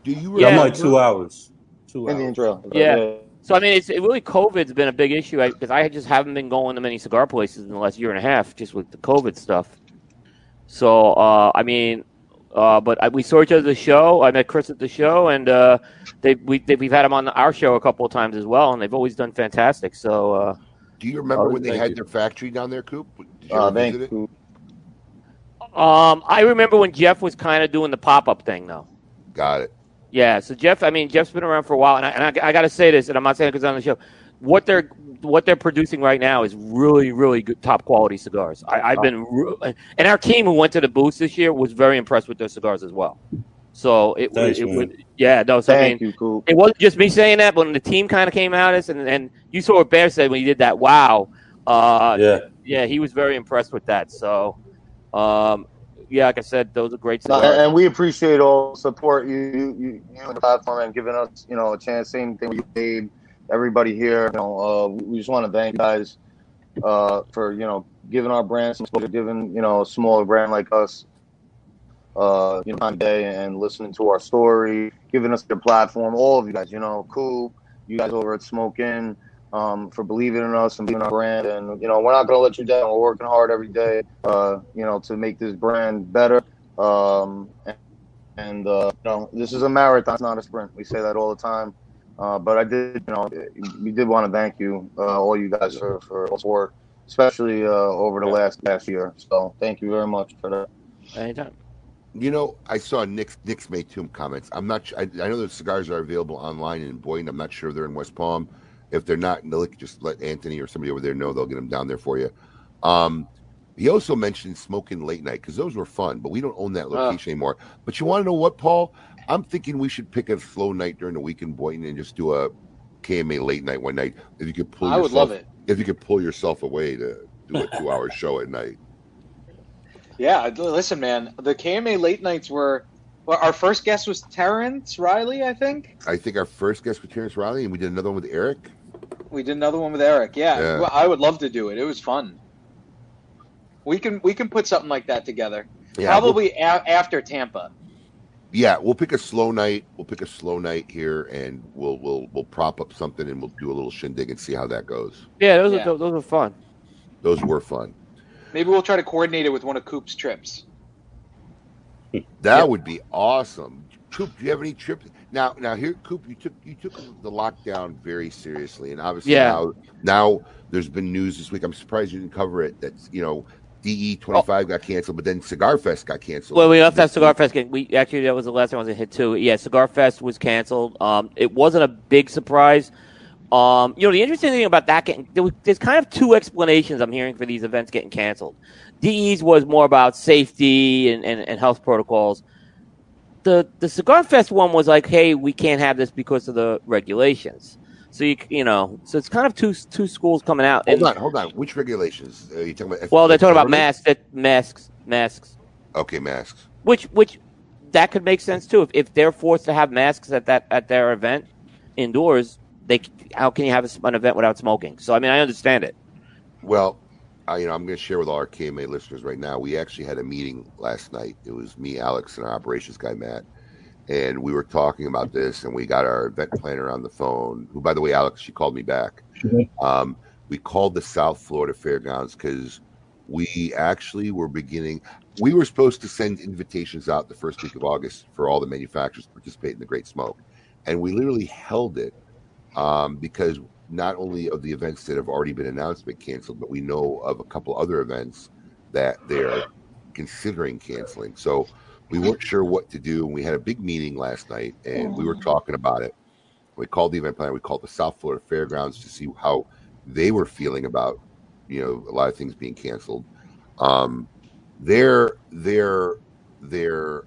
Do you Yeah. I'm like two hours. Two Indian hours. Trail. Yeah. So I mean, it's it really COVID's been a big issue because I just haven't been going to many cigar places in the last year and a half, just with the COVID stuff. So uh, I mean, uh, but I, we saw each other at the show. I met Chris at the show, and uh, they we they, we've had him on our show a couple of times as well, and they've always done fantastic. So uh, Do you remember Oh, when they had you. their factory down there, Coop? Did you Uh, visit it? um, I remember when Jeff was kind of doing the pop up thing, though. Got it. Yeah, so Jeff, I mean, Jeff's been around for a while, and I, and I, I got to say this, and I'm not saying because I'm on the show, what they're what they're producing right now is really, really good, top quality cigars. I, I've been, re- and our team who went to the booth this year was very impressed with their cigars as well. So it, Thanks, it, man. would, yeah, no, so I Thank mean, you, cool. it wasn't just me saying that, but when the team kind of came at us, and and you saw what Bear said when he did that. Wow, uh, Yeah. yeah, he was very impressed with that. So, um, yeah, like I said, those are great No, and, we appreciate all the support you you you, you and the platform and giving us you know a chance. Same thing you, Dave, everybody here. You know, uh, we just want to thank you guys uh, for you know giving our brand some exposure, giving you know a smaller brand like us uh, you know time day and listening to our story, giving us the platform. All of you guys, you know, cool. You guys over at Smoke Inn um, for believing in us and being our brand. And you know, we're not gonna let you down. We're working hard every day, uh, you know, to make this brand better. Um, and, and uh, you know, this is a marathon, it's not a sprint. We say that all the time. Uh, but I did, you know, we did want to thank you, uh, all you guys for for all the especially uh, over the last last year. So thank you very much for that. Anytime. You know, I saw Nick's Nick's made two comments. I'm not. I, I know the cigars are available online in Boynton. I'm not sure if they're in West Palm. If they're not, they'll just let Anthony or somebody over there know. They'll get them down there for you. Um, he also mentioned smoking late night because those were fun, but we don't own that location anymore. But you want to know what, Paul? I'm thinking we should pick a slow night during the week in Boynton and just do a KMA late night one night. If you could pull, I would yourself, love it. If you could pull yourself away to do a two hour show at night. Yeah, listen, man. The KMA late nights were. Well, our first guest was Terrence Riley, I think. I think our first guest was Terrence Riley, and we did another one with Eric. We did another one with Eric. Yeah, Yeah. I would love to do it. It was fun. We can we can put something like that together. Yeah, Probably a- after Tampa. Yeah, we'll pick a slow night. We'll pick a slow night here, and we'll we'll we'll prop up something, and we'll do a little shindig and see how that goes. Yeah, those Yeah. are those are fun. Those were fun. Maybe we'll try to coordinate it with one of Coop's trips. That would be awesome. Coop, do you have any trips? Now, now here, Coop, you took you took the lockdown very seriously, and obviously Yeah. now now there's been news this week. I'm surprised you didn't cover it. That you know, DE 25 got canceled, but then Cigar Fest got canceled. Well, we left that Cigar Fest. We actually that was the last time I was hit too. Yeah, Cigar Fest was canceled. Um, it wasn't a big surprise. Um, you know, the interesting thing about that getting there was, there's kind of two explanations I'm hearing for these events getting canceled. DE's was more about safety and, and, and health protocols. The the Cigar Fest one was like, hey, we can't have this because of the regulations. So you you know, so it's kind of two two schools coming out. Hold And- on, hold on. Which regulations are you talking about? Well, they're talking about masks. Masks, masks. Okay, masks. Which which that could make sense too. If, if they're forced to have masks at that at their event indoors, they how can you have an event without smoking? So I mean, I understand it. Well, I, you know, I'm going to share with all our KMA listeners right now. We actually had a meeting last night. It was me, Alex, and our operations guy Matt, and we were talking about this. And we got our event planner on the phone. Who, by the way, Alex, she called me back. Um, we called the South Florida Fairgrounds because we actually were beginning. We were supposed to send invitations out the first week of August for all the manufacturers to participate in the Great Smoke, and we literally held it um, because not only of the events that have already been announced been canceled, but we know of a couple other events that they're considering canceling. So we weren't sure what to do, and we had a big meeting last night, and we were talking about it. We called the event planner. We called the South Florida Fairgrounds to see how they were feeling about, you know, a lot of things being canceled. Um, their their their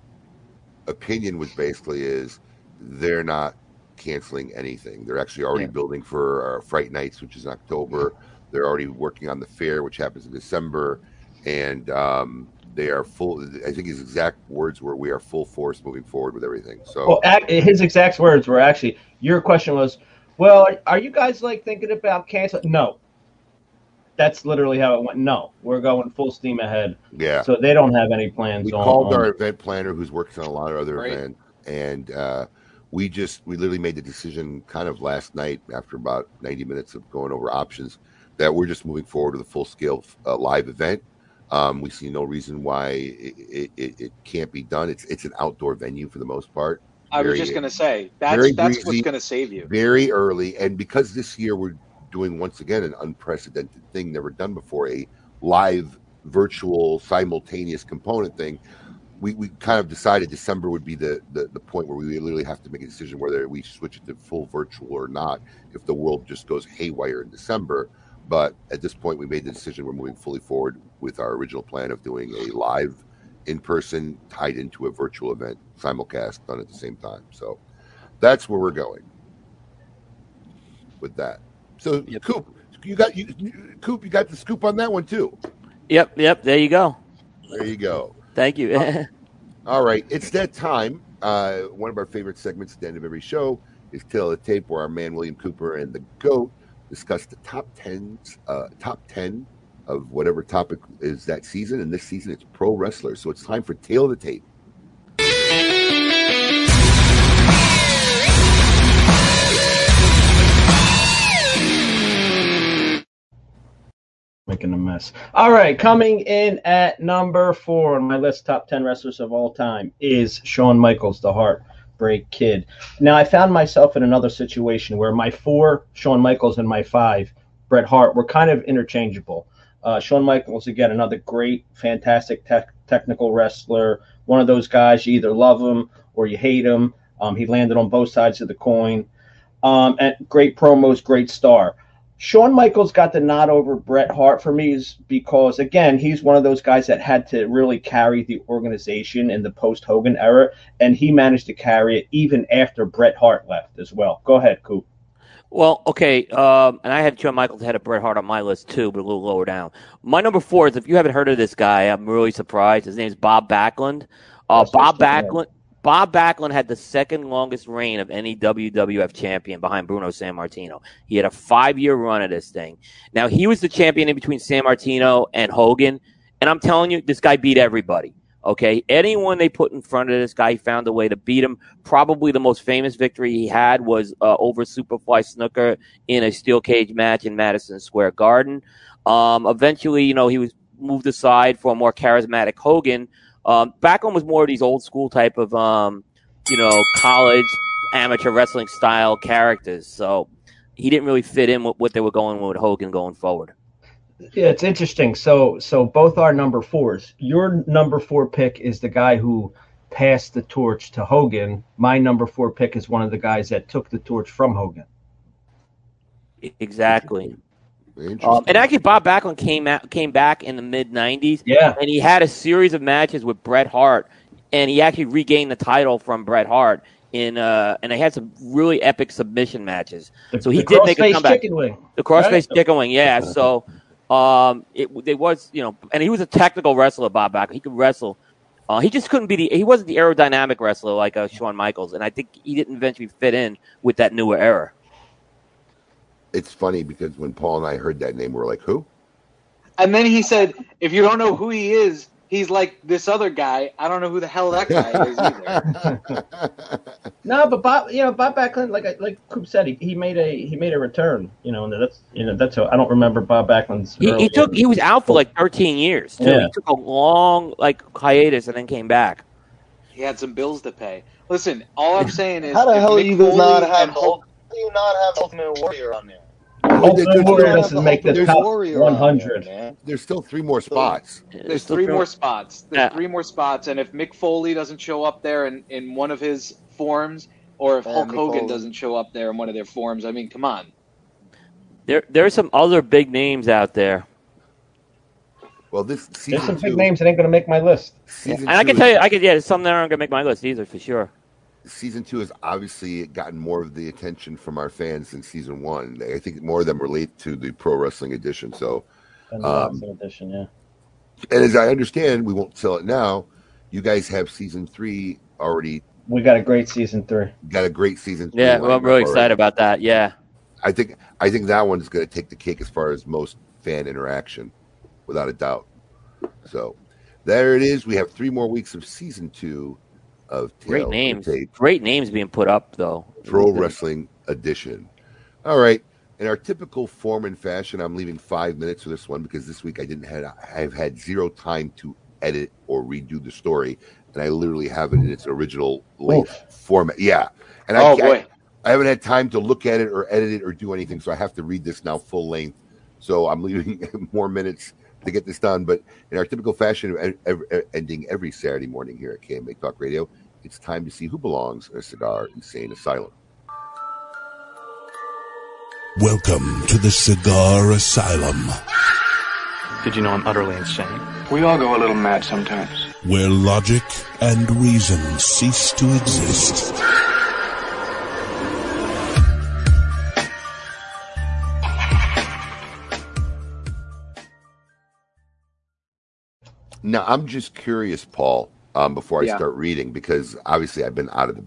opinion was basically is they're not canceling anything. They're actually already building for uh, Fright Nights, which is in October. They're already working on the fair, which happens in December, and um, they are full. I think his exact words were, "We are full force moving forward with everything." So Well, ac- his exact words were actually, your question was, well, are you guys like thinking about cancel? No. That's literally how it went. No, we're going full steam ahead. Yeah. So they don't have any plans we on. called on- our event planner who's working on a lot of other Great. events and uh, we just we literally made the decision kind of last night after about 90 minutes of going over options that we're just moving forward with a full scale uh, live event. Um, we see no reason why it, it, it, can't be done. It's it's an outdoor venue for the most part. I was just gonna say that's very that's what's gonna save you. very early and because this year we're doing once again an unprecedented thing never done before a live virtual simultaneous component thing we, we kind of decided december would be the, the the point where we literally have to make a decision whether we switch it to full virtual or not if the world just goes haywire in december but at this point we made the decision we're moving fully forward with our original plan of doing a live in person tied into a virtual event simulcast done at the same time so that's where we're going with that. So, Coop, you got you, you- Coop, you got the scoop on that one too. Yep, yep. There you go. There you go. Thank you. *laughs* All right, it's that time. Uh, one of our favorite segments at the end of every show is Tale of the Tape, where our man William Cooper and the Goat discuss the top tens, uh, top ten of whatever topic is that season. And this season, it's pro wrestlers. So it's time for Tale of the Tape. Making a mess. All right, coming in at number four on my list, top 10 wrestlers of all time, is Shawn Michaels, the Heartbreak Kid. Now, I found myself in another situation where my four, Shawn Michaels, and my five, Bret Hart, were kind of interchangeable. Uh, Shawn Michaels, again, another great, fantastic tech technical wrestler. One of those guys, you either love him or you hate him. Um, he landed on both sides of the coin. Um, and great promos, great star. Shawn Michaels got the nod over Bret Hart for me is because again he's one of those guys that had to really carry the organization in the post Hogan era, and he managed to carry it even after Bret Hart left as well. Go ahead, Coop. Well, okay, um, and I had Shawn Michaels ahead of Bret Hart on my list too, but a little lower down. My number four is if you haven't heard of this guy, I'm really surprised. His name's Bob Backlund. Uh, Bob. Backlund. Bob Backlund had the second longest reign of any WWF champion behind Bruno Sammartino. He had a five year run of this thing. Now he was the champion in between Sammartino and Hogan, and I'm telling you, this guy beat everybody. Okay, anyone they put in front of this guy, he found a way to beat him. Probably the most famous victory he had was uh, over Superfly Snuka in a steel cage match in Madison Square Garden. Um, eventually, you know, he was moved aside for a more charismatic Hogan. Um, Backlund was more of these old school type of, um, you know, college amateur wrestling style characters. So he didn't really fit in with what they were going with Hogan going forward. Yeah, it's interesting. So, so both are number fours. Your number four pick is the guy who passed the torch to Hogan. My number four pick is one of the guys that took the torch from Hogan. Exactly. Um, and actually, Bob Backlund came out, came back in the mid '90s. Yeah. and he had a series of matches with Bret Hart, and he actually regained the title from Bret Hart in, uh, and they had some really epic submission matches. The, so he did make a comeback. chicken wing. The crossface Right? chicken wing, yeah. So, um, it it was you know, and he was a technical wrestler, Bob Backlund. He could wrestle. Uh, he just couldn't be the. He wasn't the aerodynamic wrestler like uh, Shawn Michaels, and I think he didn't eventually fit in with that newer era. It's funny because when Paul and I heard that name, we are like, "Who?" And then he said, if you don't know who he is, he's like this other guy. I don't know who the hell that guy is either. *laughs* No, but Bob, you know, Bob Backlund, like I- like Coop said, he, he made a he made a return. You know, and that's you know that's I don't remember Bob Backlund's. He, he took. He was out for like 13 years. Too. Yeah. He took a long like hiatus and then came back. he had some bills to pay. Listen, all I'm saying is, How the hell Mick do you Foley not have Hulk- How do you not have Ultimate Warrior on there? Ultimate Warrior doesn't make the top Warrior on there, 100. man. There's still three more spots. There's three more spots. There's Yeah. three more spots, and if Mick Foley doesn't show up there in, in one of his forms, or if Yeah, Hulk Mick Hogan Foley. doesn't show up there in one of their forms, I mean, come on. There, there's some other big names out there, Well, this There's season some big names that ain't going to make my list. and I can tell you, I could, yeah, there's some that aren't gonna make my list either for sure. Season two has obviously gotten more of the attention from our fans than season one. I think more of them relate to the pro wrestling edition. So, And Um, edition, yeah. and as I understand, we won't sell it now. You guys have season three already We got a great season three. got a great season. three Yeah, well, I'm up really already. excited about that. Yeah, I think I think that one's going to take the cake as far as most fan interaction, without a doubt. So there it is. We have three more weeks of season two of great names, Tape. great names being put up though. Pro Wrestling Edition. All right. In our typical form and fashion, I'm leaving five minutes for this one because this week I didn't have I've had zero time to edit or redo the story, and I literally have it in its original length format. Yeah, and Oh, I- boy. I haven't had time to look at it or edit it or do anything, so I have to read this now full length. So I'm leaving *laughs* more minutes to get this done. But in our typical fashion of ending every Saturday morning here at KMA Talk Radio, it's time to see who belongs in a cigar insane asylum. Welcome to the Cigar Asylum, Did you know I'm utterly insane? We all go a little mad sometimes. where logic and reason cease to exist. Now, I'm just curious, Paul, um, before I Yeah. start reading, because obviously I've been out of the,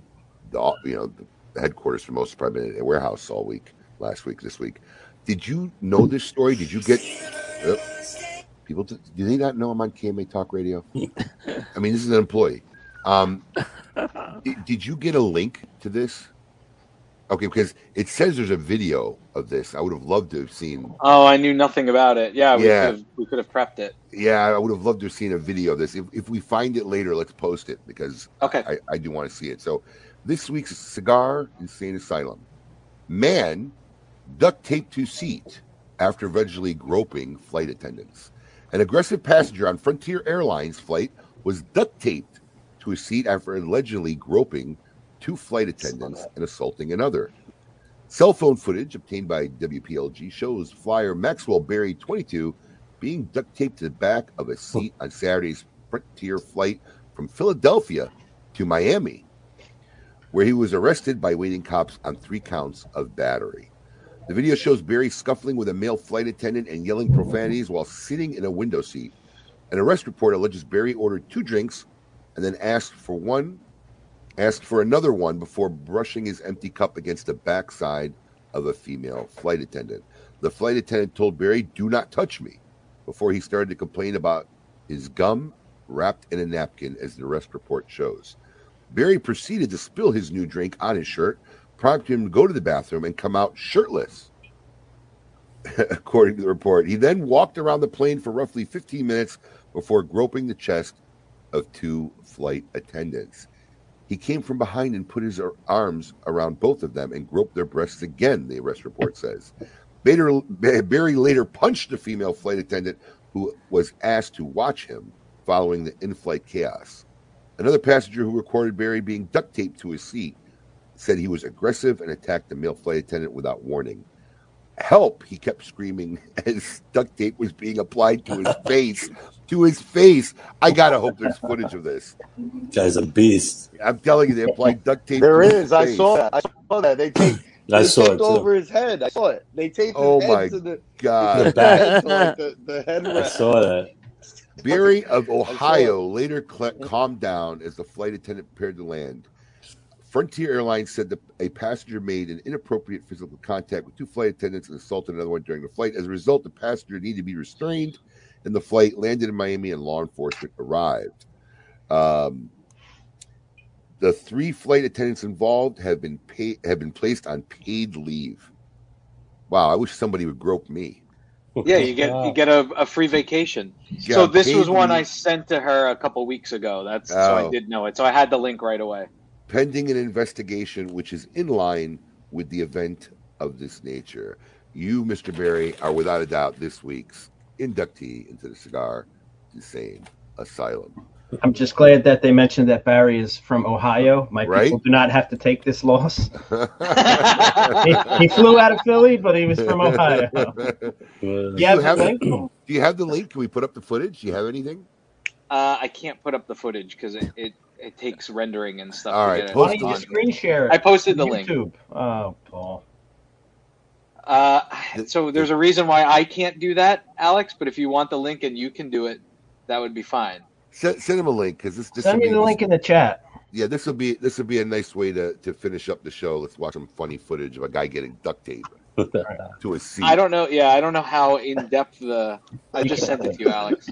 the you know, the headquarters for most, probably been in a warehouse all week, last week, this week. Did you know this story? Did you get uh, people? Do they not know I'm on KMA Talk Radio? *laughs* I mean, this is an employee. Um, *laughs* di- did you get a link to this? Okay, because it says there's a video of this. I would have loved to have seen Oh, I knew nothing about it. Yeah, we Yeah. could have we could have prepped it. Yeah, I would have loved to have seen a video of this. If, if we find it later, let's post it because Okay. I, I do want to see it. So, this week's Cigar Insane Asylum. Man duct taped to seat after allegedly groping flight attendants. An aggressive passenger on Frontier Airlines flight was duct taped to a seat after allegedly groping two flight attendants and assaulting another. Cell phone footage obtained by WPLG shows flyer Maxwell Berry, 22, being duct taped to the back of a seat *laughs* on Saturday's Frontier flight from Philadelphia to Miami, where he was arrested by waiting cops on three counts of battery. The video shows Berry scuffling with a male flight attendant and yelling profanities while sitting in a window seat. An arrest report alleges Berry ordered two drinks and then asked for one, asked for another one before brushing his empty cup against the backside of a female flight attendant. The flight attendant told Berry, "Do not touch me," before he started to complain about his gum wrapped in a napkin, as the arrest report shows. Berry proceeded to spill his new drink on his shirt, prompting him to go to the bathroom and come out shirtless. *laughs* According to the report, he then walked around the plane for roughly 15 minutes before groping the chest of two flight attendants. He came from behind and put his arms around both of them and groped their breasts again, the arrest report says. Bader, Berry later punched the female flight attendant who was asked to watch him following the in flight chaos. Another passenger who recorded Berry being duct taped to his seat said he was aggressive and attacked the male flight attendant without warning. Help, he kept screaming *laughs* as duct tape was being applied to his *laughs* face. To his face. I gotta hope there's footage of this. Guy's a beast. I'm telling you, they applied duct tape. There to his is. I face. saw that. I saw that. They taped. I they saw taped it, too. over his head. I saw it. They taped his Oh head my to the God. the back like the, the head I wrap. saw that. Berry of Ohio later cl- calmed down as the flight attendant prepared to land. Frontier Airlines said that a passenger made an inappropriate physical contact with two flight attendants and assaulted another one during the flight. As a result, the passenger needed to be restrained, and the flight landed in Miami, and law enforcement arrived. Um, the three flight attendants involved have been paid have been placed on paid leave. Wow, I wish somebody would grope me. Yeah, you get you get a, a free vacation. Yeah, so this was one I sent to her a couple weeks ago. That's so Oh. I did know it. So I had the link right away. pending an investigation which is in line with the event of this nature. You, Mr. Berry, are without a doubt this week's inductee into the Cigar Insane Asylum. I'm just glad that they mentioned that Berry is from Ohio. My Right? people do not have to take this loss. *laughs* he, he flew out of Philly, but he was from Ohio. *laughs* do, You you have have the the, link? do you have the link? Can we put up the footage? Do you have anything? Uh, I can't put up the footage because it, it, it takes rendering and stuff. All right, to right, get it Why don't you just screen share it? I posted the on link. Oh, Paul. Uh, so there's a reason why I can't do that, Alex. But if you want the link and you can do it, that would be fine. Send, send him a link because this, this Send me be the link in the chat. Yeah, this will be this will be a nice way to, to finish up the show. Let's watch some funny footage of a guy getting duct tape *laughs* to his seat. I don't know. Yeah, I don't know how in depth the. I *laughs* just sent it to you, Alex.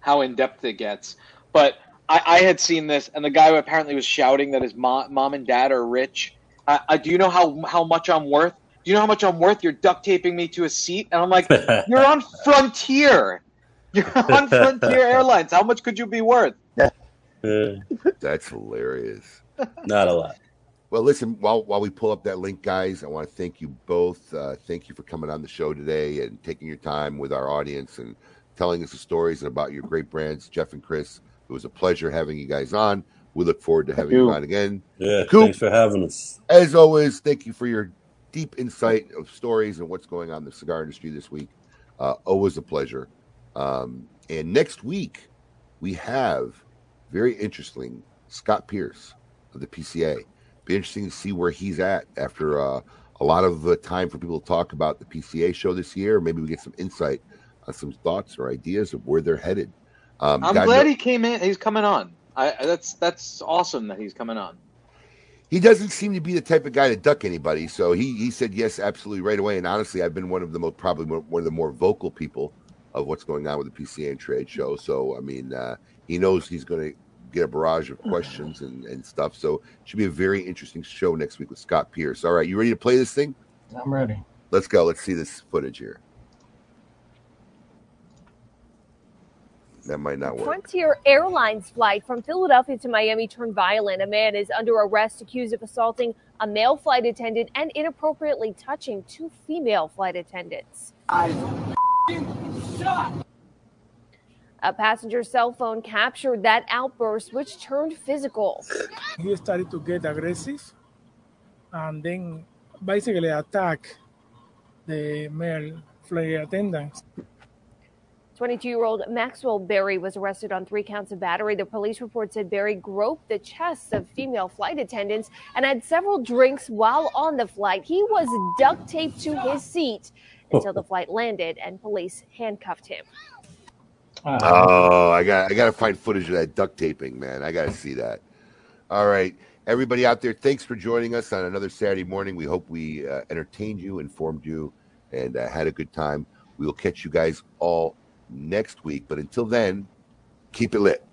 How in depth it gets, but I, I had seen this, and the guy who apparently was shouting that his mom, mom and dad are rich. I, I, do you know how how much I'm worth? Do you know how much I'm worth? You're duct taping me to a seat, and I'm like, *laughs* you're on Frontier. You're on Frontier Airlines. How much could you be worth? That's hilarious. Not a lot. Well, listen, while while we pull up that link, guys, I want to thank you both. Uh, thank you for coming on the show today and taking your time with our audience and telling us the stories and about your great brands, Jeff and Chris. It was a pleasure having you guys on. We look forward to having you. you. on again. Yeah, Coop, thanks for having us. as always, thank you for your deep insight of stories and what's going on in the cigar industry this week. Uh, always a pleasure. Um, and next week, we have very interesting Scott Pierce of the PCA. Be interesting to see where he's at after uh, a lot of uh, time for people to talk about the PCA show this year. Maybe we get some insight on some thoughts or ideas of where they're headed. Um, I'm glad kno- he came in. He's coming on. I, that's that's awesome that he's coming on. He doesn't seem to be the type of guy to duck anybody. So he he said yes, absolutely right away. And honestly, I've been one of the most probably one of the more vocal people of what's going on with the PCA and trade show. So I mean, uh, he knows he's going to get a barrage of questions and, and stuff. So it should be a very interesting show next week with Scott Pierce. All right, you ready to play this thing? I'm ready. Let's go. Let's see this footage here. That might not work. Frontier Airlines flight from Philadelphia to Miami turned violent. A man is under arrest accused of assaulting a male flight attendant and inappropriately touching two female flight attendants. I shot. A passenger's cell phone captured that outburst, which turned physical. he started to get aggressive and then basically attack the male flight attendants. 22 year old Maxwell Berry was arrested on three counts of battery. The police report said Berry groped the chests of female flight attendants and had several drinks while on the flight. He was duct taped to his seat until the flight landed and police handcuffed him. Oh, I got I got to find footage of that duct taping, man. I got to see that. All right, everybody out there, thanks for joining us on another Saturday morning. We hope we uh, entertained you, informed you, and uh, had a good time. We will catch you guys all next week, but until then, keep it lit.